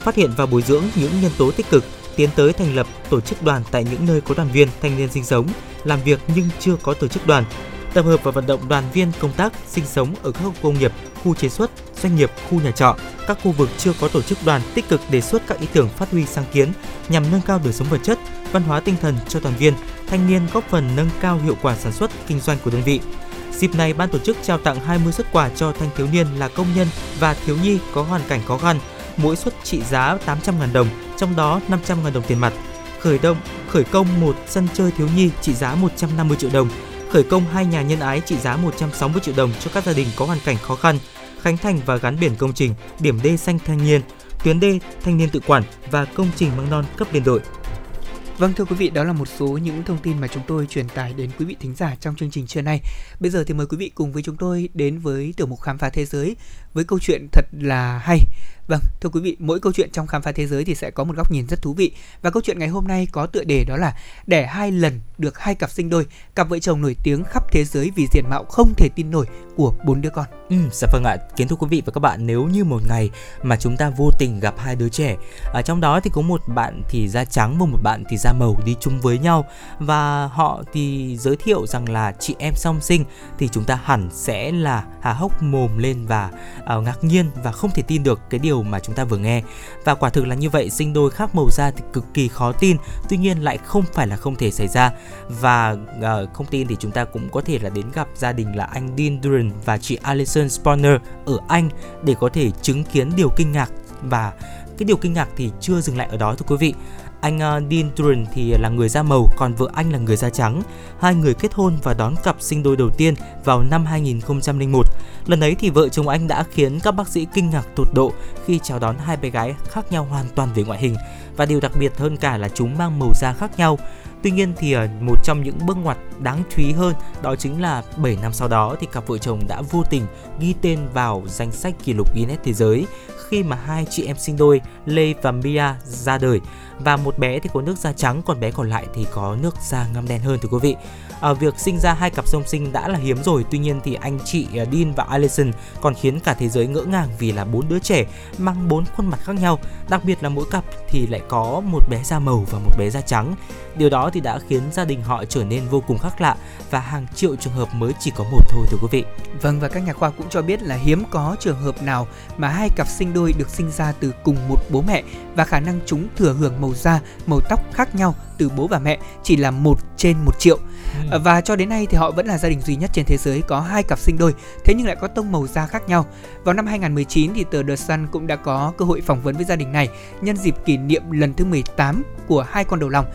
Phát hiện và bồi dưỡng những nhân tố tích cực, tiến tới thành lập tổ chức đoàn tại những nơi có đoàn viên thanh niên sinh sống, làm việc nhưng chưa có tổ chức đoàn, tập hợp và vận động đoàn viên công tác sinh sống ở các khu công nghiệp, khu chế xuất, doanh nghiệp, khu nhà trọ, các khu vực chưa có tổ chức đoàn tích cực đề xuất các ý tưởng phát huy sáng kiến nhằm nâng cao đời sống vật chất, văn hóa tinh thần cho toàn viên, thanh niên góp phần nâng cao hiệu quả sản xuất kinh doanh của đơn vị. Dịp này, ban tổ chức trao tặng 20 xuất quà cho thanh thiếu niên là công nhân và thiếu nhi có hoàn cảnh khó khăn, mỗi suất trị giá 800.000 đồng, trong đó 500.000 đồng tiền mặt. Khởi động khởi công một sân chơi thiếu nhi trị giá 150 triệu đồng, khởi công hai nhà nhân ái trị giá 160 triệu đồng cho các gia đình có hoàn cảnh khó khăn, khánh thành và gắn biển công trình, điểm đê xanh thanh niên, tuyến đê thanh niên tự quản và công trình măng non cấp liên đội. Vâng thưa quý vị, đó là một số những thông tin mà chúng tôi truyền tải đến quý vị thính giả trong chương trình trưa nay. Bây giờ thì mời quý vị cùng với chúng tôi đến với tiểu mục khám phá thế giới với câu chuyện thật là hay. Vâng, thưa quý vị, mỗi câu chuyện trong khám phá thế giới thì sẽ có một góc nhìn rất thú vị. Và câu chuyện ngày hôm nay có tựa đề đó là đẻ hai lần được hai cặp sinh đôi, cặp vợ chồng nổi tiếng khắp thế giới vì diện mạo không thể tin nổi của bốn đứa con. Ừ, dạ vâng ạ, kiến thưa quý vị và các bạn, nếu như một ngày mà chúng ta vô tình gặp hai đứa trẻ, ở trong đó thì có một bạn thì da trắng và một bạn thì da màu đi chung với nhau. Và họ thì giới thiệu rằng là chị em song sinh thì chúng ta hẳn sẽ là há hốc mồm lên và uh, ngạc nhiên và không thể tin được cái điều mà chúng ta vừa nghe. Và quả thực là như vậy sinh đôi khác màu da thì cực kỳ khó tin tuy nhiên lại không phải là không thể xảy ra. Và uh, không tin thì chúng ta cũng có thể là đến gặp gia đình là anh Dean Duran và chị Alison Spawner ở Anh để có thể chứng kiến điều kinh ngạc. Và cái điều kinh ngạc thì chưa dừng lại ở đó thưa quý vị anh ờ, Dean Turin thì là người da màu, còn vợ anh là người da trắng. Hai người kết hôn và đón cặp sinh đôi đầu tiên vào năm 2001. Lần ấy thì vợ chồng anh đã khiến các bác sĩ kinh ngạc tột độ khi chào đón hai bé gái khác nhau hoàn toàn về ngoại hình và điều đặc biệt hơn cả là chúng mang màu da khác nhau. Tuy nhiên thì ờ, một trong những bước ngoặt đáng chú ý hơn đó chính là 7 năm sau đó thì cặp vợ chồng đã vô tình ghi tên vào danh sách kỷ lục Guinness thế giới khi mà hai chị em sinh đôi Lê và Mia ra đời. Và một bé thì có nước da trắng còn bé còn lại thì có nước da ngăm đen hơn thưa quý vị. À, việc sinh ra hai cặp song sinh đã là hiếm rồi tuy nhiên thì anh chị ờ, Dean và Allison còn khiến cả thế giới ngỡ ngàng vì là bốn đứa trẻ mang bốn khuôn mặt khác nhau. Đặc biệt là mỗi cặp thì lại có một bé da màu và một bé da trắng điều đó thì đã khiến gia đình họ trở nên vô cùng khác lạ và hàng triệu trường hợp mới chỉ có một thôi thưa quý vị Vâng và các nhà khoa cũng cho biết là hiếm có trường hợp nào mà hai cặp sinh đôi được sinh ra từ cùng một bố mẹ và khả năng chúng thừa hưởng màu da, màu tóc khác nhau từ bố và mẹ chỉ là một trên một triệu. Ừ. Và cho đến nay thì họ vẫn là gia đình duy nhất trên thế giới có hai cặp sinh đôi, thế nhưng lại có tông màu da khác nhau. Vào năm 2019 thì tờ The Sun cũng đã có cơ hội phỏng vấn với gia đình này nhân dịp kỷ niệm lần thứ 18 của hai con đầu lòng.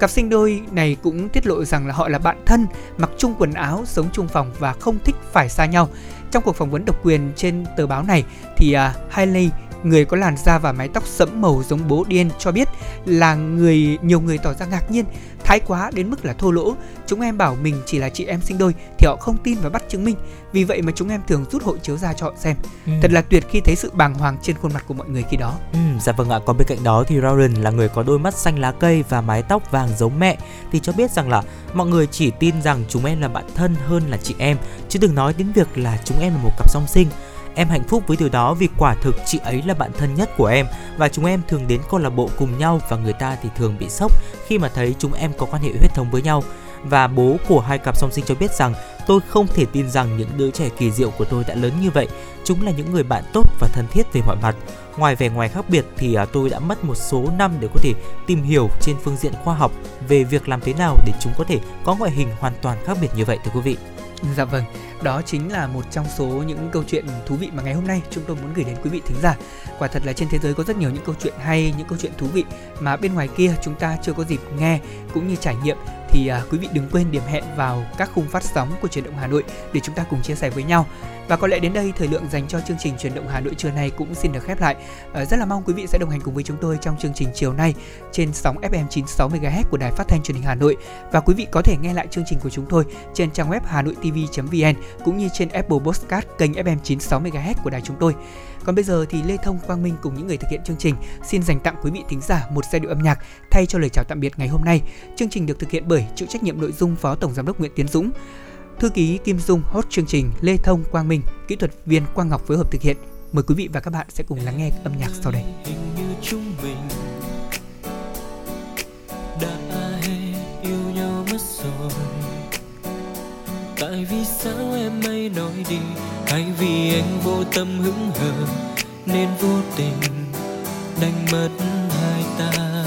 Cặp sinh đôi này cũng tiết lộ rằng là họ là bạn thân, mặc chung quần áo, sống chung phòng và không thích phải xa nhau. Trong cuộc phỏng vấn độc quyền trên tờ báo này thì uh, Hailey người có làn da và mái tóc sẫm màu giống bố điên cho biết là người nhiều người tỏ ra ngạc nhiên thái quá đến mức là thô lỗ. Chúng em bảo mình chỉ là chị em sinh đôi thì họ không tin và bắt chứng minh. Vì vậy mà chúng em thường rút hộ chiếu ra cho họ xem. Ừ. thật là tuyệt khi thấy sự bàng hoàng trên khuôn mặt của mọi người khi đó. Ừ, dạ vâng ạ. Còn bên cạnh đó thì Lauren là người có đôi mắt xanh lá cây và mái tóc vàng giống mẹ thì cho biết rằng là mọi người chỉ tin rằng chúng em là bạn thân hơn là chị em. Chứ đừng nói đến việc là chúng em là một cặp song sinh Em hạnh phúc với điều đó vì quả thực chị ấy là bạn thân nhất của em và chúng em thường đến câu lạc bộ cùng nhau và người ta thì thường bị sốc khi mà thấy chúng em có quan hệ huyết thống với nhau. Và bố của hai cặp song sinh cho biết rằng, tôi không thể tin rằng những đứa trẻ kỳ diệu của tôi đã lớn như vậy. Chúng là những người bạn tốt và thân thiết về mọi mặt. Ngoài vẻ ngoài khác biệt thì à, tôi đã mất một số năm để có thể tìm hiểu trên phương diện khoa học về việc làm thế nào để chúng có thể có ngoại hình hoàn toàn khác biệt như vậy, thưa quý vị. Dạ vâng, đó chính là một trong số những câu chuyện thú vị mà ngày hôm nay chúng tôi muốn gửi đến quý vị thính giả. Quả thật là trên thế giới có rất nhiều những câu chuyện hay, những câu chuyện thú vị mà bên ngoài kia chúng ta chưa có dịp nghe cũng như trải nghiệm thì à, quý vị đừng quên điểm hẹn vào các khung phát sóng của truyền động Hà Nội để chúng ta cùng chia sẻ với nhau. Và có lẽ đến đây thời lượng dành cho chương trình truyền động Hà Nội trưa nay cũng xin được khép lại. À, rất là mong quý vị sẽ đồng hành cùng với chúng tôi trong chương trình chiều nay trên sóng FM 96 MHz của Đài Phát thanh Truyền hình Hà Nội và quý vị có thể nghe lại chương trình của chúng tôi trên trang web hanoitv.vn cũng như trên Apple Podcast kênh FM 96 MHz của đài chúng tôi. Còn bây giờ thì Lê Thông Quang Minh cùng những người thực hiện chương trình xin dành tặng quý vị thính giả một giai điệu âm nhạc thay cho lời chào tạm biệt ngày hôm nay. Chương trình được thực hiện bởi chịu trách nhiệm nội dung Phó Tổng giám đốc Nguyễn Tiến Dũng, thư ký Kim Dung host chương trình Lê Thông Quang Minh, kỹ thuật viên Quang Ngọc phối hợp thực hiện. Mời quý vị và các bạn sẽ cùng lắng nghe âm nhạc sau đây. Hình như chúng mình đã yêu nhau mất rồi tại vì sao em ấy nói đi hay vì anh vô tâm hững hờ, nên vô tình đánh mất hai ta.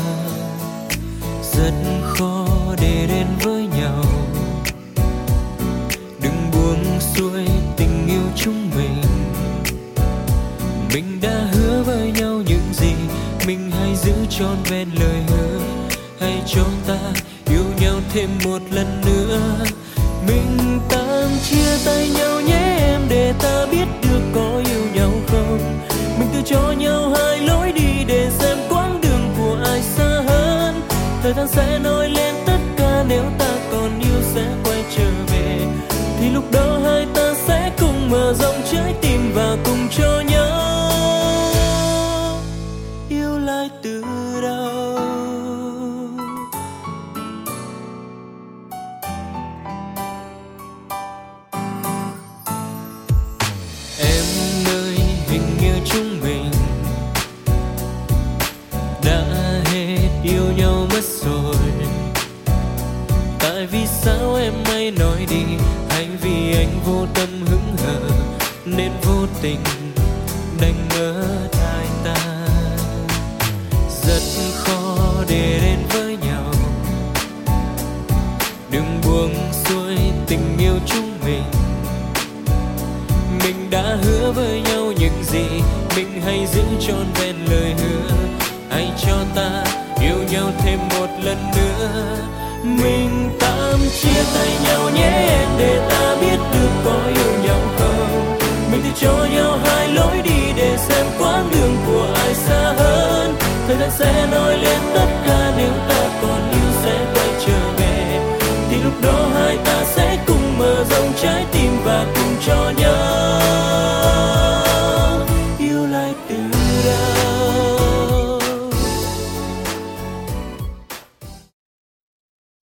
Rất khó để đến với nhau. Đừng buông xuôi tình yêu chúng mình. Mình đã hứa với nhau những gì mình hãy giữ trọn vẹn lời hứa. Hãy cho ta yêu nhau thêm một lần nữa mình tạm chia tay nhau nhé em, để ta biết được có yêu nhau không. Mình tự cho nhau hai lối đi để xem quãng đường của ai xa hơn. Thời gian sẽ nói vô tâm hứng hờ, nên vô tình đánh ngỡ tai ta. Rất khó để đến với nhau. Đừng buông xuôi tình yêu chúng mình. Mình đã hứa với nhau những gì mình hãy giữ trọn vẹn lời hứa. Hãy cho ta yêu nhau thêm một lần nữa mình tạm chia tay nhau nhé em để ta biết được có yêu nhau không. Mình thì cho nhau hai lối đi để xem quãng đường của ai xa hơn. Thời gian sẽ nói lên tất cả nếu ta còn yêu sẽ quay trở về. Thì lúc đó hai ta sẽ cùng mở rộng trái tim và cùng cho nhau.